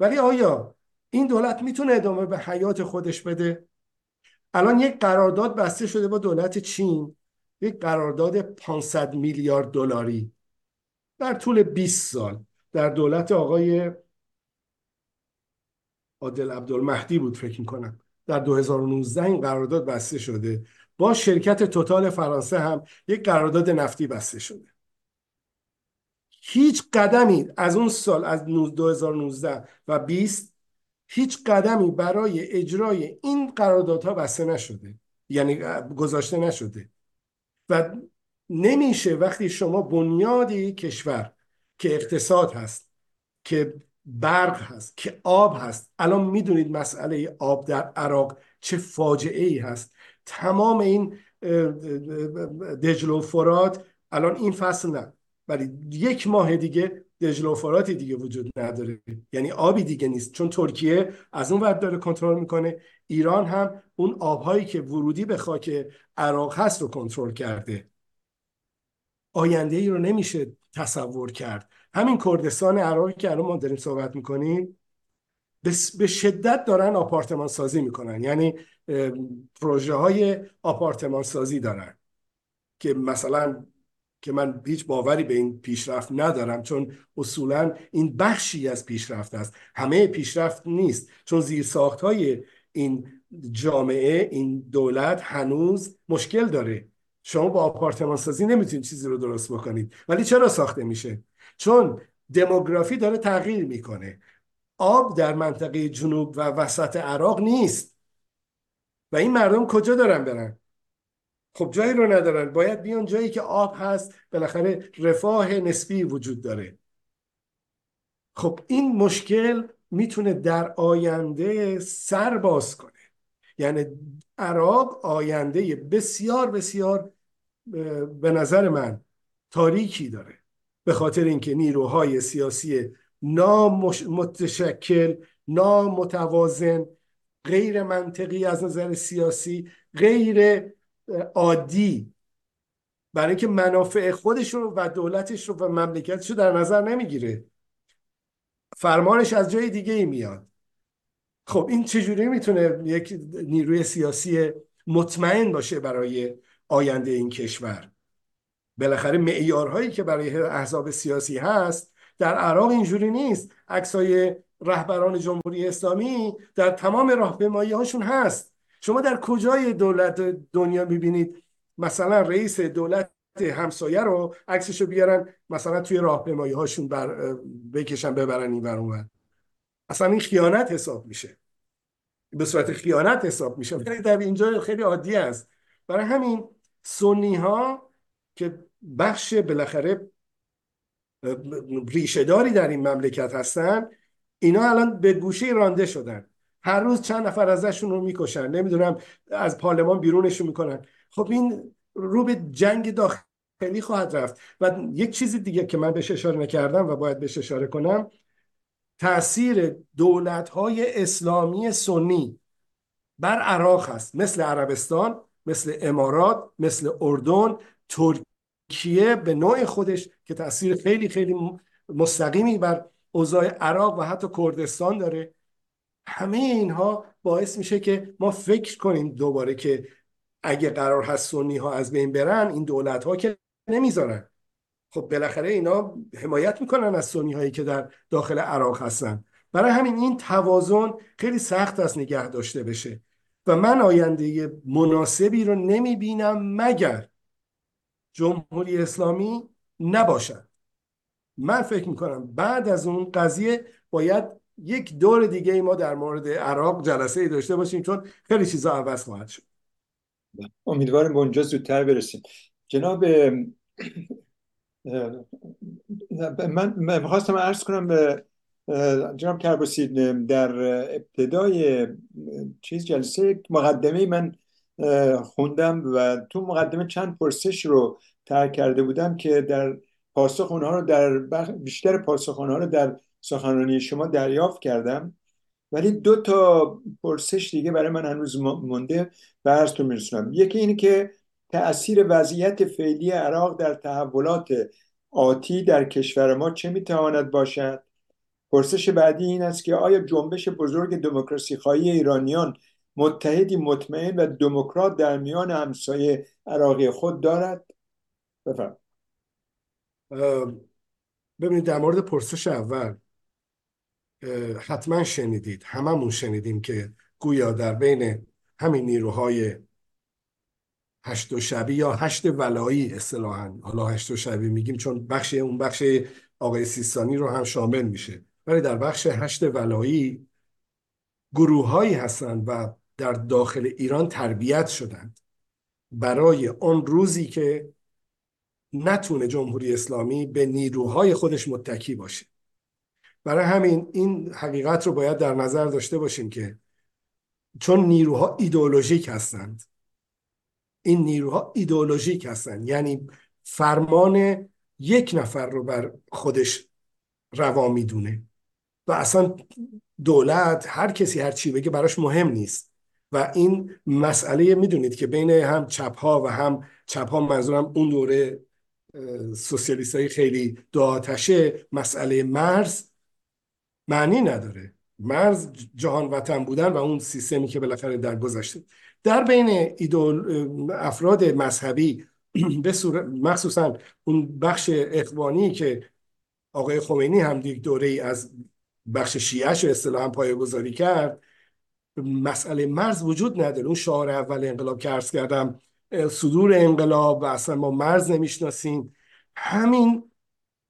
ولی آیا این دولت می‌تونه ادامه به حیات خودش بده؟ الان یک قرارداد بسته شده با دولت چین یک قرارداد 500 میلیارد دلاری در طول 20 سال در دولت آقای عادل عبدالمهدی بود فکر می‌کنم. در 2019 این قرارداد بسته شده. با شرکت توتال فرانسه هم یک قرارداد نفتی بسته شده. هیچ قدمی از اون سال از 2019 و 20 هیچ قدمی برای اجرای این قراردادها بسته نشده یعنی گذاشته نشده و نمیشه وقتی شما بنیادی کشور که اقتصاد هست که برق هست که آب هست الان می‌دونید مسئله آب در عراق چه فاجعه ای هست تمام این دجل فرات الان این فصل نه ولی یک ماه دیگه دجل و فراتی دیگه وجود نداره. یعنی آبی دیگه نیست. چون ترکیه از اون ور داره کنترل می‌کنه. ایران هم اون آبهایی که ورودی به خاک عراق هست رو کنترل کرده. آینده ای رو نمیشه تصور کرد. همین کردستان عراقی که الان ما داریم صحبت می‌کنیم به شدت دارن آپارتمان سازی می‌کنن. یعنی پروژه های آپارتمان سازی دارن که مثلا که من هیچ باوری به این پیشرفت ندارم چون اصولا این بخشی از پیشرفت است. همه پیشرفت نیست. چون زیرساخت های این جامعه این دولت هنوز مشکل داره. شما با آپارتمان سازی نمی‌تونید چیزی رو درست بکنید. ولی چرا ساخته میشه؟ چون دموگرافی داره تغییر می‌کنه. آب در منطقه جنوب و وسط عراق نیست. و این مردم کجا دارن برن؟ خب جایی رو ندارن. باید بیان جایی که آب هست. بالاخره رفاه نسبی وجود داره. خب این مشکل می‌تونه در آینده سر باز کنه. یعنی عراق آینده بسیار بسیار به نظر من تاریکی داره. به خاطر اینکه نیروهای سیاسی نامتشکل نامتوازن غیر منطقی از نظر سیاسی غیر عادی برای اینکه منافع خودش رو و دولتش رو و مملکتش رو در نظر نمی‌گیره. فرمانش از جای دیگه ای میاد. خب این چجوری می‌تونه یک نیروی سیاسی مطمئن باشه برای آینده این کشور؟ بالاخره معیارهایی که برای احزاب سیاسی هست در عراق اینجوری نیست. عکسای رهبران جمهوری اسلامی در تمام راهپیمایی هاشون هست. شما در کجای دولت دنیا می‌بینید؟ مثلا رئیس دولت همسایه رو عکسش رو بیارن مثلا توی راهپیمایی هاشون بر بکشن ببرن این ور اصلا این خیانت حساب میشه. به صورت خیانت حساب میشه. ولی در اینجا خیلی عادی است. برای همین سنی ها که بخش بالاخره ریشهداری در این مملکت هستن اینا الان به گوشه رانده شدن. هر روز چند نفر ازشون رو می‌کشن. نمی‌دونم از پارلمان بیرونشون می‌کنن. خب این رو به جنگ داخلی خواهد رفت. و یک چیزی دیگه که من بهش اشاره نکردم و باید بهش اشاره کنم تاثیر دولت های اسلامی سنی بر عراق هست. مثل عربستان مثل امارات مثل اردن ترکیه به نوع خودش که تاثیر خیلی خیلی مستقیمی بر اوضاع عراق و حتی کردستان داره. همه اینها باعث میشه که ما فکر کنیم دوباره که اگه قرار هست سنی ها از بین برن این دولت ها که نمی‌ذارن. خب بالاخره اینا حمایت می‌کنن از سنی هایی که در داخل عراق هستن. برای همین این توازن خیلی سخت است نگه داشته بشه و من آینده مناسبی رو نمی‌بینم مگر جمهوری اسلامی نباشد. من فکر می‌کنم بعد از اون قضیه باید یک دور دیگه ای ما در مورد عراق جلسه ای داشته باشیم چون خیلی چیزا عوض خواهد شد. امیدوارم به اونجا زودتر برسیم. جناب من می‌خواستم عرض کنم به جناب کرباسی در ابتدای چیز جلسه مقدمه من خوندم و تو مقدمه چند پرسش رو ترک کرده بودم که در پاسخ اونها رو در بیشتر پاسخ اونها رو در سخنرانی شما دریافت کردم. ولی دو تا پرسش دیگه برای من هنوز مونده و عرضتون میرسونم. یکی اینه که تأثیر وضعیت فعلی عراق در تحولات آتی در کشور ما چه می‌تواند باشد؟ پرسش بعدی این است که آیا جنبش بزرگ دموکراسی خواهی ایرانیان متحدی مطمئن و دموکرات در میان همسایه عراقی خود دارد؟ بفرم ببینید در مورد پرسش اول حتما شنیدید. هممون شنیدیم که گویا در بین همین نیروهای هشت و شبی یا هشت ولایی اصطلاحا حالا هشت و شبی میگیم چون بخش اون بخش آقای سیستانی رو هم شامل میشه. ولی در بخش هشت ولایی گروه هایی هستند و در داخل ایران تربیت شدند. برای آن روزی که نتونه جمهوری اسلامی به نیروهای خودش متکی باشه. برای همین این حقیقت رو باید در نظر داشته باشیم که چون نیروها ایدئولوژیک هستند این نیروها ایدئولوژیک هستند. یعنی فرمان یک نفر رو بر خودش روا می‌دونه و اصلا دولت هر کسی هر چی بگه براش مهم نیست. و این مسئله می‌دونید که بین هم چپ ها و هم چپ ها منظورم اون دوره سوسیالیست های خیلی دو مسئله مرز معنی نداره. مرز جهان وطن بودن و اون سیستمی که بالاخره در گذشته. در بین ایدول افراد مذهبی *clears throat* به مخصوصا اون بخش اخوانی که آقای خمینی هم یک دوره ای از بخش شیعش رو اصطلاحا پایه گذاری کرد مسئله مرز وجود نداره. اون شعار اول انقلاب که عرض کردم صدور انقلاب و اصلا ما مرز نمی‌شناسیم. همین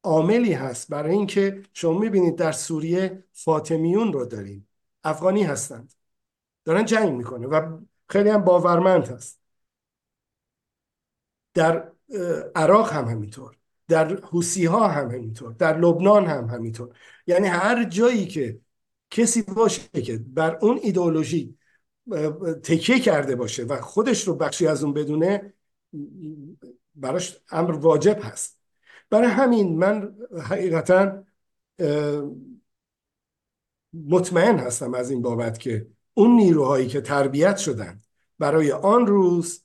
عاملی هست. برای اینکه شما می‌بینید در سوریه فاطمیون رو داریم. افغانی هستند. دارن جنگ می‌کنه و خیلی هم باورمند هست. در عراق هم همینطور. در حوسی ها هم همینطور. در لبنان هم همینطور. یعنی هر جایی که کسی باشه که بر اون ایدئولوژی تکیه کرده باشه و خودش رو بخشی از اون بدونه براش امر واجب هست. برای همین من حقیقتا مطمئن هستم از این بابت که اون نیروهایی که تربیت شدن برای آن روز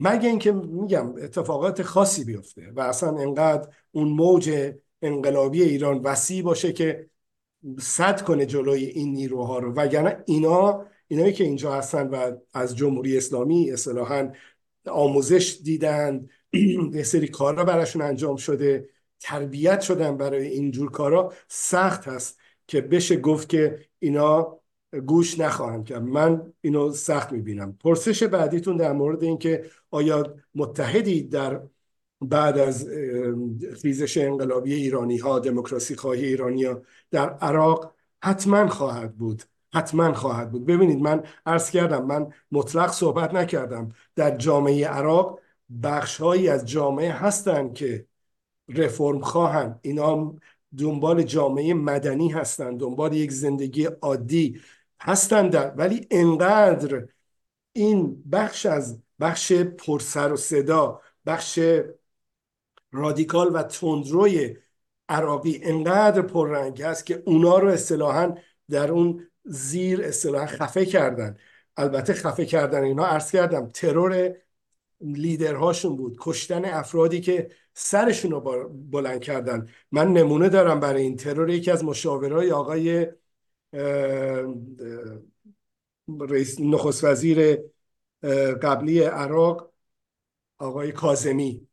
مگه اینکه میگم اتفاقات خاصی بیفته و اصلا انقدر اون موج انقلابی ایران وسیع باشه که صد کنه جلوی این نیروها رو. وگرنه اینا اینایی که اینجا هستن و از جمهوری اسلامی اصطلاحا آموزش دیدن *clears throat* یه سری کارا براشون انجام شده تربیت شدن برای اینجور کارا سخت هست که بشه گفت که اینا گوش نخواهم کرد. من اینو سخت می‌بینم. پرسش بعدیتون در مورد اینکه آیا متحدی در بعد از خیزش انقلابی ایرانی ها دموکراسی خواهی ایرانی ها در عراق حتما خواهد بود. حتما خواهد بود. ببینید من عرض کردم من مطلق صحبت نکردم. در جامعه عراق بخش هایی از جامعه هستند که رفرم خواهند اینا دنبال جامعه مدنی هستند دنبال یک زندگی عادی هستند ولی انقدر این بخش از بخش پرسر و صدا بخش رادیکال و تندروی عراقی انقدر پررنگ است که اونا رو اصطلاحا در اون زیر اصطلاحا خفه کردن. البته خفه کردن اینا عرض کردم ترور لیدرهاشون بود. کشتن افرادی که سرشون رو بلند کردن. من نمونه دارم برای این. ترور یکی از مشاورای آقای رئیس نخست وزیر قبلی عراق آقای کازمی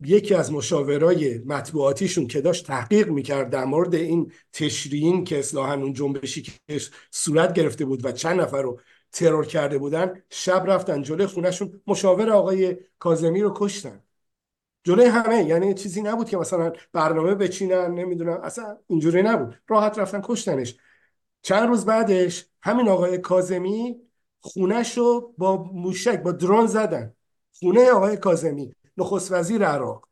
یکی از مشاورای مطبوعاتیشون که داشت تحقیق می‌کرد در مورد این تشریین که اصلاحا اون جنبشی که صورت گرفته بود و چند نفر رو ترور کرده بودن شب رفتن جلوی خونهشون مشاور آقای کازمی رو کشتن. جلوی همه یعنی چیزی نبود که مثلا برنامه بچینن نمی‌دونم اصلا اینجوری نبود. راحت رفتن کشتنش. چند روز بعدش همین آقای کازمی خونش رو با موشک با درون زدن. خونه آقای کازمی نخست وزیر عراق.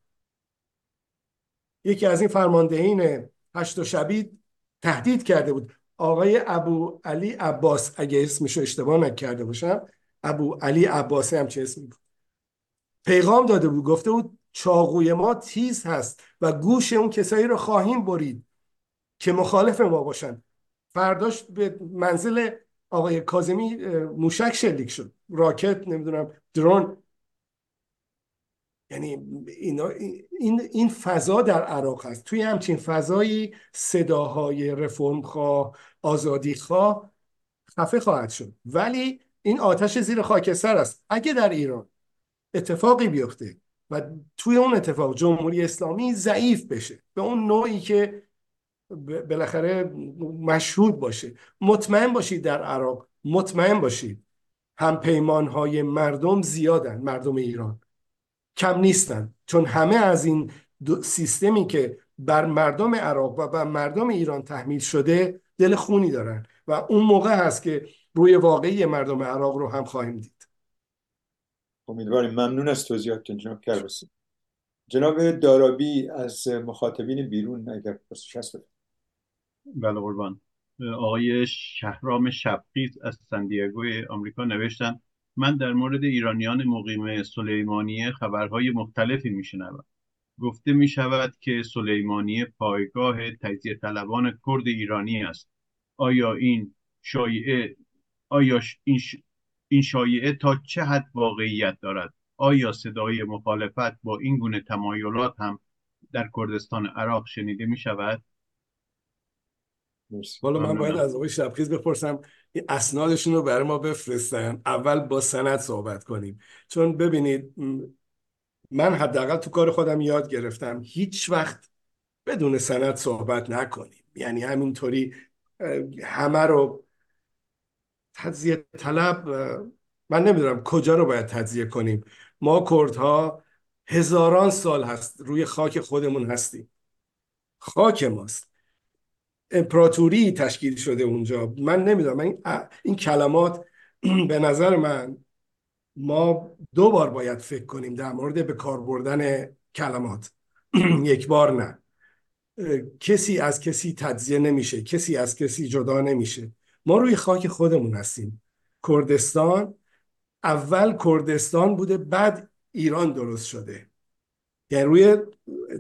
یکی از این فرماندهین هشت و شبید تهدید کرده بود. آقای ابو علی عباس اگه اسمشو اشتباه نکرده باشم ابو علی عباسی هم چه اسمی بود؟ پیغام داده بود گفته بود چاقوی ما تیز هست و گوش اون کسایی رو خواهیم برید که مخالف ما باشن. فرداش به منزل آقای کازمی موشک شلیک شد. راکت نمی‌دونم درون. یعنی اینا این این فضا در عراق هست. توی همچین فضایی صداهای رفرم خواه آزادی خواه خفه خواهد شد. ولی این آتش زیر خاکستر است. اگه در ایران اتفاقی بیفته و توی اون اتفاق جمهوری اسلامی ضعیف بشه به اون نوعی که بالاخره مشهود باشه. مطمئن باشید در عراق مطمئن باشید هم پیمان های مردم زیادن مردم ایران. کم نیستن. چون همه از این سیستمی که بر مردم عراق و بر مردم ایران تحمیل شده دل خونی دارن و اون موقع هست که روی واقعی مردم عراق رو هم خواهیم دید. امیدواریم. ممنون از توضیحاتتون جناب کرباسی. جناب دارابی از مخاطبین بیرون اگر پرسش هست بله قربان. آقای شهرام شبقیز از سندیگوی آمریکا نوشتن من در مورد ایرانیان مقیم سلیمانیه خبرهای مختلفی میشنوم. گفته می شود که سلیمانیه پایگاه تجزیه طلبان کرد ایرانی است. آیا این شایعه آیا این, این شایعه تا چه حد واقعیت دارد؟ آیا صدای مخالفت با این گونه تمایلات هم در کردستان عراق شنیده می شود والا من باید از آقای شبخیز بپرسم. اسنادشون رو برای ما بفرستن. اول با سند صحبت کنیم. چون ببینید من حداقل تو کار خودم یاد گرفتم هیچ وقت بدون سند صحبت نکنیم. یعنی همینطوری همه رو تجزیه طلب من نمی‌دونم کجا رو باید تجزیه کنیم. ما کردها هزاران سال هست روی خاک خودمون هستیم. خاک ماست. امپراتوری تشکیل شده اونجا. من نمی‌دونم این, این کلمات *clears throat* به نظر من ما دو بار باید فکر کنیم در مورد به کار بردن کلمات. *clears throat* یک بار نه. کسی از کسی تجزیه نمیشه کسی از کسی جدا نمیشه. ما روی خاک خودمون هستیم. کردستان اول کردستان بوده بعد ایران درست شده. یعنی روی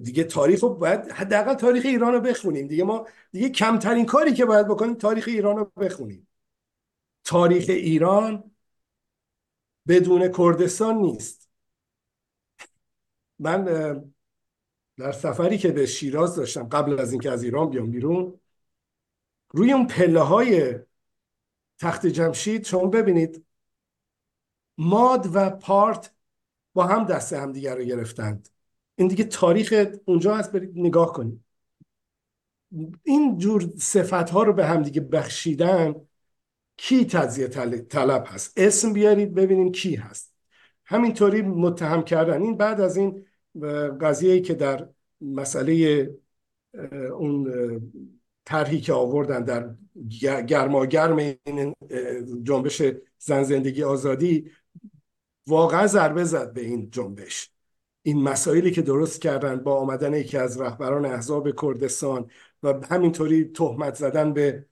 دیگه تاریخ رو باید حداقل تاریخ ایران رو بخونیم. دیگه ما دیگه کمترین کاری که باید بکنیم تاریخ ایران رو بخونیم. تاریخ ایران بدون کردستان نیست. من در سفری که به شیراز داشتم قبل از اینکه از ایران بیام بیرون روی اون پله های تخت جمشید شما ببینید ماد و پارت با هم دست هم دیگر رو گرفتند. این دیگه تاریخ اونجا هست برید نگاه کنید. این جور صفت ها رو به هم دیگه بخشیدن کی تجزیه طلب هست؟ اسم بیارید ببینیم کی هست. همینطوری متهم کردن. این بعد از این قضیه که در مسئله اون طرحی که آوردن در گرماگرم این جنبش زن زندگی آزادی واقعا ضربه زد به این جنبش. این مسائلی که درست کردن با آمدن یکی از رهبران احزاب کردستان و همینطوری تهمت زدن به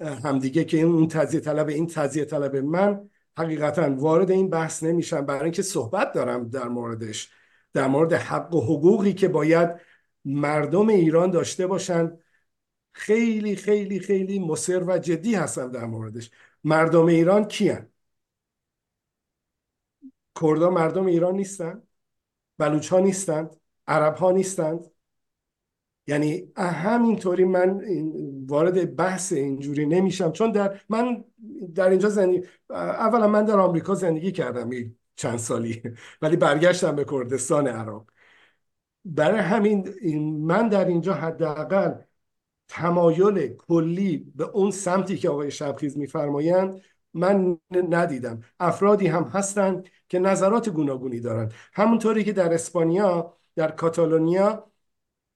همدیگه که اون تجزیه طلب این تجزیه طلب من حقیقتا وارد این بحث نمیشم. برای اینکه صحبت دارم در موردش در مورد حق و حقوقی که باید مردم ایران داشته باشند خیلی خیلی خیلی مصر و جدی هستم در موردش. مردم ایران کیان؟ کردا مردم ایران نیستند بلوچ ها نیستند عرب ها نیستند. یعنی همینطوری من وارد بحث اینجوری نمیشم. چون در من در اینجا زندگی اولا من در آمریکا زندگی کردم چند سالی ولی برگشتم به کردستان عراق. برای همین من در اینجا حداقل تمایل کلی به اون سمتی که آقای شبخیز میفرمایند من ندیدم. افرادی هم هستند که نظرات گوناگونی دارند همونطوری که در اسپانیا در کاتالونیا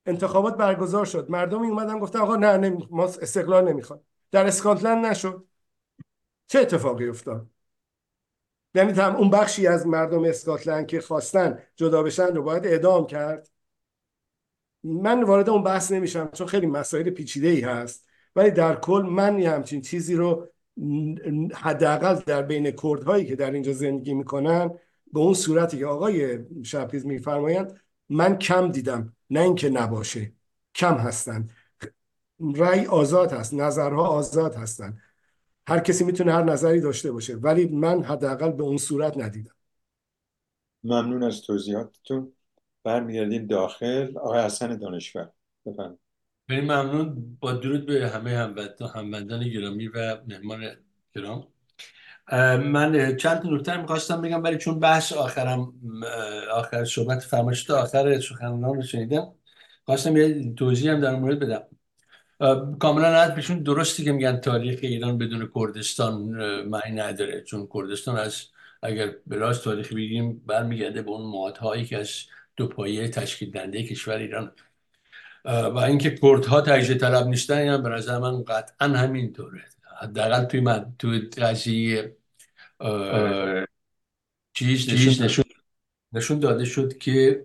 انتخابات برگزار شد. مردم اومدن گفتن آقا نه نمی... ما استقلال نمی‌خواد در اسکاتلند نشد. چه اتفاقی افتاد؟ یعنی اون بخشی از مردم اسکاتلند که خواستن جدا بشن رو باید اعدام کرد؟ من وارد اون بحث نمیشم چون خیلی مسائل پیچیده ای هست. ولی در کل من یه همچین چیزی رو حداقل در بین کردهایی که در اینجا زندگی می‌کنن به اون صورتی که آقای شبخیز میفرمایند من کم دیدم نه اینکه نباشه کم هستند رأی آزاد هست نظرها آزاد هستند هر کسی می‌تونه هر نظری داشته باشه ولی من حداقل به اون صورت ندیدم. ممنون از توضیحاتتون. برمیگردیم داخل. آقای حسن دانشور بفرمایید. خیلی ممنون. با درود به همه هموندان گرامی و مهمان گرام. من چند نکته می‌خواستم بگم ولی چون بحث آخرم آخر صحبت فرمایشات آخر سخنران رو شنیدم خواستم یه توضیح هم در مورد بدم. کاملا حرفشون درستی که میگن تاریخ ایران بدون کردستان معنی نداره. چون کردستان از اگر به راست تاریخی بگیم برمیگرده به اون مادهایی که از دو پایه تشکیل دنده کشور ایران و اینکه کردها تجزیه طلب نیستن این هم به نظر من قطعا همینطوره. حداقل توی من توی قضیه چیز نشون نشون داده شد که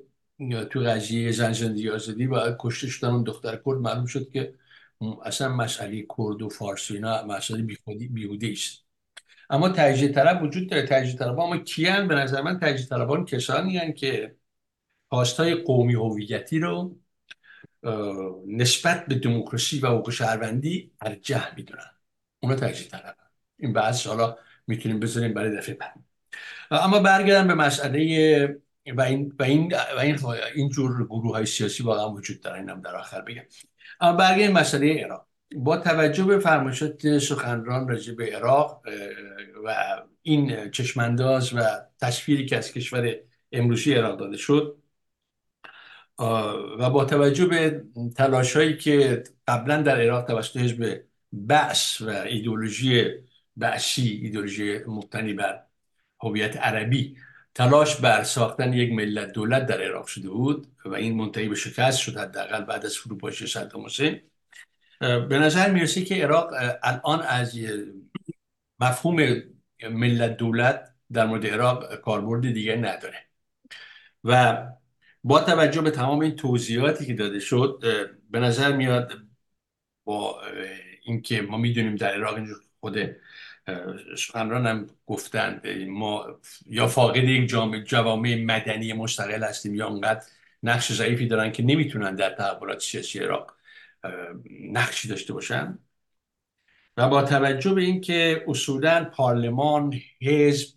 تو قضیه زن زندگی آزادی و کشته شدن. اون دختر کرد معلوم شد که اصلا مسئله کرد و فارسی اینا مسئله بیخودی بیهوده است. اما تجزیه طلب وجود داره. تجزیه طلب اما کیان؟ به نظر من تجزیه طلبان کسانی هستند که خواستای قومی هویتی رو نسبت به دموکراسی و حقوق شهروندی ارجح می‌دونن. اونا تجزیه طلب این بحث حالا می‌تونیم بذاریم برای دفعه بعد. اما برگردم به مسئله و این و این و این این جور گروه های سیاسی واقعا وجود داره. اینم در آخر بگم. اما برگردیم مسئله عراق. با توجه به فرمایشات سخنران راجع به عراق و این چشمانداز و تصویری که از کشور امروزی عراق داده شد و با توجه به تلاش هایی که قبلا در عراق توسط حزب بعث و ایدولوژی بعثی ایدولوژی مبتنی بر هویت عربی تلاش بر ساختن یک ملت دولت در عراق شده بود و این منتهی به شکست شد حداقل بعد از فروپاشی صدام حسین. به نظر می‌رسه که عراق الان از مفهوم ملت دولت در مورد عراق کاربرد دیگه نداره. و با توجه به تمام این توضیحاتی که داده شد به نظر میاد با اینکه ما می‌دونیم در عراق اینجور خود سخنران هم گفتن ما یا فاقد یک جامعه جوامع مدنی مستقل هستیم یا انقدر نقش ضعیفی دارن که نمی‌تونن در تحولات سیاسی عراق نقشی داشته باشن. و با توجه به اینکه اصولا پارلمان حزب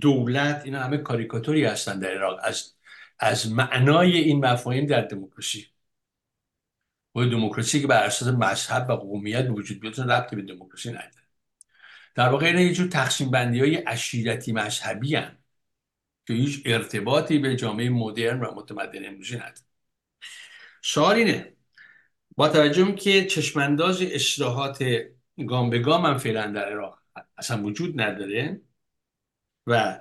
دولت اینا همه کاریکاتوری هستن در عراق از از معنای این مفاهیم در دموکراسی و دموکراسی که بر اساس مذهب و قومیت وجود بیاد ربطی به دموکراسی نداره در واقع این یه جور تقسیم بندی های عشیرتی مذهبی هن. که هیچ ارتباطی به جامعه مدرن و متمدن امروزی نداره سوال اینه با توجه که چشمانداز اصلاحات گام به گام هم فعلا در عراق اصلا وجود نداره و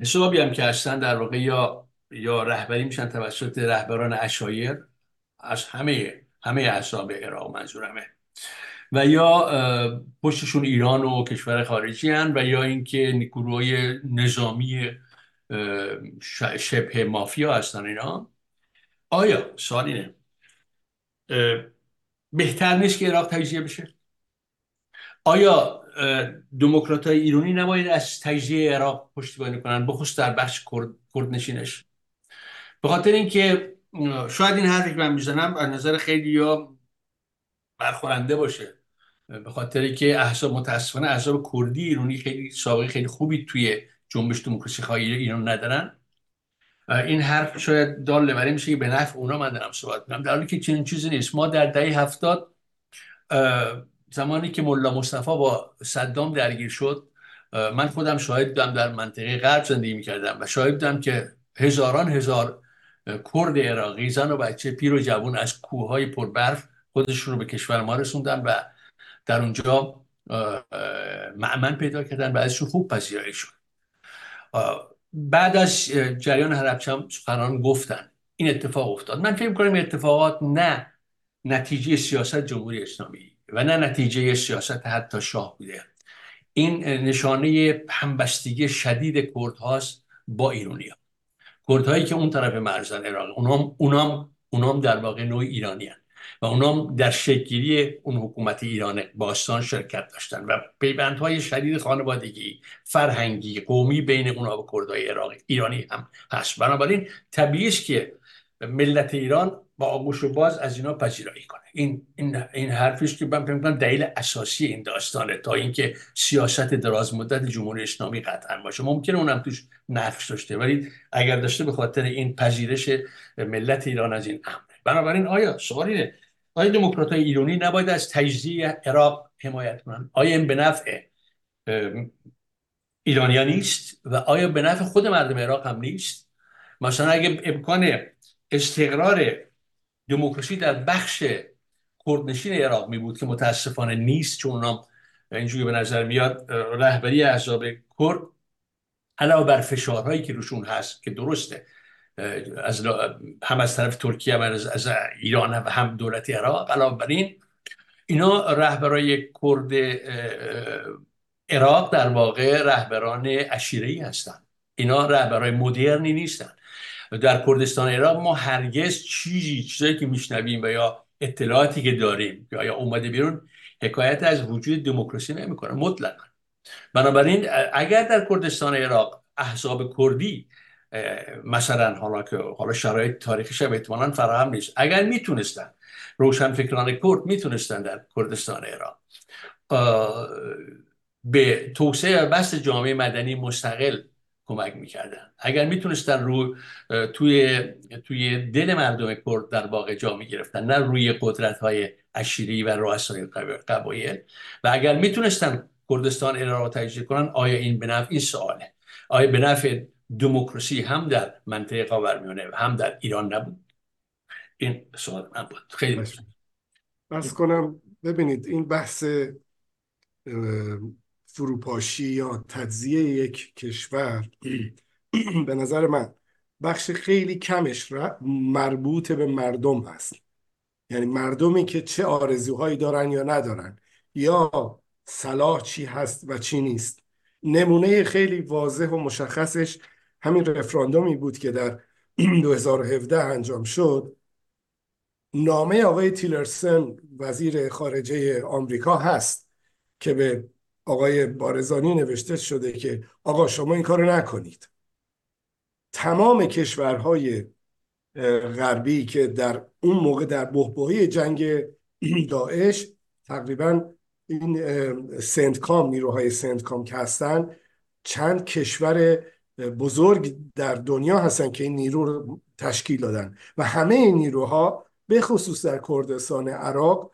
حسابی هم که هستن در واقع یا یا رهبری میشن توسط رهبران اشایر از همه همه احزاب عراق منظورمه. و یا پشتشون ایران و کشور خارجی هن و یا اینکه نیکوروی نظامی شبه مافیا هستن اینا. آیا سوال اینه بهتر نیست که عراق تجزیه بشه؟ آیا دموکرات های ایرانی نباید از تجزیه عراق پشتیبانی کنن بخصوص در بخش کرد نشینش به خاطر اینکه شاید این حرفی که من می‌زنم از نظر خیلی یا برخورنده باشه. به خاطر که احزاب متاسفانه احزاب کردی ایرانی خیلی سابقه خیلی خوبی توی جنبش دموکراسی خواهی ایران ندارن. این حرف شاید دال برای میشه که به نفع اونا من دارم صحبت کنم در حالی که چنین چیزی نیست. ما در دهه هفتاد زمانی که ملا مصطفی با صدام درگیر شد من خودم شاهد بودم در منطقه غرب زندگی می‌کردم و شاهد بودم که هزاران هزار کرد عراقی. زن و بچه پیر و جوان از کوههای پربرف خودشون رو به کشور ما رسوندن و در اونجا معمن پیدا کردن و ازشون خوب پذیرایی شد. بعد از جریان حربچم سخنان گفتن. این اتفاق افتاد. من فکر کنم اتفاقات نه نتیجه سیاست جمهوری اسلامی و نه نتیجه سیاست حتی شاه بوده. این نشانه همبستگی شدید کرد هاست با ایرانی ها کرد هایی که اون طرف مرزن عراق اونام, اونام, اونام در واقع نوع ایرانی هن. و اونام در شکلی اون حکومت ایران باستان شرکت داشتن و پیوندهای شدید خانوادگی فرهنگی قومی بین اونها و کردهای ایرانی هم هست بنابراین طبیعی که ملت ایران با آغوش و باز از اینا پذیرایی کنه. این این این حرفیش که من فکر دلیل اساسی این داستانه تا اینکه سیاست دراز مدت جمهوری اسلامی قطعا باشه. ممکنه اونم توش نقش داشته ولی اگر داشته به خاطر این پذیرش ملت ایران از این امره بنابراین آیا سوالی آیا دموکرات های ایرانی نباید از تجزیه عراق حمایت کنن؟ آیا این به نفع ایرانیا نیست؟ و آیا به نفع خود مردم عراق هم نیست؟ مثلا اگه امکان استقرار دموکراسی در بخش کردنشین عراق می بود که متاسفانه نیست چون اونام اینجوری به نظر میاد رهبری احزاب کرد علاوه بر فشارهایی که روشون هست که درسته از هم از طرف ترکیه و از, از ایران و هم دولت عراق. علاوه بر این اینا رهبرای کرد عراق در واقع رهبران اشیره هستند اینا رهبرای مدرنی نیستن. در کردستان عراق ما هرگز چیزی چیزایی که میشنویم و یا اطلاعاتی که داریم یا اومده بیرون حکایت از وجود دموکراسی نمی‌کنه مطلقا. بنابراین اگر در کردستان عراق احزاب کردی مثلا حالا که حالا شرایط تاریخی شب احتمالا فراهم نیست. اگر می‌تونستن روشن فکران کرد می‌تونستن در کردستان عراق به توسعه و بست جامعه مدنی مستقل کمک می‌کردن. اگر می‌تونستن رو توی توی دل مردم کرد در واقع جا می‌گرفتن نه روی قدرت های اشیری و رؤسای قبایل. و اگر می‌تونستن کردستان ایران را تجزیه کنن آیا این به نفع این سواله. آیا به نفع دموکراسی هم در منطقه خاورمیانه و هم در ایران نبود؟ این سوال من بود. خیلی بس کنم ببینید این بحث فروپاشی یا تجزیه یک کشور *clears throat* به نظر من بخش خیلی کمش مربوط به مردم هست. یعنی مردمی که چه آرزوهایی دارن یا ندارن یا صلاح چی هست و چی نیست. نمونه خیلی واضح و مشخصش همین رفراندومی بود که در *clears throat* 2017 انجام شد. نامه آقای تیلرسن وزیر خارجه آمریکا هست که به آقای بارزانی نوشته شده که آقا شما این کارو نکنید. تمام کشورهای غربی که در اون موقع در بحبوحه جنگ داعش تقریبا این سنتکام نیروهای سنتکام که هستن چند کشور بزرگ در دنیا هستن که این نیرو رو تشکیل دادن و همه این نیروها به خصوص در کردستان عراق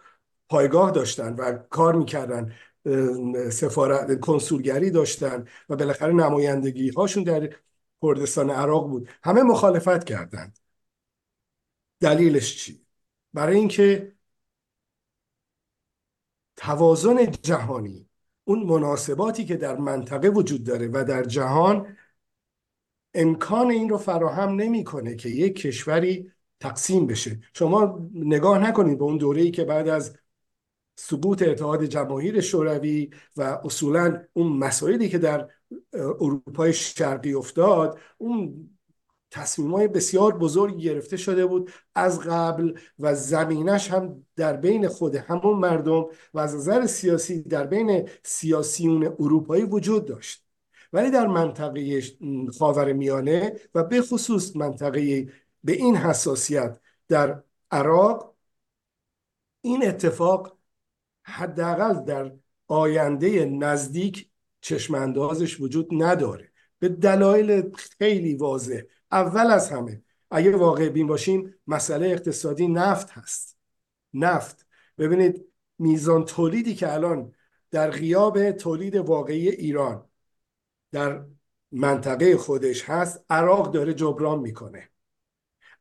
پایگاه داشتن و کار می‌کردن. سفارت کنسولگری داشتن و بالاخره نمایندگی هاشون در کردستان عراق بود. همه مخالفت کردند دلیلش چی؟ برای اینکه توازن جهانی اون مناسباتی که در منطقه وجود داره و در جهان امکان این رو فراهم نمی‌کنه که یک کشوری تقسیم بشه. شما نگاه نکنید به اون دوره‌ای که بعد از سقوط اتحاد جماهیر شوروی و اصولا اون مسائلی که در اروپای شرقی افتاد اون تصمیم های بسیار بزرگی گرفته شده بود از قبل و زمینش هم در بین خود همون مردم و از نظر سیاسی در بین سیاسیون اروپایی وجود داشت. ولی در منطقه خاور میانه و به خصوص منطقه به این حساسیت در عراق این اتفاق حداقل در آینده نزدیک چشماندازش وجود نداره. به دلایل خیلی واضح. اول از همه اگه واقع بین باشیم مسئله اقتصادی نفت هست. نفت. ببینید میزان تولیدی که الان در غیاب تولید واقعی ایران در منطقه خودش هست عراق داره جبران می‌کنه.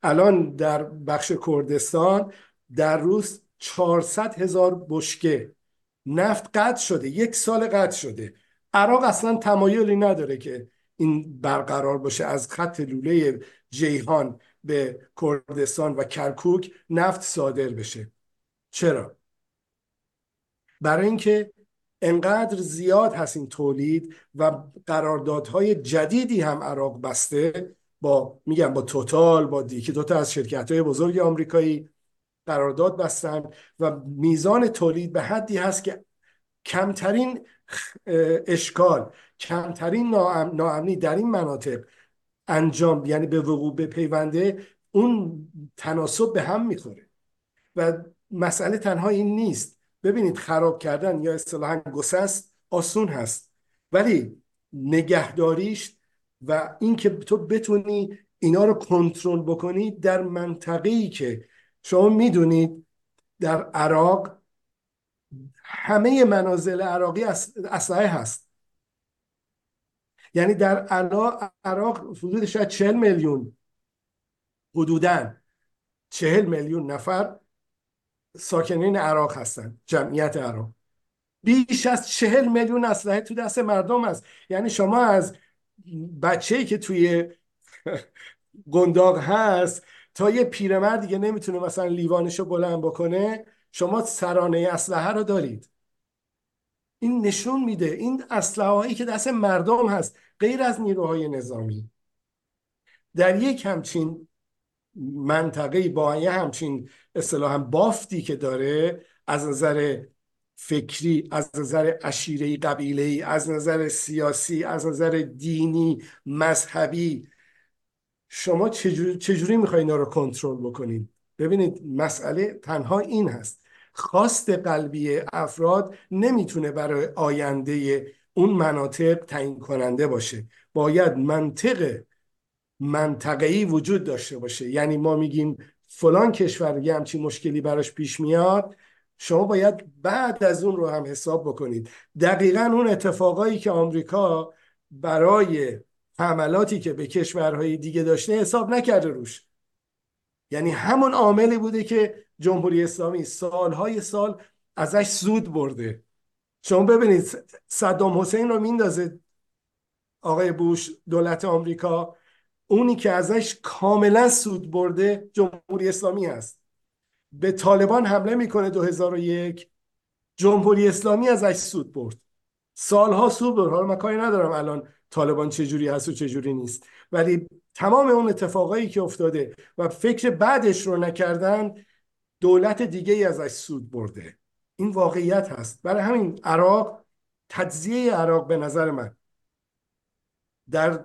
الان در بخش کردستان در روز 400 هزار بشکه. نفت قطع شده یک سال قطع شده. عراق اصلا تمایلی نداره که این برقرار باشه از خط لوله جیهان به کردستان و کرکوک نفت صادر بشه. چرا؟ برای اینکه انقدر زیاد هست این تولید و قراردادهای جدیدی هم عراق بسته با میگم با توتال با دیکی دوتا از شرکت های بزرگ آمریکایی قرارداد بستن و میزان تولید به حدی هست که کمترین اشکال کمترین ناامنی در این مناطق انجام یعنی به وقوع پیونده اون تناسب به هم می‌خوره. و مسئله تنها این نیست. ببینید خراب کردن یا اصطلاحا گسست آسون هست. ولی نگهداریش و اینکه تو بتونی اینا رو کنترل بکنی در منطقه‌ای که شما می‌دونید در عراق همه منازل عراقی اسلحه هست. یعنی در عراق, حدود شاید چهل میلیون حدودا چهل میلیون نفر ساکنین عراق هستن جمعیت عراق. بیش از چهل میلیون اسلحه تو دست مردم است یعنی شما از بچه که توی *laughs* گنداق هست تا یه پیرمرد دیگه نمی‌تونه مثلا لیوانشو بلند بکنه شما سرانه اسلحه رو دارید. این نشون میده. این اسلحه هایی که دست مردم هست غیر از نیروهای نظامی. در یک همچین منطقه با یه همچین اصطلاحا بافتی که داره از نظر فکری از نظر عشیره قبیله از نظر سیاسی از نظر دینی مذهبی شما چجوری, چجوری می‌خوای اینا رو کنترل بکنید ببینید مسئله تنها این هست. خواست قلبی افراد نمی‌تونه برای آینده اون مناطق تعیین کننده باشه. باید منطق منطقه‌ای وجود داشته باشه. یعنی ما میگیم فلان کشور یه همچین مشکلی براش پیش میاد شما باید بعد از اون رو هم حساب بکنید. دقیقا اون اتفاقایی که آمریکا برای حملاتی که به کشورهای دیگه داشته حساب نکرده روش. یعنی همون عاملی بوده که جمهوری اسلامی سالهای سال ازش سود برده. شما ببینید صدام حسین رو میندازه آقای بوش دولت آمریکا. اونی که ازش کاملا سود برده جمهوری اسلامی هست. به طالبان حمله می‌کنه 2001 جمهوری اسلامی ازش سود برد. سالها سود برد. حالا من کاری ندارم الان طالبان چجوری هست و چجوری نیست. ولی تمام اون اتفاقایی که افتاده و فکر بعدش رو نکردن دولت دیگه ای ازش سود برده. این واقعیت هست. برای همین عراق تجزیه عراق به نظر من در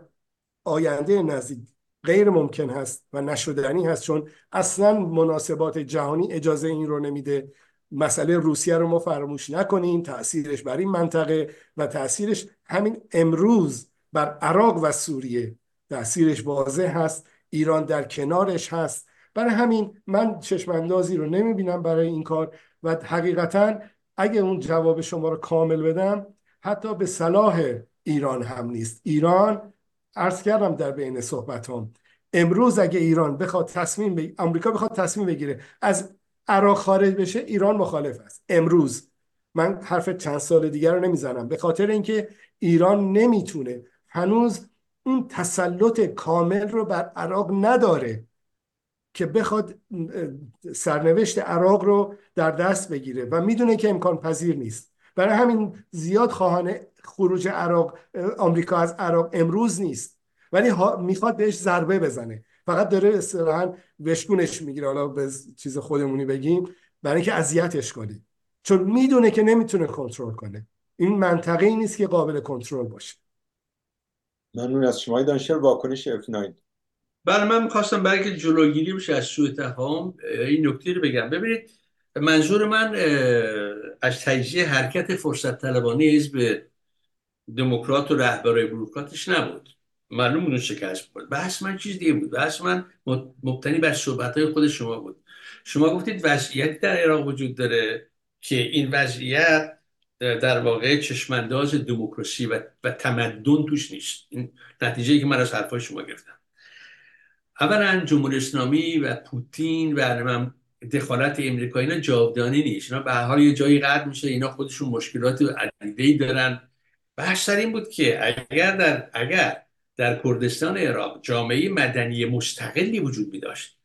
آینده نزدیک غیر ممکن هست و نشدنی هست چون اصلا مناسبات جهانی اجازه این رو نمیده. مسئله روسیه رو ما فراموش نکنیم تاثیرش بر این منطقه و تاثیرش همین امروز بر عراق و سوریه. تاثیرش واضح هست. ایران در کنارش هست. برای همین من چشماندازی رو نمی‌بینم برای این کار و حقیقتا اگه اون جواب شما رو کامل بدم حتی به صلاح ایران هم نیست. ایران عرض کردم در بین صحبت هم امروز اگه ایران بخواد تصمیم بگیره آمریکا بخواد تصمیم بگیره از عراق خارج بشه ایران مخالف است. امروز. من حرف چند سال دیگر رو نمی‌زنم. به خاطر اینکه ایران نمی‌تونه هنوز اون تسلط کامل رو بر عراق نداره که بخواد سرنوشت عراق رو در دست بگیره و می‌دونه که امکان پذیر نیست. برای همین زیاد خواهان خروج عراق آمریکا از عراق امروز نیست. ولی می‌خواد بهش ضربه بزنه. فقط داره اصطلاحا وشگونش می‌گیره. حالا به چیز خودمونی بگیم. برای اینکه اذیتش کنه. چون می‌دونه که نمی‌تونه کنترل کنه. این منطقه ای نیست که قابل کنترل باشه. ممنون از شما دانشگر واکنش F9 بله من می‌خواستم برای که جلوگیری بشه از سوء تفاهم این نکته رو بگم. ببینید منظور من از تجزیه حرکت فرصت طلبانه حزب دموکرات و رهبرای بروکراتش نبود. معلوم اون شکست بود بحث من چیز دیگه بود. بحث من مبتنی بر صحبت خود شما بود. شما گفتید وضعیتی در عراق وجود داره که این وضعیت در واقع چشمانداز دموکراسی و, و تمدن توش نیست. این نتیجه که من از حرفای شما گرفتم. اولا جمهوری اسلامی و پوتین و دخالت امریکایی اینا جاودانی نیست. اینا به حال یه جایی قرد میشه اینا خودشون مشکلات عدیده دارن. بحث این بود که اگر در اگر در کردستان عراق جامعه مدنی مستقلی وجود می داشت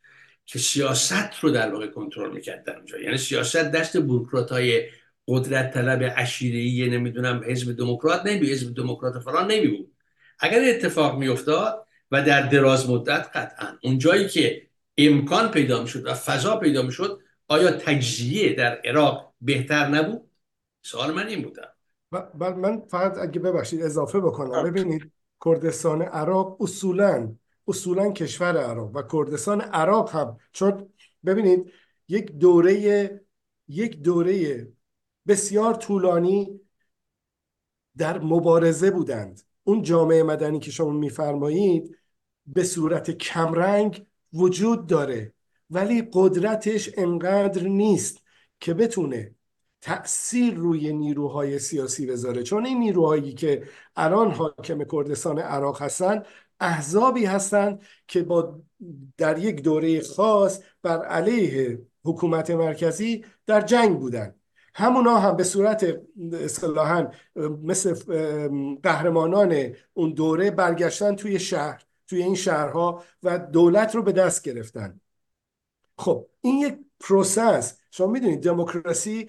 که سیاست رو در واقع کنترل می‌کرد در اونجا. یعنی سیاست دست بروکرات های قدرت طلب عشیره‌ای نمی‌دونم حزب دموکرات نمی حزب دموکرات فلان نمی بود اگر اتفاق میافتاد و در دراز مدت قطعا اون جایی که امکان پیدا می‌شد و فضا پیدا می‌شد آیا تجزیه در عراق بهتر نبود؟ سوال من این بودم من فقط اگه ببخشید اضافه بکنم. ببینید کردستان عراق اصولا اصولا کشور عراق و کردستان عراق هم چون ببینید یک دوره یک دوره بسیار طولانی در مبارزه بودند. اون جامعه مدنی که شما میفرمایید به صورت کمرنگ وجود داره ولی قدرتش انقدر نیست که بتونه تأثیر روی نیروهای سیاسی بذاره. چون این نیروهایی که الان حاکم کردستان عراق هستن احزابی هستند که با در یک دوره خاص بر علیه حکومت مرکزی در جنگ بودن. همونا هم به صورت اصطلاحا مثل قهرمانان اون دوره برگشتن توی شهر توی این شهرها و دولت رو به دست گرفتن. خب این یک پروسه‌س. شما می‌دونید دموکراسی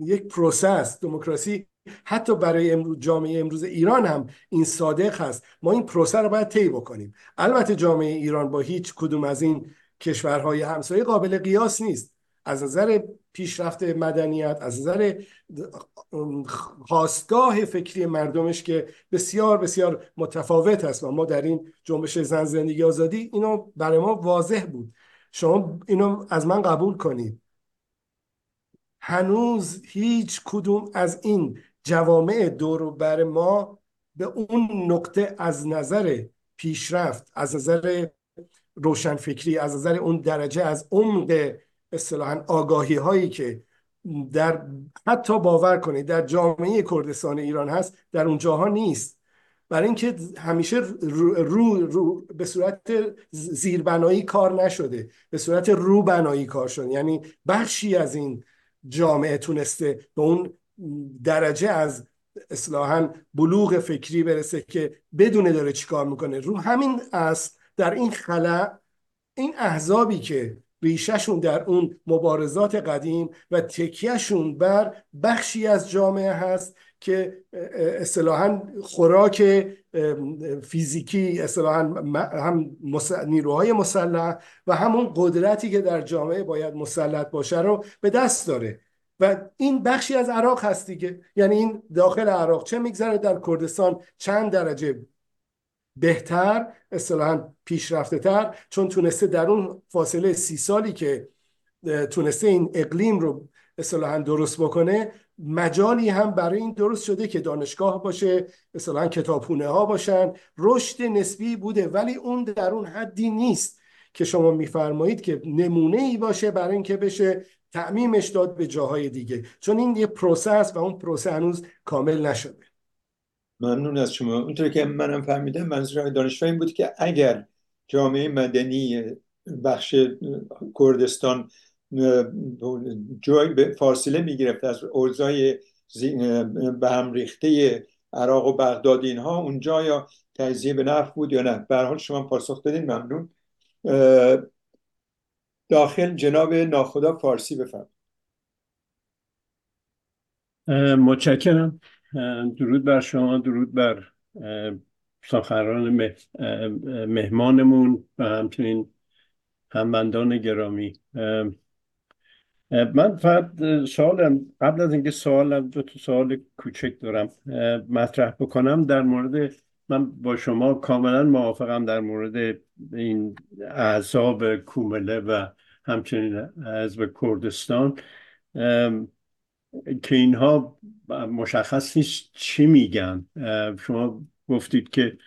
یک پروسه‌س. دموکراسی حتی برای امروز جامعه امروز ایران هم این صادق هست. ما این پروسه رو باید طی بکنیم. البته جامعه ایران با هیچ کدوم از این کشورهای همسایه قابل قیاس نیست. از نظر پیشرفت مدنیت از نظر خواستگاه فکری مردمش که بسیار بسیار متفاوت است و ما در این جنبش زن زندگی آزادی اینو برای ما واضح بود. شما اینو از من قبول کنید. هنوز هیچ کدوم از این جوامع دور بر ما به اون نقطه از نظر پیشرفت از نظر روشنفکری از نظر اون درجه از عمق اصطلاحا آگاهی هایی که در حتی باور کنید در جامعه کردستان ایران هست در اون جاها نیست. برای اینکه همیشه رو, رو, رو به صورت زیربنایی کار نشده به صورت روبنایی کار شده. یعنی بخشی از این جامعه تونسته به اون درجه از اصلاحا بلوغ فکری برسه که بدونه داره چیکار می‌کنه. رو همین است در این خلع این احزابی که ریشهشون در اون مبارزات قدیم و تکیهشون بر بخشی از جامعه هست که اصطلاحا خوراک فیزیکی اصطلاحا هم نیروهای مسلح و همون قدرتی که در جامعه باید مسلط باشه رو به دست داره. و این بخشی از عراق هست دیگه یعنی این داخل عراق چه میگذره در کردستان چند درجه بهتر اصطلاحا پیشرفته تر چون تونسته در اون فاصله سی سالی که تونسته این اقلیم رو اصطلاحا درست بکنه مجالی هم برای این درست شده که دانشگاه باشه اصطلاحا کتابخونه ها باشن. رشد نسبی بوده ولی اون در اون حدی نیست که شما میفرمایید که نمونه ای باشه برای اینکه بشه تعمیمش داد به جاهای دیگه. چون این یه پروسس و اون پروسه هنوز کامل نشده. ممنون از شما. اونطور که منم فهمیدم منظور دانشجو این بود که اگر جامعه مدنی بخش کردستان جای به فاصله می‌گرفت از اوضاع به هم ریخته عراق و بغداد اینها اونجا یا تجزیه به نفع بود یا نه؟ به حال شما پاسخ دادین ممنون. داخل جناب ناخدا فارسی بفرم متشکرم. درود بر شما درود بر سخنران مهمانمون و همچنین همبندان گرامی. من فقط سوالم قبل از اینکه سوالم دو تا سوال کوچک دارم مطرح بکنم در مورد من با شما کاملا موافقم در مورد این اعصاب کومله و همچنین حزب کردستان. که اینها مشخص نیست چی میگن. شما گفتید که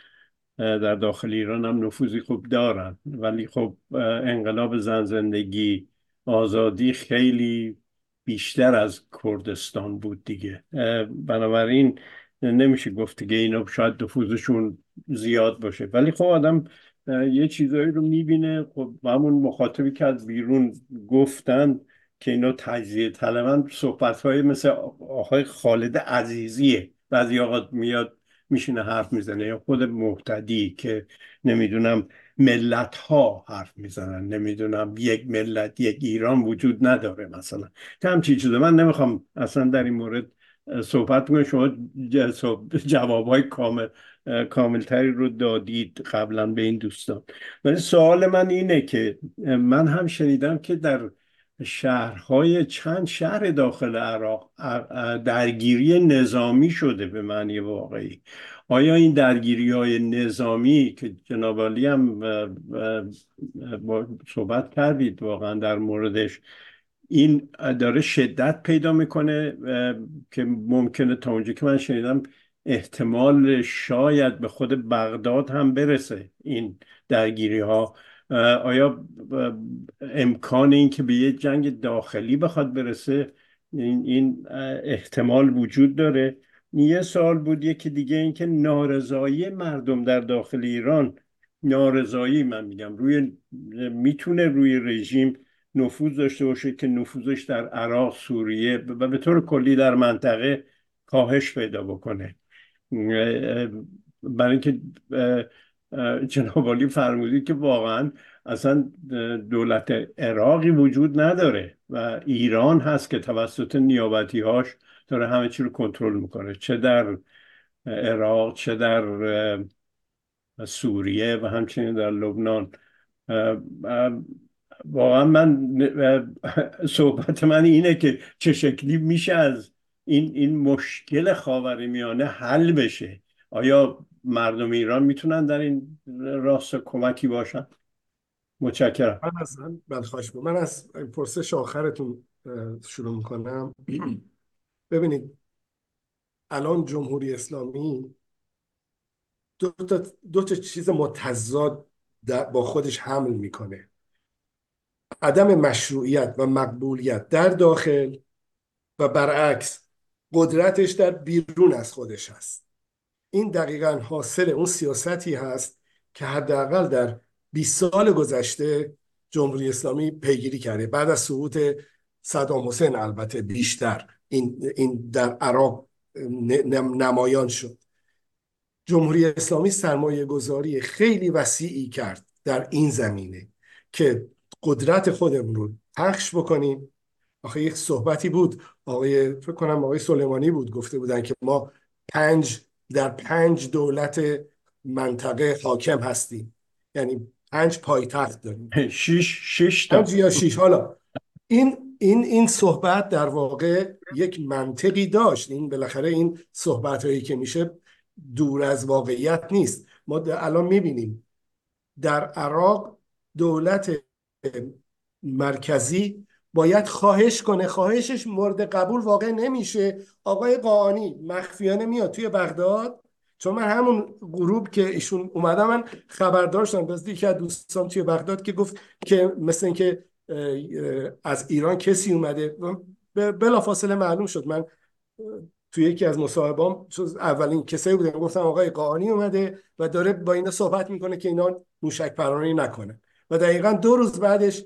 در داخل ایران هم نفوذی خوب دارن ولی خب انقلاب زن زندگی آزادی خیلی بیشتر از کردستان بود دیگه. بنابراین نمیشه گفت که اینا شاید نفوذشون زیاد باشه. ولی خب آدم یه چیزایی رو می‌بینه. خب همون مخاطبی که از بیرون گفتن که اینا تجزیه طلبن صحبت های مثل آقای خالد عزیزیه. بعضی آقا میاد میشینه حرف می‌زنه. یا خود محتدی که نمی‌دونم ملت ها حرف می‌زنن. نمی‌دونم یک ملت یک ایران وجود نداره مثلا. همچی چیزه. من نمی‌خوام اصلا در این مورد صحبت کنم. شما جواب های کامل کاملتری رو دادید قبلا به این دوستان. ولی سوال من اینه که من هم شنیدم که در شهرهای چند شهر داخل عراق درگیری نظامی شده به معنی واقعی. آیا این درگیری های نظامی که جناب هم صحبت کردید واقعا در موردش این داره شدت پیدا می‌کنه که ممکنه تا اونجا که من شنیدم احتمال شاید به خود بغداد هم برسه این درگیری ها آیا امکان این که به یه جنگ داخلی بخواد برسه این, این احتمال وجود داره؟ یه سال بود یکی دیگه اینکه نارضایی مردم در داخل ایران نارضایی من میگم روی می‌تونه روی رژیم نفوذ داشته باشه که نفوذش در عراق سوریه و به طور کلی در منطقه کاهش پیدا بکنه. برای اینکه جناب فرمودید که واقعا اصلا دولت عراقی وجود نداره و ایران هست که توسط نیابتی هاش داره همه چی رو کنترل می‌کنه. چه در عراق چه در سوریه و همچنین در لبنان. واقعا من صحبت من اینه که چه شکلی میشه از این این مشکل خاورمیانه حل بشه. آیا مردم ایران می‌تونن در این راست کمکی باشن؟ متشکرم. من از من از پرسش آخرتون شروع می‌کنم. *clears throat* ببینید الان جمهوری اسلامی دو تا, دو تا چیز متضاد با خودش حمل می‌کنه. عدم مشروعیت و مقبولیت در داخل و برعکس قدرتش در بیرون از خودش هست. این دقیقا حاصل اون سیاستی هست که حداقل در 20 سال گذشته جمهوری اسلامی پیگیری کرده. بعد از سقوط صدام حسین البته بیشتر این, این در عراق نمایان شد. جمهوری اسلامی سرمایه گذاری خیلی وسیعی کرد در این زمینه که قدرت خودمون رو پخش بکنیم. آخه یک صحبتی بود آقای فکر کنم آقای سلیمانی بود گفته بودن که ما پنج در پنج دولت منطقه حاکم هستیم. یعنی پنج پایتخت داریم. شش شش تا. یا شش حالا این این این صحبت در واقع یک منطقی داشت. این بالاخره این صحبت هایی که میشه دور از واقعیت نیست. ما الان می‌بینیم در عراق دولت مرکزی باید خواهش کنه. خواهشش مورد قبول واقع نمیشه. آقای قانی مخفیانه میاد توی بغداد. چون من همون غروب که ایشون اومدم من خبر داشتم باز یکی از دوستان توی بغداد که گفت که مثل اینکه از ایران کسی اومده. بلافاصله معلوم شد. من توی یکی از مصاحبام اولین کسایی بودم گفتم آقای قانی اومده و داره با اینا صحبت می‌کنه که اینا موشک پرانی نکنه. و دقیقا دو روز بعدش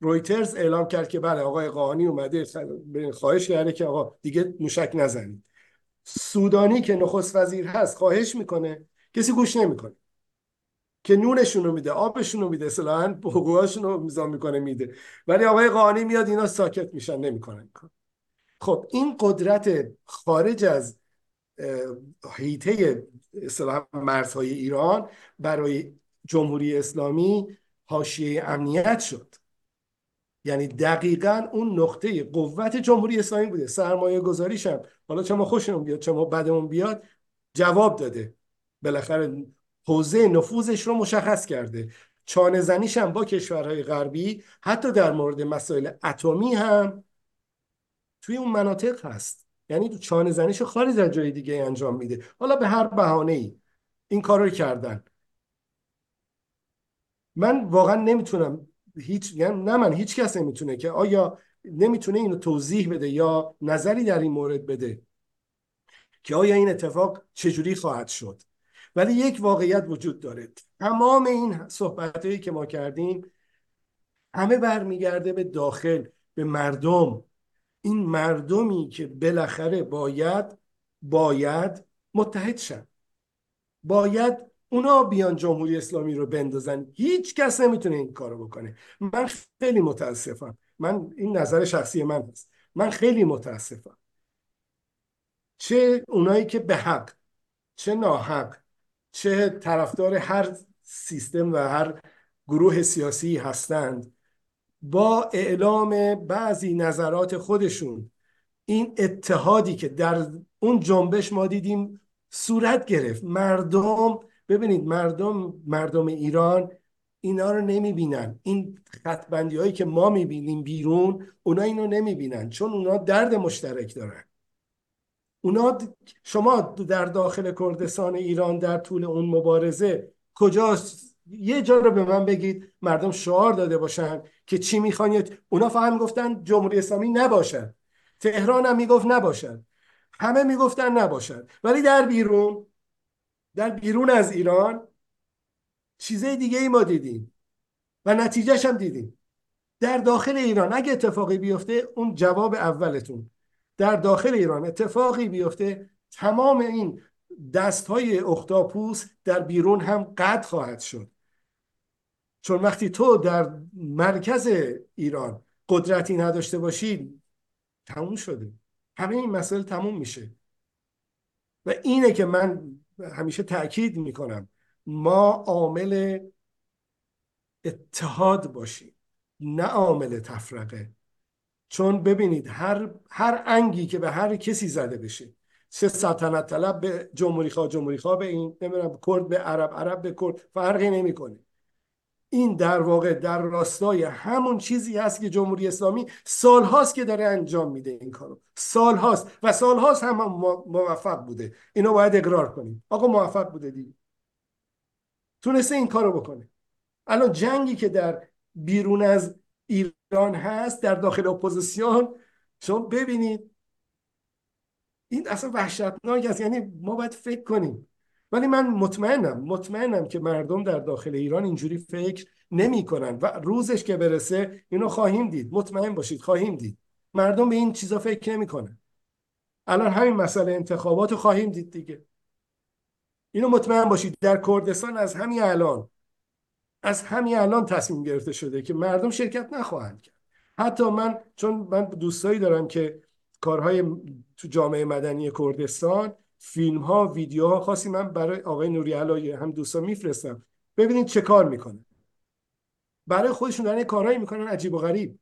رویترز اعلام کرد که بله آقای قانی اومده خواهش کرده که آقا دیگه موشک نزنید. سودانی که نخست وزیر هست خواهش می‌کنه کسی گوش نمی‌کنه. که نونشون رو میده آبشون رو میده اصلا حقوقاشون رو میزان می‌کنه میده. ولی آقای قانی میاد اینا ساکت میشن نمی‌کنن خب این قدرت خارج از حیطه مرزهای ایران برای جمهوری اسلامی حاشیه امنیت شد. یعنی دقیقا اون نقطه قوت جمهوری اسلامی بوده. سرمایه گذاریش هم. حالا چه ما خوشمون بیاد چه ما بدمون بیاد جواب داده. بالاخره حوزه نفوذش رو مشخص کرده. چانه زنیش هم با کشورهای غربی حتی در مورد مسائل اتمی هم توی اون مناطق هست. یعنی تو چانه زنیش خارج از جای دیگه انجام میده. حالا به هر بهانه ای این کار رو کردن. من واقعا نمی‌تونم هیچ یعنی نه من هیچ کس نمی‌تونه که آیا نمی‌تونه اینو توضیح بده یا نظری در این مورد بده که آیا این اتفاق چجوری خواهد شد. ولی یک واقعیت وجود داره. تمام این صحبت که ما کردیم همه برمیگرده به داخل به مردم. این مردمی که بالاخره باید باید متحد شن. باید اونا بیان جمهوری اسلامی رو بندازن. هیچ کس نمی‌تونه این کارو بکنه. من خیلی متاسفم. من این نظر شخصی من هست. من خیلی متاسفم. چه اونایی که به حق چه ناحق چه طرفدار هر سیستم و هر گروه سیاسی هستند با اعلام بعضی نظرات خودشون این اتحادی که در اون جنبش ما دیدیم صورت گرفت. مردم ببینید مردم مردم ایران اینا رو نمی‌بینن. این خطبندی هایی که ما می‌بینیم بیرون اونا اینو نمی‌بینن. چون اونا درد مشترک دارن. اونا شما در داخل کردستان ایران در طول اون مبارزه کجاست؟ یه جا رو به من بگید. مردم شعار داده باشن که چی می‌خوان. اونا فقط می‌گفتن جمهوری اسلامی نباشد. تهران هم می‌گفت نباشد. همه می‌گفتن نباشد. ولی در بیرون در بیرون از ایران چیزای دیگه ای ما دیدیم و نتیجهش هم دیدیم. در داخل ایران اگه اتفاقی بیفته اون جواب اولتون. در داخل ایران اتفاقی بیفته تمام این دست های اختاپوس در بیرون هم قطع خواهد شد. چون وقتی تو در مرکز ایران قدرتی نداشته باشی تموم شده. همه این مسئله تموم میشه. و اینه که من همیشه تاکید می‌کنم. ما عامل اتحاد باشیم نه عامل تفرقه. چون ببینید هر هر انگی که به هر کسی زده بشه. چه سلطنت طلب به جمهوری خواه جمهوری خواه به این نمی‌دونم کرد به عرب عرب به کرد. فرقی نمی‌کنه. این در واقع در راستای همون چیزی هست که جمهوری اسلامی سالهاست که داره انجام میده این کارو. سالهاست و سالهاست هم, هم موفق بوده. اینو باید اقرار کنیم. آقا موفق بوده دیگه. تونسته این کارو بکنه. الان جنگی که در بیرون از ایران هست در داخل اپوزیسیون شما ببینید. این اصلا وحشتناک است. یعنی ما باید فکر کنیم. ولی من مطمئنم مطمئنم که مردم در داخل ایران اینجوری فکر نمی کنن و روزش که برسه اینو خواهیم دید. مطمئن باشید خواهیم دید. مردم به این چیزا فکر نمی کنن الان همین مسئله انتخابات رو خواهیم دید دیگه. اینو مطمئن باشید. در کردستان از همین الان از همین الان تصمیم گرفته شده که مردم شرکت نخواهند کرد. حتی من چون من دوستایی دارم که کارهای تو جامعه مدنی کردستان فیلم ها ویدیو ها خاصی من برای آقای نوری علایی هم دوستان میفرستم. ببینید چه کار می‌کنه برای خودشون دارن کارهایی می‌کنن عجیب و غریب.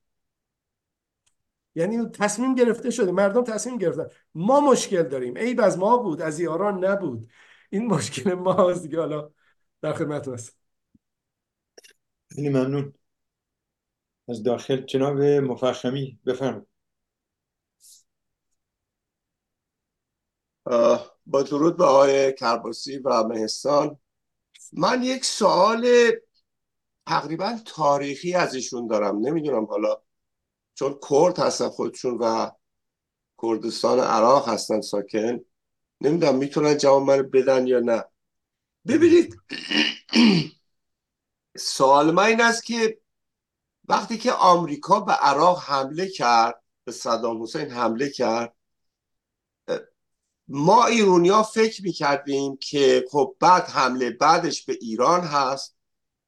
یعنی تصمیم گرفته شده مردم تصمیم گرفتن. ما مشکل داریم. عیب از ما بود از یاران نبود. این مشکل ما دیگه. حالا در خدمت هست خیلی ممنون. از داخل جناب مفخمی بفرمایید. با درود به آقای کرباسی و مهستان من یک سوال تقریبا تاریخی از ایشون دارم. نمی‌دونم حالا چون کرد هستن خودشون و کردستان عراق هستن ساکن. نمی‌دونم می‌تونن جواب من بدن یا نه. ببینید سوال من این است که وقتی که آمریکا به عراق حمله کرد به صدام حسین حمله کرد ما ایرونیا فکر می‌کردیم که خب بعد حمله بعدش به ایران هست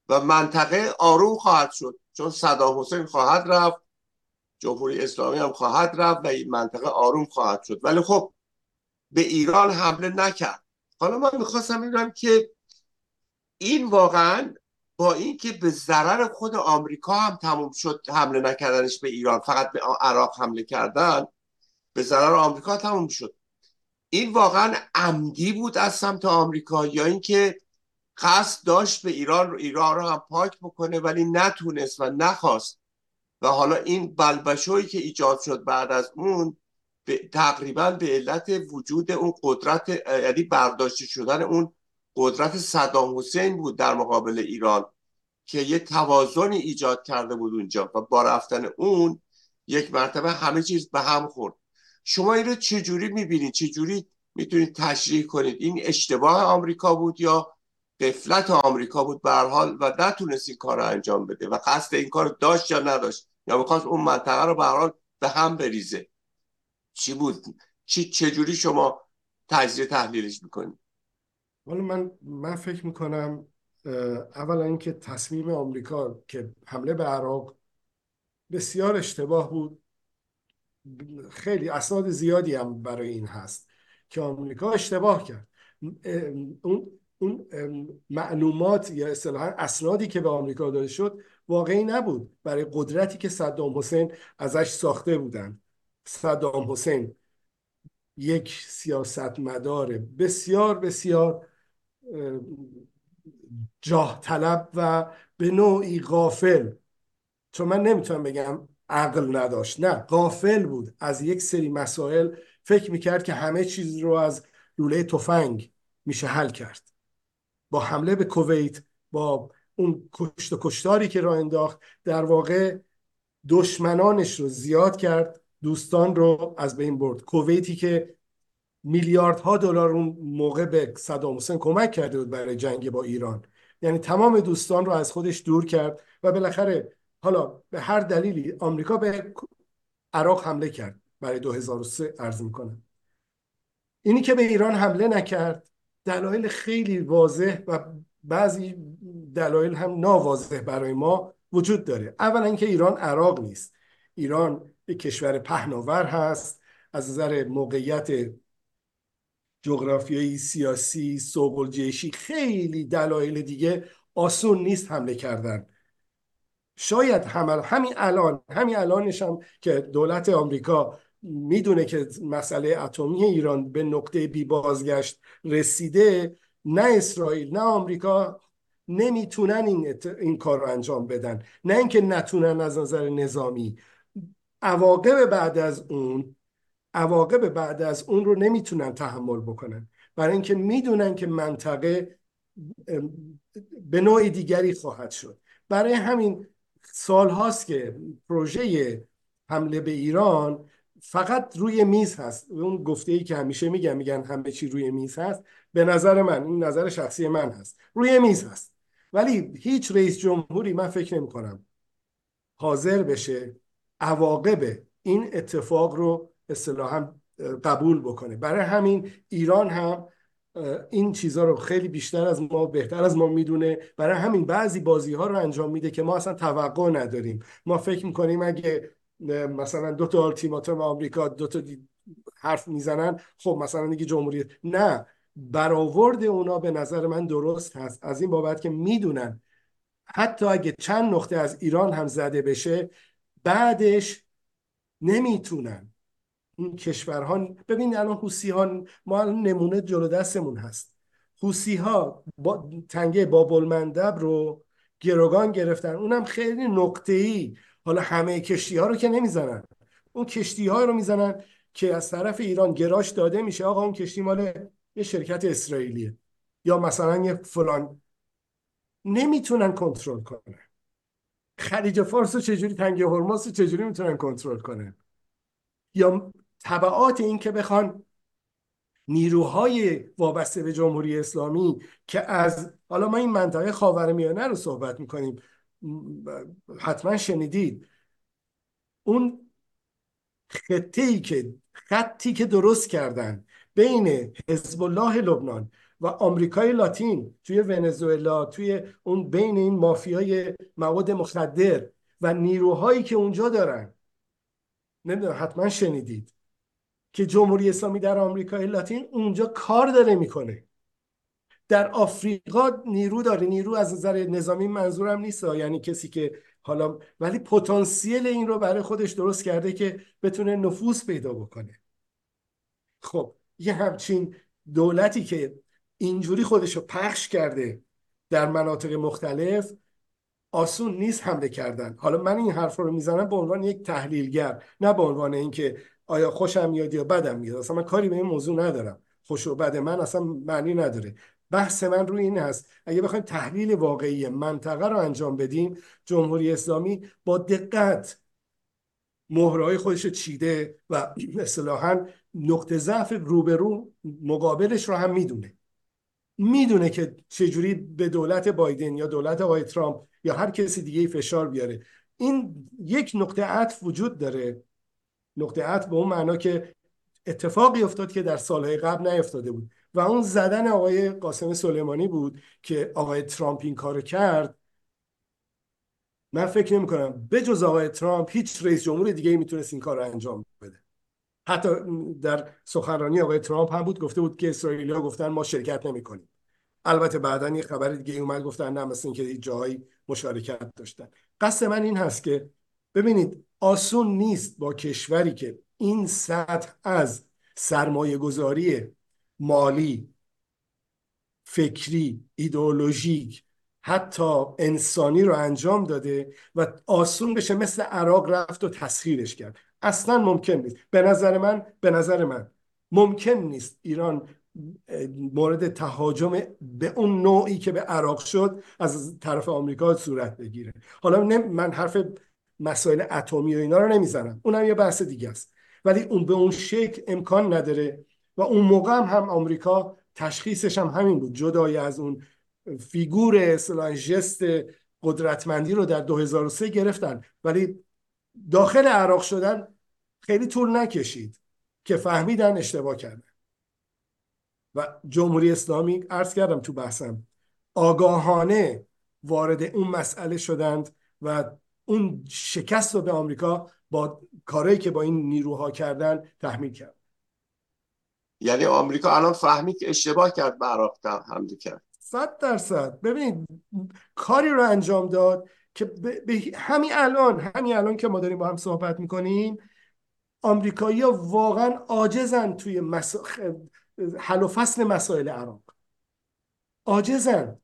و منطقه آروم خواهد شد چون صدام حسین خواهد رفت جمهوری اسلامی هم خواهد رفت و این منطقه آروم خواهد شد. ولی خب به ایران حمله نکرد. حالا من می‌خواستم ببینم که این واقعا با اینکه به ضرر خود آمریکا هم تموم شد حمله نکردنش به ایران فقط به عراق حمله کردن به ضرر آمریکا تموم شد. این واقعا عمدی بود از سمت آمریکا یا اینکه قصد داشت به ایران ایران رو هم پاک بکنه ولی نتونست و نخواست. و حالا این بلبشویی که ایجاد شد بعد از اون تقریبا به علت وجود اون قدرت یعنی برداشته شدن اون قدرت صدام حسین بود در مقابل ایران که یه توازنی ایجاد کرده بود اونجا. و با رفتن اون یک مرتبه همه چیز به هم خورد. شما این رو چجوری می‌بینید؟ چجوری می‌تونید تشریح کنید؟ این اشتباه آمریکا بود یا قفلت آمریکا بود به حال و نتونست این کار رو انجام بده و قصد این کار داشت یا نداشت یا می‌خواست اون منطقه رو به حال به هم بریزه. چی بود؟ چی چجوری شما تجزیه تحلیلش می‌کنید؟ ولی من من فکر می‌کنم اولا اینکه تصمیم آمریکا که حمله به عراق بسیار اشتباه بود. خیلی اسناد زیادی هم برای این هست که آمریکا اشتباه کرد. اون اون معلومات یا اصطلاحا اسنادی که به آمریکا داده شد واقعی نبود برای قدرتی که صدام حسین ازش ساخته بودن. صدام حسین یک سیاستمدار بسیار بسیار جاه طلب و به نوعی غافل. چون من نمی‌تونم بگم عقل نداشت. نه غافل بود. از یک سری مسائل فکر می‌کرد که همه چیز رو از لوله تفنگ میشه حل کرد. با حمله به کویت با اون کشت و کشتاری که را انداخت در واقع دشمنانش رو زیاد کرد دوستان رو از بین برد. کویتی که میلیاردها دلار اون موقع به صدام حسین کمک کرده بود برای جنگ با ایران. یعنی تمام دوستان رو از خودش دور کرد و بالاخره حالا به هر دلیلی آمریکا به عراق حمله کرد. برای 2003 عرض می‌کنم اینی که به ایران حمله نکرد دلایل خیلی واضح و بعضی دلایل هم ناواضح برای ما وجود داره. اولا اینکه ایران عراق نیست. ایران یک کشور پهناور هست. از نظر موقعیت جغرافیایی سیاسی سوق خیلی دلایل دیگه آسون نیست حمله کردن. شاید همین الان همین الانش هم که دولت آمریکا می‌دونه که مسئله اتمی ایران به نقطه بی بازگشت رسیده نه اسرائیل نه آمریکا نمی‌تونن این, این کار رو انجام بدن. نه اینکه نتونن از نظر نظامی. عواقب بعد از اون عواقب بعد از اون رو نمی‌تونن تحمل بکنن. برای اینکه می‌دونن که منطقه به نوع دیگری خواهد شد. برای همین سال هاست که پروژه حمله به ایران فقط روی میز هست. اون گفته ای که همیشه میگن میگن همه چی روی میز هست. به نظر من این نظر شخصی من هست. روی میز هست. ولی هیچ رئیس جمهوری من فکر نمی کنم حاضر بشه عواقب این اتفاق رو اصطلاحا قبول بکنه. برای همین ایران هم این چیزها رو خیلی بیشتر از ما بهتر از ما می‌دونه. برای همین بعضی بازی ها رو انجام میده که ما اصلا توقع نداریم. ما فکر می‌کنیم اگه مثلا دو تا آلتیماتوم آمریکا دو تا حرف می‌زنن خب مثلا دیگه جمهوری نه. برآورد اونا به نظر من درست هست. از این بابت که می‌دونن. حتی اگه چند نقطه از ایران هم زده بشه بعدش نمی‌تونن. این کشورها ببین الان حوسی ها ما نمونه جلو دستمون هست. حوسی ها با تنگه بابل رو گروگان گرفتن. اونم خیلی نقطه ای حالا همه کشتی ها رو که نمی‌زنن. اون کشتی ها رو می‌زنن که از طرف ایران گراش داده میشه. آقا اون کشتی مال یه شرکت اسرائیلیه. یا مثلا یه فلان. نمی‌تونن کنترل کنن. خلیج فارس رو چجوری تنگه هرمز رو چجوری می‌تونن کنترل کنن؟ یا طبعات این که بخوان نیروهای وابسته به جمهوری اسلامی که از حالا ما این منطقه خاورمیانه رو صحبت می‌کنیم. حتما شنیدید. اون خطه ای که خطی که درست کردن بین حزب الله لبنان و آمریکای لاتین توی ونزوئلا توی اون بین این مافیای مواد مخدر و نیروهایی که اونجا دارن. نمی‌دونم حتما شنیدید. که جمهوری اسلامی در آمریکای لاتین اونجا کار داره می‌کنه. در آفریقا نیرو داره. نیرو از نظر نظامی منظورم نیست یعنی کسی که حالا ولی پتانسیل این رو برای خودش درست کرده که بتونه نفوذ پیدا بکنه. خب یه همچین دولتی که اینجوری خودش رو پخش کرده در مناطق مختلف آسون نیست حمله کردن. حالا من این حرف رو می‌زنم به عنوان یک تحلیلگر نه به عنوان اینکه آیا خوشم میاد یا بدم میاد؟ اصلا من کاری به این موضوع ندارم. خوش و بد من اصلا معنی نداره. بحث من روی این هست اگه بخوایم تحلیل واقعی منطقه رو انجام بدیم جمهوری اسلامی با دقت مهرهای خودش چیده و *clears throat* اصطلاحا نقطه ضعف روبرو مقابلش رو هم می‌دونه. می‌دونه که چجوری به دولت بایدن یا دولت آقای ترامپ یا هر کسی دیگه فشار بیاره. این یک نقطه عطف وجود داره. نقطه عطف به اون معنا که اتفاقی افتاد که در سالهای قبل نیفتاده بود. و اون زدن آقای قاسم سلیمانی بود که آقای ترامپ این کار کرد. من فکر نمی کنم به جز آقای ترامپ هیچ رئیس جمهور دیگه می‌تونست این کار رو انجام بده. حتی در سخنرانی آقای ترامپ هم بود گفته بود که اسرائیلیا گفتن ما شرکت نمی کنیم البته بعدا یه خبر دیگه اومد گفتن نه مثل اینکه جاهایی مشارکت داشتن. قصد من این هست که ببینید آسون نیست با کشوری که این سطح از سرمایه گذاری مالی فکری ایدئولوژیک حتی انسانی رو انجام داده و آسون بشه مثل عراق رفت و تسخیرش کرد. اصلا ممکن نیست. به نظر من به نظر من ممکن نیست ایران مورد تهاجم به اون نوعی که به عراق شد از طرف آمریکا صورت بگیره. حالا من حرف مسائل اتمی و اینا رو نمی‌زنم اونم یه بحث دیگه است. ولی اون به اون شکل امکان نداره و اون موقع هم, آمریکا تشخیصش هم همین بود. جدای از اون فیگور اصطلاح قدرتمندی رو در 2003 گرفتن. ولی داخل عراق شدن خیلی طول نکشید که فهمیدن اشتباه کردن. و جمهوری اسلامی عرض کردم تو بحثم آگاهانه وارد اون مسئله شدند و اون شکست رو به آمریکا با کاری که با این نیروها کردن تحمیل کرد. یعنی آمریکا الان فهمید که اشتباه کرد به عراق حمله کرد. صد درصد. ببینید کاری رو انجام داد که به همین الان همین الان که ما داریم با هم صحبت می‌کنیم آمریکایی ها واقعا عاجزن توی مس... حل و فصل مسائل عراق. عاجزن.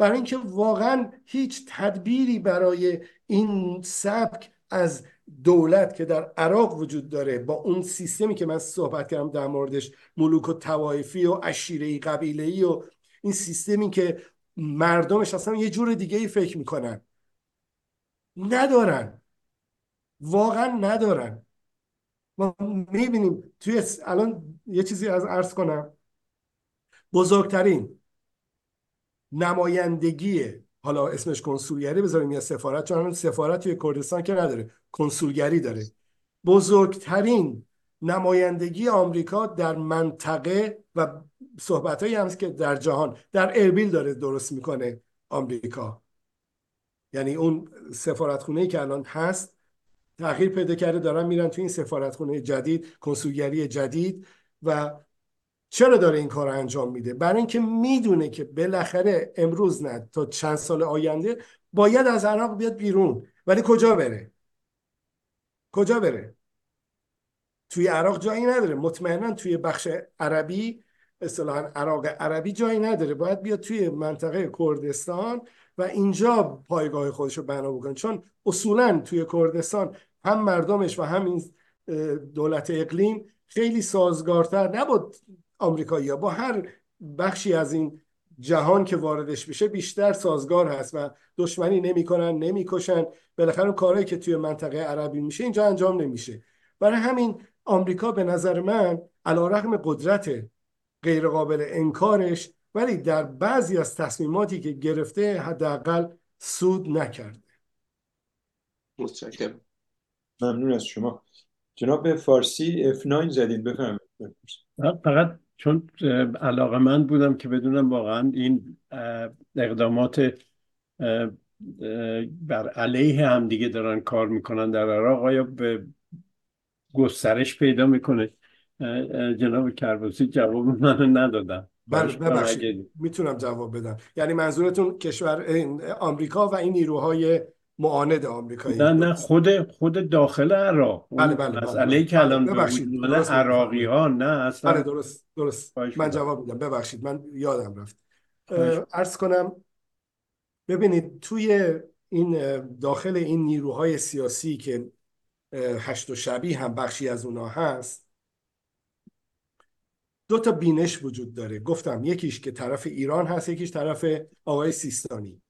برای اینکه واقعا هیچ تدبیری برای این سبک از دولت که در عراق وجود داره با اون سیستمی که من صحبت کردم در موردش ملوک و توایفی و عشیره قبیله ای و این سیستمی که مردمش اصلا یه جور دیگه ای فکر می‌کنن. ندارن. واقعا ندارن. ما می‌بینیم توی الان یه چیزی از عرض کنم. بزرگترین نمایندگی حالا اسمش کنسولگری بذاریم یا سفارت چون سفارت توی کردستان که نداره کنسولگری داره. بزرگترین نمایندگی آمریکا در منطقه و صحبت هایی که در جهان در اربیل داره درست می‌کنه آمریکا. یعنی اون سفارتخونه که الان هست تغییر پیدا کرده دارن میرن تو این سفارتخونه جدید کنسولگری جدید و چرا داره این کار انجام میده؟ برای اینکه می‌دونه که بالاخره امروز نه تا چند سال آینده باید از عراق بیاد بیرون. ولی کجا بره؟ کجا بره؟ توی عراق جایی نداره. مطمئنا توی بخش عربی اصطلاحا عراق عربی جایی نداره. باید بیاد توی منطقه کردستان و اینجا پایگاه خودش رو بنا بکنه. چون اصولا توی کردستان هم مردمش و هم این دولت اقلیم خیلی سازگارتر نبود. آمریکایی با هر بخشی از این جهان که واردش بشه بیشتر سازگار هست و دشمنی نمی‌کنن نمی‌کشن. بالاخره اون کارهایی که توی منطقه عربی میشه اینجا انجام نمیشه. برای همین آمریکا به نظر من علیرغم قدرت غیرقابل انکارش ولی در بعضی از تصمیماتی که گرفته حداقل سود نکرده. متشکرم. ممنون از شما. جناب فارسی F9 زدید بفرمایید. فقط چون علاقه من بودم که بدونم واقعا این اقدامات بر علیه هم دیگه دارن کار می‌کنن. در عراق آیا به گسترش پیدا می‌کنه. جناب کربوسی جواب من ندادم بله ببخشید. می‌تونم جواب بدم. یعنی منظورتون کشور آمریکا و این نیروهای معاند آمریکایی نه نه خود خود داخل عراق. بله بله مسئله بله. که الان ببخشید عراقی ها نه اصلا بله درست درست. من جواب میدم. ببخشید من یادم رفت. عرض کنم ببینید توی این داخل این نیروهای سیاسی که هشت و شبی هم بخشی از اونا هست دو تا بینش وجود داره. گفتم یکیش که طرف ایران هست یکیش طرف آقای سیستانی.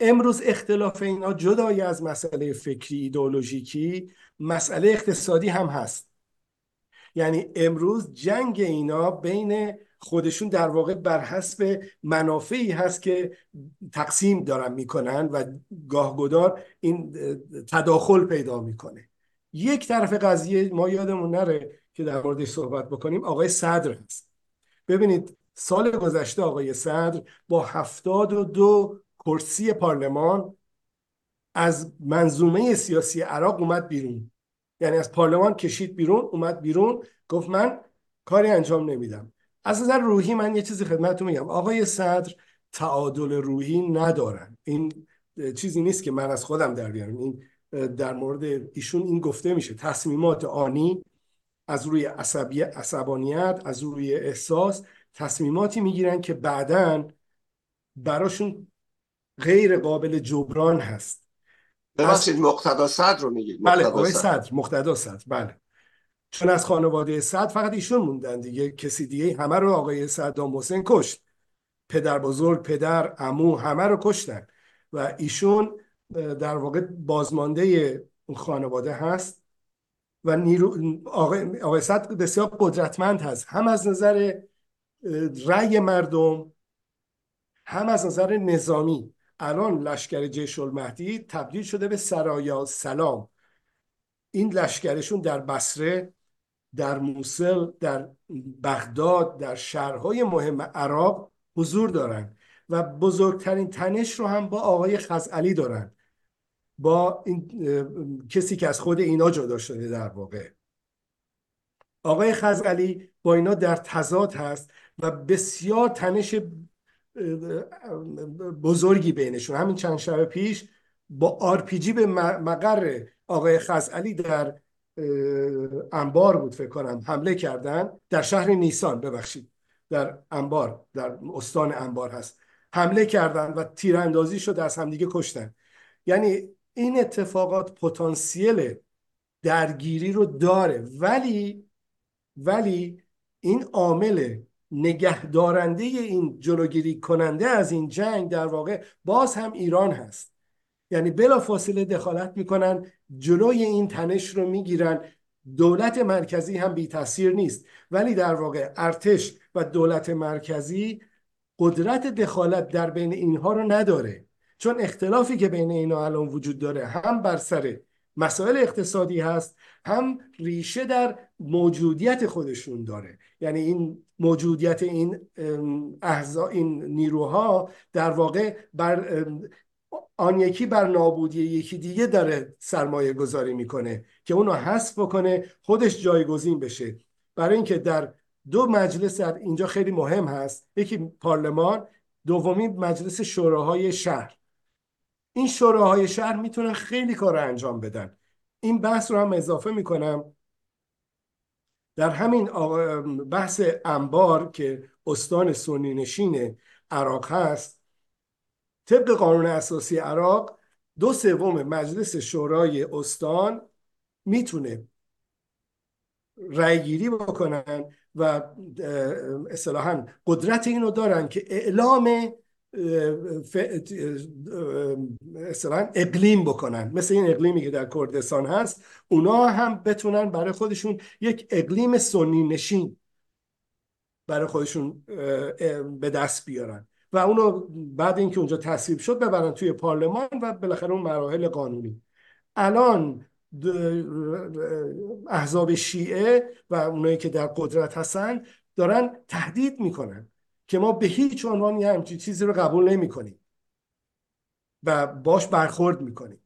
امروز اختلاف اینا جدای از مسئله فکری ایدئولوژیکی مسئله اقتصادی هم هست. یعنی امروز جنگ اینا بین خودشون در واقع بر حسب منافعی هست که تقسیم دارن می‌کنن و گاهگدار این تداخل پیدا می‌کنه. یک طرف قضیه ما یادمون نره که در موردش صحبت بکنیم آقای صدر هست. ببینید سال گذشته آقای صدر با هفتاد و دو کرسی پارلمان از منظومه سیاسی عراق اومد بیرون. یعنی از پارلمان کشید بیرون اومد بیرون گفت من کاری انجام نمیدم. از نظر روحی من یه چیزی خدمتتون میگم. آقای صدر تعادل روحی ندارن. این چیزی نیست که من از خودم در بیارم. این در مورد ایشون این گفته میشه. تصمیمات آنی از روی عصبی عصبانیت از روی احساس تصمیماتی می‌گیرن که بعدا براشون غیر قابل جبران هست. ببخشید مقتدا صدر رو میگید. بله آقای صدر. مقتدا صدر بله. چون از خانواده صدر فقط ایشون موندن دیگه کسی دیگه همه رو آقای صدام حسین کشت. پدر بزرگ پدر امو همه رو کشتن. و ایشون در واقع بازمانده اون خانواده هست. و نیرو آقای, آقای صدر بسیار قدرتمند هست. هم از نظر رأی مردم هم از نظر نظامی. الان لشکر جیش المهدی تبدیل شده به سرایا سلام. این لشکرشون در بصره در موسل در بغداد در شهرهای مهم عراق حضور دارن و بزرگترین تنش رو هم با آقای خزعلی دارن. با این کسی که از خود اینا جدا شده در واقع. آقای خزعلی با اینا در تضاد هست و بسیار تنش بزرگی بینشون. همین چند شب پیش با آرپیجی به مقر آقای خزعلی در انبار بود فکر کنم. حمله کردن در شهر نیسان ببخشید. در انبار در استان انبار هست. حمله کردن و تیراندازی شد از همدیگه کشتن. یعنی این اتفاقات پتانسیل درگیری رو داره. ولی ولی این عامل نگهدارنده این جلوگیری کننده از این جنگ در واقع باز هم ایران هست. یعنی بلا فاصله دخالت می‌کنن جلوی این تنش رو می‌گیرن. دولت مرکزی هم بی تاثیر نیست. ولی در واقع ارتش و دولت مرکزی قدرت دخالت در بین اینها رو نداره. چون اختلافی که بین اینا الان وجود داره هم بر سر مسائل اقتصادی هست هم ریشه در موجودیت خودشون داره. یعنی این موجودیت این احزا این نیروها در واقع بر آن یکی بر نابودی یکی دیگه داره سرمایه گذاری می‌کنه که اونو حذف بکنه خودش جایگزین بشه. برای اینکه در دو مجلس اینجا خیلی مهم هست یکی پارلمان دومی مجلس شوراهای شهر. این شوراهای شهر می‌تونن خیلی کار انجام بدن. این بحث رو هم اضافه می‌کنم. در همین بحث انبار که استان سنی نشین عراق هست طبق قانون اساسی عراق دو سوم مجلس شورای استان می‌تونه رأی گیری بکنن و اصطلاحا قدرت اینو دارن که اعلام مثلا اقلیم بکنن. مثل این اقلیمی که در کردستان هست اونا هم بتونن برای خودشون یک اقلیم سنی نشین برای خودشون به دست بیارن. و اونو بعد اینکه اونجا تصویب شد ببرن توی پارلمان و بالاخره اون مراحل قانونی. الان احزاب شیعه و اونایی که در قدرت هستن دارن تهدید می‌کنن. که ما به هیچ عنوان یه همچین چیزی رو قبول نمی کنیم و باش برخورد می‌کنیم.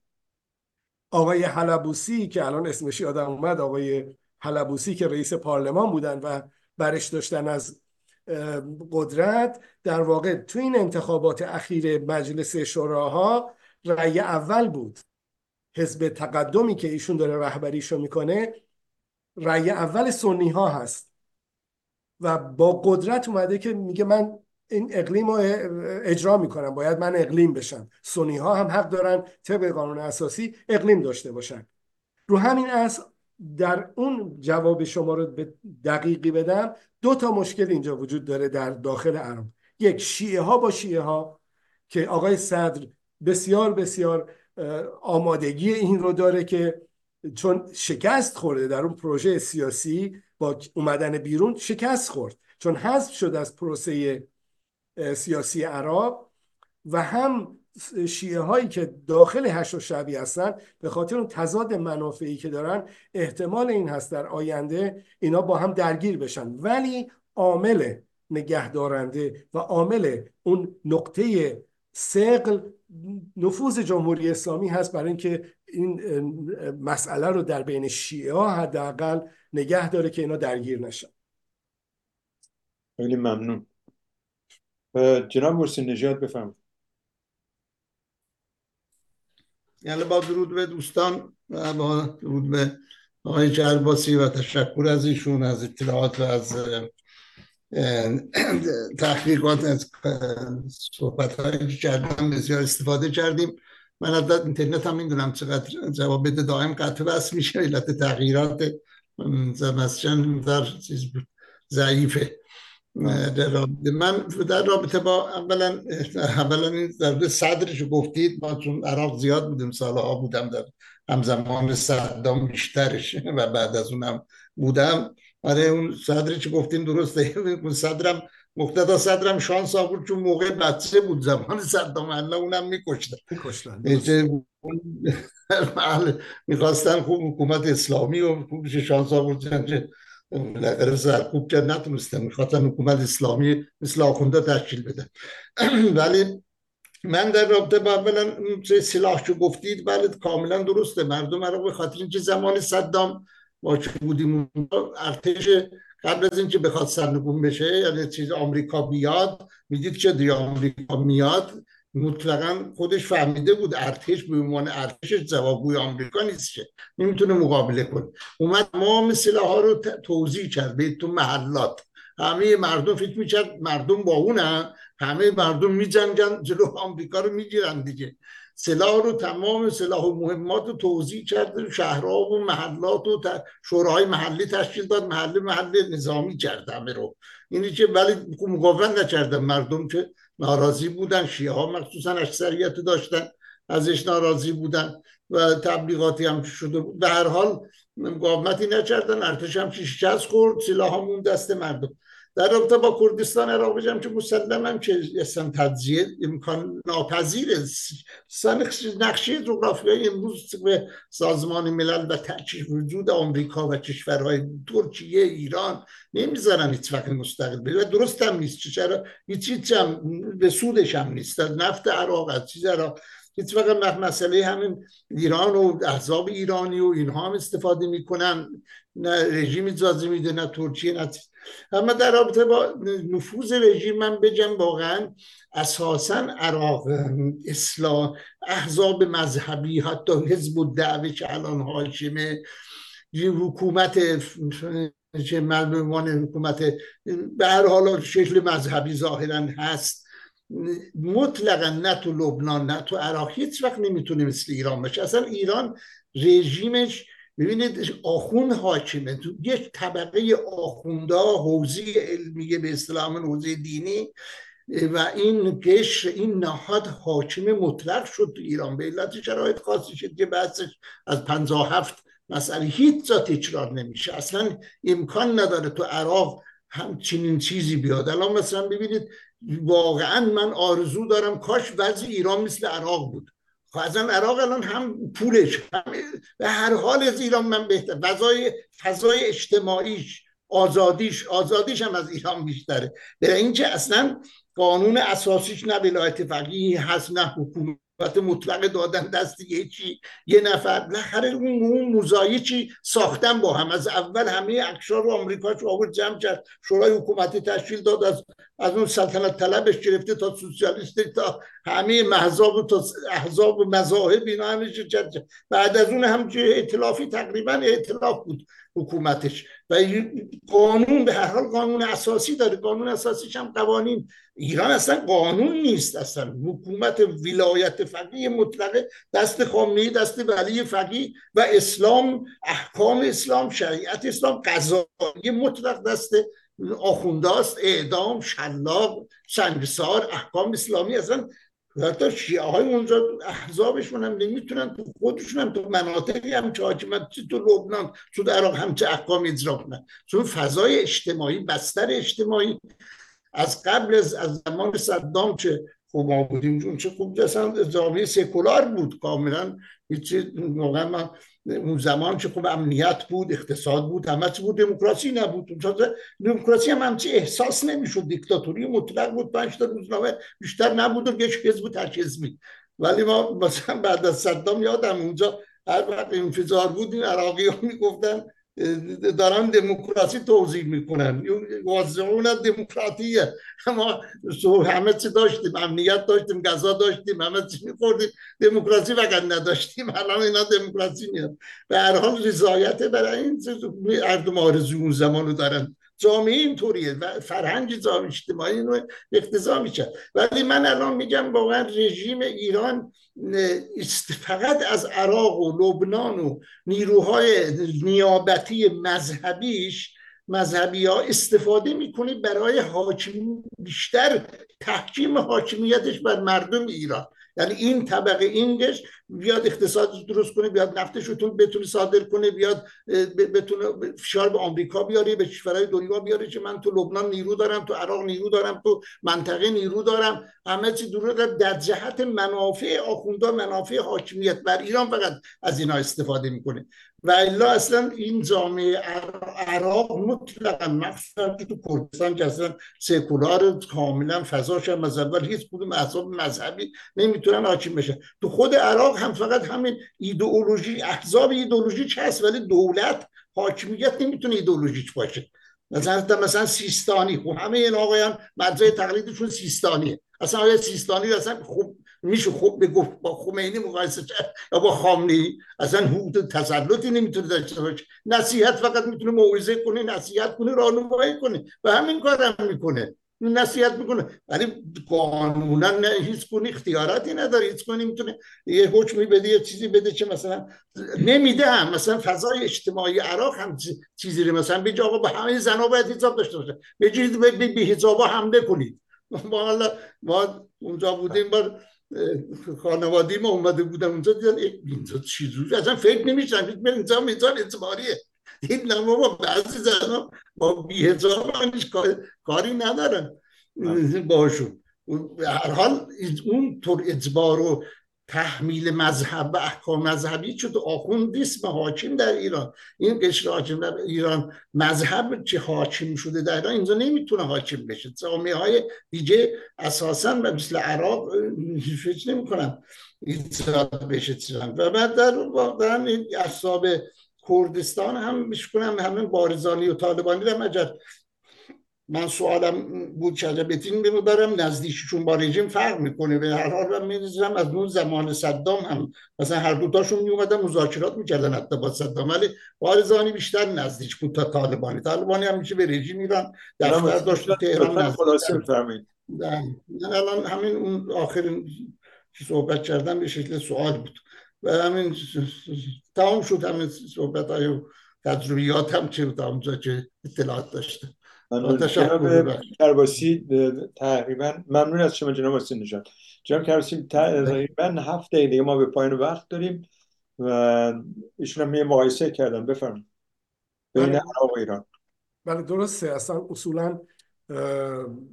آقای حلبوسی که الان اسمش یادم اومد آقای حلبوسی که رئیس پارلمان بودن و برش داشتن از قدرت در واقع تو این انتخابات اخیر مجلس شوراها رأی اول بود. حزب تقدمی که ایشون داره رهبریشو می‌کنه رأی اول سنی ها هست. و با قدرت اومده که میگه من این اقلیم رو اجرا می‌کنم. باید من اقلیم بشم. سنی ها هم حق دارن طبق قانون اساسی اقلیم داشته باشن. رو همین از در اون جواب شما رو به دقیقی بدم. دو تا مشکل اینجا وجود داره در داخل عرب یک شیعه ها با شیعه ها که آقای صدر بسیار بسیار آمادگی این رو داره که چون شکست خورده در اون پروژه سیاسی با اومدن بیرون شکست خورد. چون حذف شد از پروسه سیاسی عرب و هم شیعه هایی که داخل هشت و شبی هستن به خاطر اون تضاد منافعی که دارن احتمال این هست در آینده اینا با هم درگیر بشن. ولی عامل نگهدارنده و عامل اون نقطه سقل نفوذ جمهوری اسلامی هست برای اینکه این مسئله رو در بین شیعه ها حداقل نگه داره که اینا درگیر نشن. خیلی ممنون. جناب مرسی نجات بفهم یعنی با درود به دوستان و با درود به آقای جرباسی و تشکر از ایشون از اطلاعات و از تحقیقات از صحبت هایی که کردم بسیار استفاده کردیم. من از اینترنت هم می‌دونم چقدر جواب بده دائم قطع بس میشه علت تغییرات زمستشن در چیز ضعیفه. در من در رابطه با اولا اولا این در صدرش گفتید ما چون عراق زیاد بودیم سالها بودم در همزمان صدام بیشترش و بعد از اونم بودم. آره اون صدری که گفتین درسته اون صدرم مقتدا صدرم شانس آورد چون موقع بچه بود زمان صدام الله اونم میکشتن. می‌خواستن خوب حکومت اسلامی و خوبش شانس آورد که بالاخره سرکوب کرد نتونستن می‌خواستن حکومت اسلامی مثل آخونده تشکیل بده *clears throat* ولی من در رابطه با اولا سلاح که گفتید بله کاملا درسته. مردم رو به خاطر اینکه زمان صدام ما چه بودیم ارتش قبل از اینکه بخواد سرنگون بشه یعنی چیز آمریکا بیاد می‌دید که دی آمریکا میاد مطلقا خودش فهمیده بود ارتش به عنوان ارتش جوابگوی آمریکا نیست که نمی‌تونه مقابله کنه. اومد ما سلاح ها رو توضیح کرد به تو محلات. همه مردم فکر می‌کرد مردم با اونن همه مردم میجنگن جلو آمریکا رو می‌گیرن دیگه. سلاح رو تمام سلاح و مهمات رو توضیح کرد شهرها و محلات و شوراهای محلی تشکیل داد محل محل نظامی کرد همه رو. اینی که ولی مقاومت نکردن مردم که ناراضی بودن شیعه ها مخصوصا اکثریت داشتن ازش ناراضی بودن و تبلیغاتی هم شده به هر حال مقاومتی نکردن ارتش هم شکست خورد سلاح همون دست مردم. در رابطه با کردستان عراق بگم که مسلما که اصلا تجزیه امکان ناپذیره نقشه جغرافیایی امروز به سازمان ملل و تاکید وجود آمریکا و کشورهای ترکیه ایران نمی‌ذارن هیچ وقت مستقل بشه درست هم نیست. چرا؟ هیچ هم به سودش هم نیست. از نفت عراق از چیز عراق. هیچ وقت مسئله همین ایران و احزاب ایرانی و اینها هم استفاده می‌کنن. نه رژیم اجازه میده نه ترکیه نه اما در رابطه با نفوذ رژیم من بگم واقعا اساسا عراق اصلاح احزاب مذهبی حتی حزب و دعوه که الان حاکمه حکومت چه عنوان حکومت به هر حال شکل مذهبی ظاهرا هست. مطلقا نه تو لبنان نه تو عراق هیچ وقت نمی‌تونه مثل ایران باشه. اصلا ایران رژیمش ببینید آخوند حاکمه. تو یک طبقه آخوندا حوزی علمیه به اصطلاح حوزه دینی و این قشر این نهاد حاکم مطلق شد تو ایران. به علت شرایط خاصی شد که بحثش از هفت مسئله هیچ جا تکرار نمیشه. اصلا امکان نداره تو عراق همچنین چیزی بیاد. الان مثلا ببینید واقعا من آرزو دارم کاش وضع ایران مثل عراق بود. خب عراق الان هم پولش هم به هر حال از ایران من بهتر. فضای فضای اجتماعیش آزادیش آزادیش هم از ایران بیشتره. برای اینکه اصلا قانون اساسیش نه ولایت فقیه هست نه حکومت. مطلق دادن دست یه چی؟ یه نفر بالاخره اون موزایی چی؟ ساختن با هم. از اول همه اکشار رو آمریکا رو آورد جمع کرد. شورای حکومتی تشکیل داد. از از اون سلطنت طلبش گرفته تا سوسیالیست تا همه محضاب و تا احزاب و مذاهب اینا همه بعد از اون هم اطلافی تقریبا اطلاف بود. حکومتش. و قانون به هر حال قانون اساسی داره. قانون اساسیش هم قوانین. ایران اصلا قانون نیست اصلا. حکومت ولایت فقیه مطلقه. دست خامنه‌ای دست ولی فقیه و اسلام احکام اسلام شریعت اسلام قضایی مطلق دست آخونداست. اعدام شلاق سنگسار احکام اسلامی. اصلا حتی شیعه های اونجا احزابشون هم نمی‌تونن تو خودشون هم تو مناطقی هم که حاکمت تو لبنان تو عراق همچه احکام اجرا کنن. چون فضای اجتماعی بستر اجتماعی از قبل از, زمان صدام که خوب ما بودیم چون چه خوب اصلا جامعه سکولار بود کاملا هیچی موقع من اون زمان که خوب امنیت بود اقتصاد بود همه بود دموکراسی نبود. دموکراسی هم همچی احساس نمی‌شد. دیکتاتوری مطلق بود. پنج تا روزنامه بیشتر نبود و یک حزب هر ولی ما مثلا بعد از صدام یادم اونجا هر وقت انفجار بود این عراقی ها می‌گفتن دارن دموکراسی توضیح می‌کنن واضحون دموکراتیه ما همه چی داشتیم امنیت داشتیم غذا داشتیم همه چی میخوردیم دموکراسی فقط نداشتیم الان اینا دموکراسی میاد به هر حال رضایت برای این مردم آرزو اون زمانو دارن جامعه اینطوریه. و فرهنگ جامعه اجتماعی اینو اقتضا میشه. ولی من الان میگم واقعا رژیم ایران فقط از عراق و لبنان و نیروهای نیابتی مذهبیش مذهبی ها استفاده می‌کنه برای حاکم بیشتر تحکیم حاکمیتش بر مردم ایران. یعنی این طبقه اینگش بیاد اقتصاد درست کنه بیاد نفتش رو بتونه صادر کنه بیاد بتونه فشار به آمریکا بیاره به کشورهای دنیا بیاره که من تو لبنان نیرو دارم تو عراق نیرو دارم تو منطقه نیرو دارم. همه چی درست در جهت منافع آخوندا منافع حاکمیت. بر ایران فقط از اینا استفاده می‌کنه. و الا اصلا این جامعه عراق مطلقا مخصوصا که تو کردستان که اصلا سکولار کاملا فضاش هم از اول هیچ کدوم احزاب مذهبی نمی‌تونن حاکم بشن. تو خود عراق هم فقط همین ایدئولوژی احزاب ایدئولوژیک هست ولی دولت حاکمیت نمی‌تونه ایدئولوژیک باشه. مثلا مثلا سیستانی خب همه این آقایان مدرسه تقلیدشون سیستانیه. اصلا آیا سیستانی اصلا خوب میشه خوب بگفت با خمینی مقایسه یا با خامنی اصلا حقوق تسلطی نمی‌تونه داشته باشه. نصیحت فقط می‌تونه موعظه کنه نصیحت کنه راهنمایی کنه. و همین کار هم می‌کنه. نصیحت می‌کنه. ولی قانونا نه هیچ کنی اختیاراتی نداره. هیچ کنی می‌تونه یه حکمی بده یه چیزی بده که مثلا نمیده هم. مثلا فضای اجتماعی عراق هم چیزی رو مثلا بگه آقا با همه زنا باید حجاب داشته باشه. بگید به حجابا حمله کنید. *laughs* ما حالا ما اونجا بودیم بار خانوادی ما اومده بودم اونجا دیدن اینجا چیزی اصلا فکر نمیشن اینجا میزان اعتباریه. این نه با بعضی زنها با بیهجاب کاری ندارن. باشون هر حال اون طور اجبار و تحمیل مذهب و احکام مذهبی شد آخوند اسم حاکم در ایران. این قشر حاکم در ایران مذهب چه حاکم شده در ایران اینجا نمی‌تونه حاکم بشه. جامعه های دیگه اساسا مثل عراق فکر نمی کنم ایجاد بشه و بعد در واقعا این اصاب کردستان هم میشکنم همین بارزانی و طالبانی رو مجد من سوالم بود که بتین برم نزدیکشون با رژیم فرق می‌کنه. به هر حال من میرزم از اون زمان صدام هم مثلا هر دوتاشون میومدن مذاکرات می‌کردن حتی با صدام. ولی بارزانی بیشتر نزدیک بود تا طالبانی. طالبانی هم میشه به رژیم ایران دفتر داشت تهران نزدیک الان همین اون آخرین صحبت کردم به شکل سوال بود. و همین تمام شد همین صحبت های و تجربیات هم چه تا که اطلاعات داشته جناب کرباسی تقریبا ممنون از شما جناب حسین نژاد جناب کرباسی تقریبا هفت دقیقه ما به پایین وقت داریم و ایشون هم یه مقایسه کردن. بفرمایید. بین بله. عراق و ایران. بله درسته. اصلا اصولا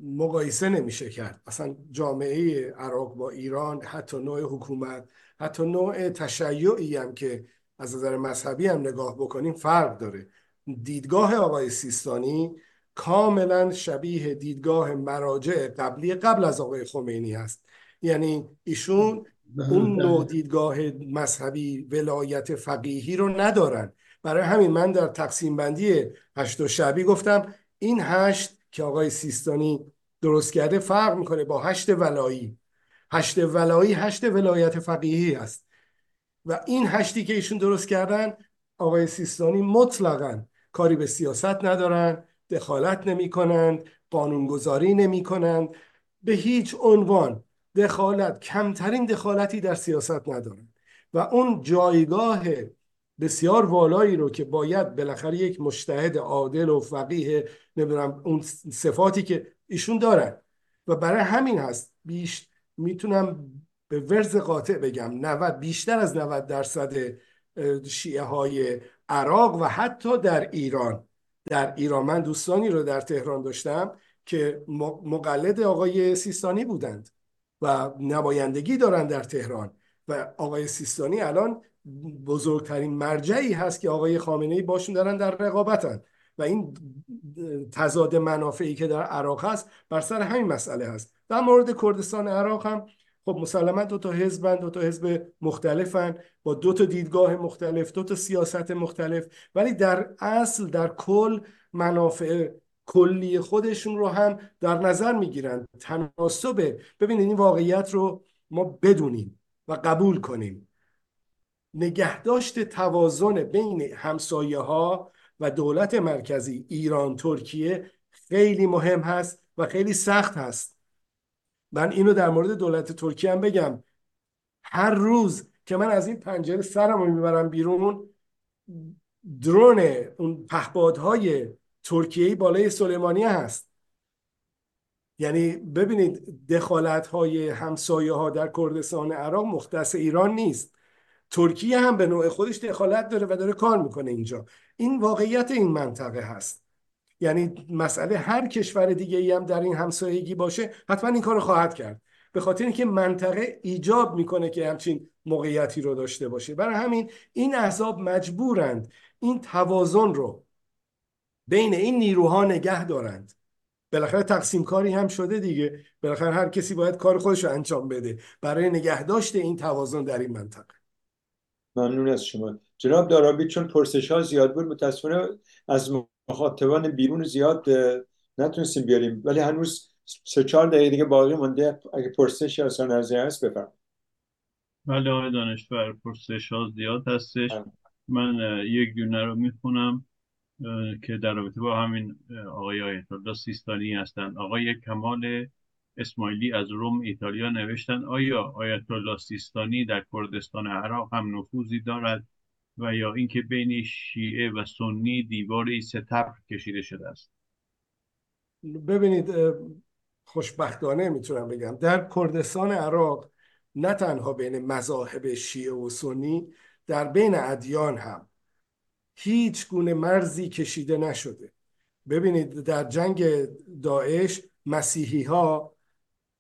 مقایسه نمیشه کرد. اصلا جامعه عراق با ایران حتی نوع حکومت حتی نوع تشیعی هم که از نظر مذهبی هم نگاه بکنیم فرق داره. دیدگاه آقای سیستانی کاملا شبیه دیدگاه مراجع قبلی قبل از آقای خمینی هست. یعنی ایشون اون نوع دیدگاه مذهبی ولایت فقیهی رو ندارن. برای همین من در تقسیم بندی هشت و شبی گفتم این هشت که آقای سیستانی درست کرده فرق می‌کنه با هشت ولایی. هشت ولایی هشت ولایت فقیهی هست. و این هشتی که ایشون درست کردن آقای سیستانی مطلقا کاری به سیاست ندارن. دخالت نمی کنند قانونگذاری نمی کنند به هیچ عنوان دخالت کمترین دخالتی در سیاست ندارند. و اون جایگاه بسیار والایی رو که باید بالاخره یک مشتهد عادل و فقیه نمی‌دونم اون صفاتی که ایشون دارن. و برای همین هست. بیش می‌تونم به ورز قاطع بگم. 90 بیشتر از 90 درصد شیعه های عراق و حتی در ایران در ایران. من دوستانی رو در تهران داشتم که مقلد آقای سیستانی بودند و نمایندگی دارن در تهران. و آقای سیستانی الان بزرگترین مرجعی هست که آقای خامنه ای باشون دارن در رقابتن. و این تضاد منافعی که در عراق هست بر سر همین مسئله هست. در مورد کردستان عراق هم خب مسلما دو تا حزبن دو تا حزب مختلفن با دو تا دیدگاه مختلف دو تا سیاست مختلف. ولی در اصل در کل منافع کلی خودشون رو هم در نظر می‌گیرن. تناسب ببینید این واقعیت رو ما بدونیم و قبول کنیم. نگهداشت توازن بین همسایه ها و دولت مرکزی ایران ترکیه خیلی مهم هست و خیلی سخت هست. من اینو در مورد دولت ترکیه هم بگم. هر روز که من از این پنجره سرم رو می‌برم بیرون درون اون پهپادهای ترکیه بالای سلیمانیه هست. یعنی ببینید دخالت های همسایه ها در کردستان عراق مختص ایران نیست. ترکیه هم به نوع خودش دخالت داره و داره کار می‌کنه اینجا. این واقعیت این منطقه هست. یعنی مسئله هر کشور دیگه ای هم در این همسایگی باشه حتما این کار خواهد کرد. به خاطر اینکه منطقه ایجاب می‌کنه که همچین موقعیتی رو داشته باشه. برای همین این احزاب مجبورند این توازن رو بین این نیروها نگه دارند. بالاخره تقسیم کاری هم شده دیگه. بالاخره هر کسی باید کار خودش رو انجام بده برای نگهداشت این توازن در این منطقه. ممنون از شما. جناب دارابی چون پرسش ها زیاد بود متاسفانه از مخاطبان بیرون زیاد نتونستیم بیاریم. ولی هنوز سه چهار دقیقه دیگه باقی مونده. اگه پرسش یا نظری هست بفرم بله آقای دانشور پرسش ها زیاد هستش. بله. من یک دونه رو می‌خونم که در رابطه با همین آقای آیت الله سیستانی هستند آقای کمال اسماعیلی از روم ایتالیا نوشتن آیا آیت الله سیستانی در کردستان عراق هم نفوذی دارد؟ و یا اینکه بین شیعه و سنی دیواری ستبر کشیده شده است. ببینید خوشبختانه می‌تونم بگم. در کردستان عراق نه تنها بین مذاهب شیعه و سنی در بین ادیان هم هیچ گونه مرزی کشیده نشده. ببینید در جنگ داعش مسیحی ها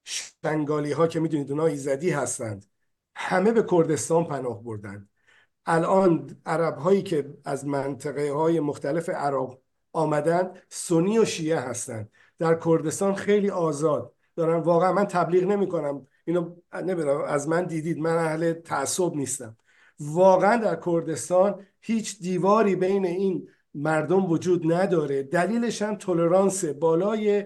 شنگالی ها که می‌دونید اونا ایزدی هستند همه به کردستان پناه بردند. الان عرب هایی که از منطقه های مختلف عراق آمدن سنی و شیعه هستند در کردستان خیلی آزاد. دارن واقعا من تبلیغ نمی کنم اینو نمی‌دونم از من دیدید. من اهل تعصب نیستم. واقعا در کردستان هیچ دیواری بین این مردم وجود نداره. دلیلش هم تولرانس بالای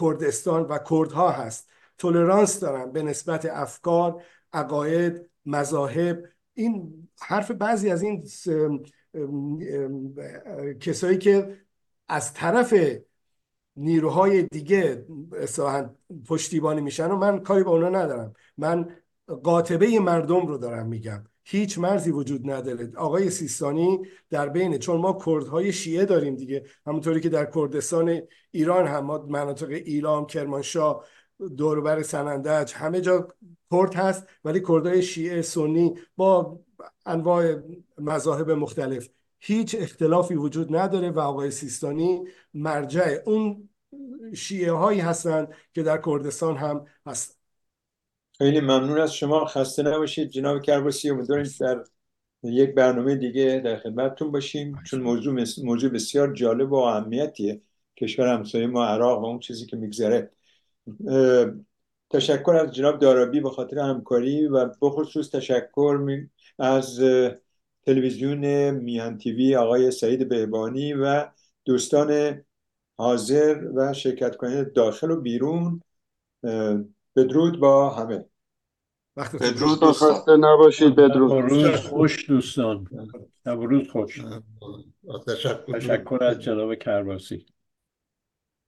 کردستان و کردها هست. تولرانس دارن به نسبت افکار عقاید مذاهب. این حرف بعضی از این کسایی که از طرف نیروهای دیگه پشتیبانی میشن و من کاری با اونا ندارم. من قاطبه مردم رو دارم میگم. هیچ مرزی وجود نداره. آقای سیستانی در بین چون ما کردهای شیعه داریم دیگه همونطوری که در کردستان ایران هم ما مناطق ایلام کرمانشاه دوربر سنندج همه جا کرد هست ولی کردهای شیعه سنی با انواع مذاهب مختلف. هیچ اختلافی وجود نداره و آقای سیستانی مرجع اون شیعه هایی هستند که در کردستان هم هست خیلی ممنون از شما. خسته نباشید. جناب کرباسی امیدواریم در یک برنامه دیگه در خدمتتون باشیم چون موضوع موضوع بسیار جالب و اهمیتیه. کشور همسایه ما عراق و اون چیزی که میگذره. تشکر از جناب دارابی به خاطر همکاری و بخصوص تشکر از تلویزیون میهن تیوی آقای سعید بهبانی و دوستان حاضر و شرکت کننده داخل و بیرون بدرود با همه. بدرود خسته نباشید بدرود. روز خوش دوستان. روز خوش. تشکر از جناب کرباسی.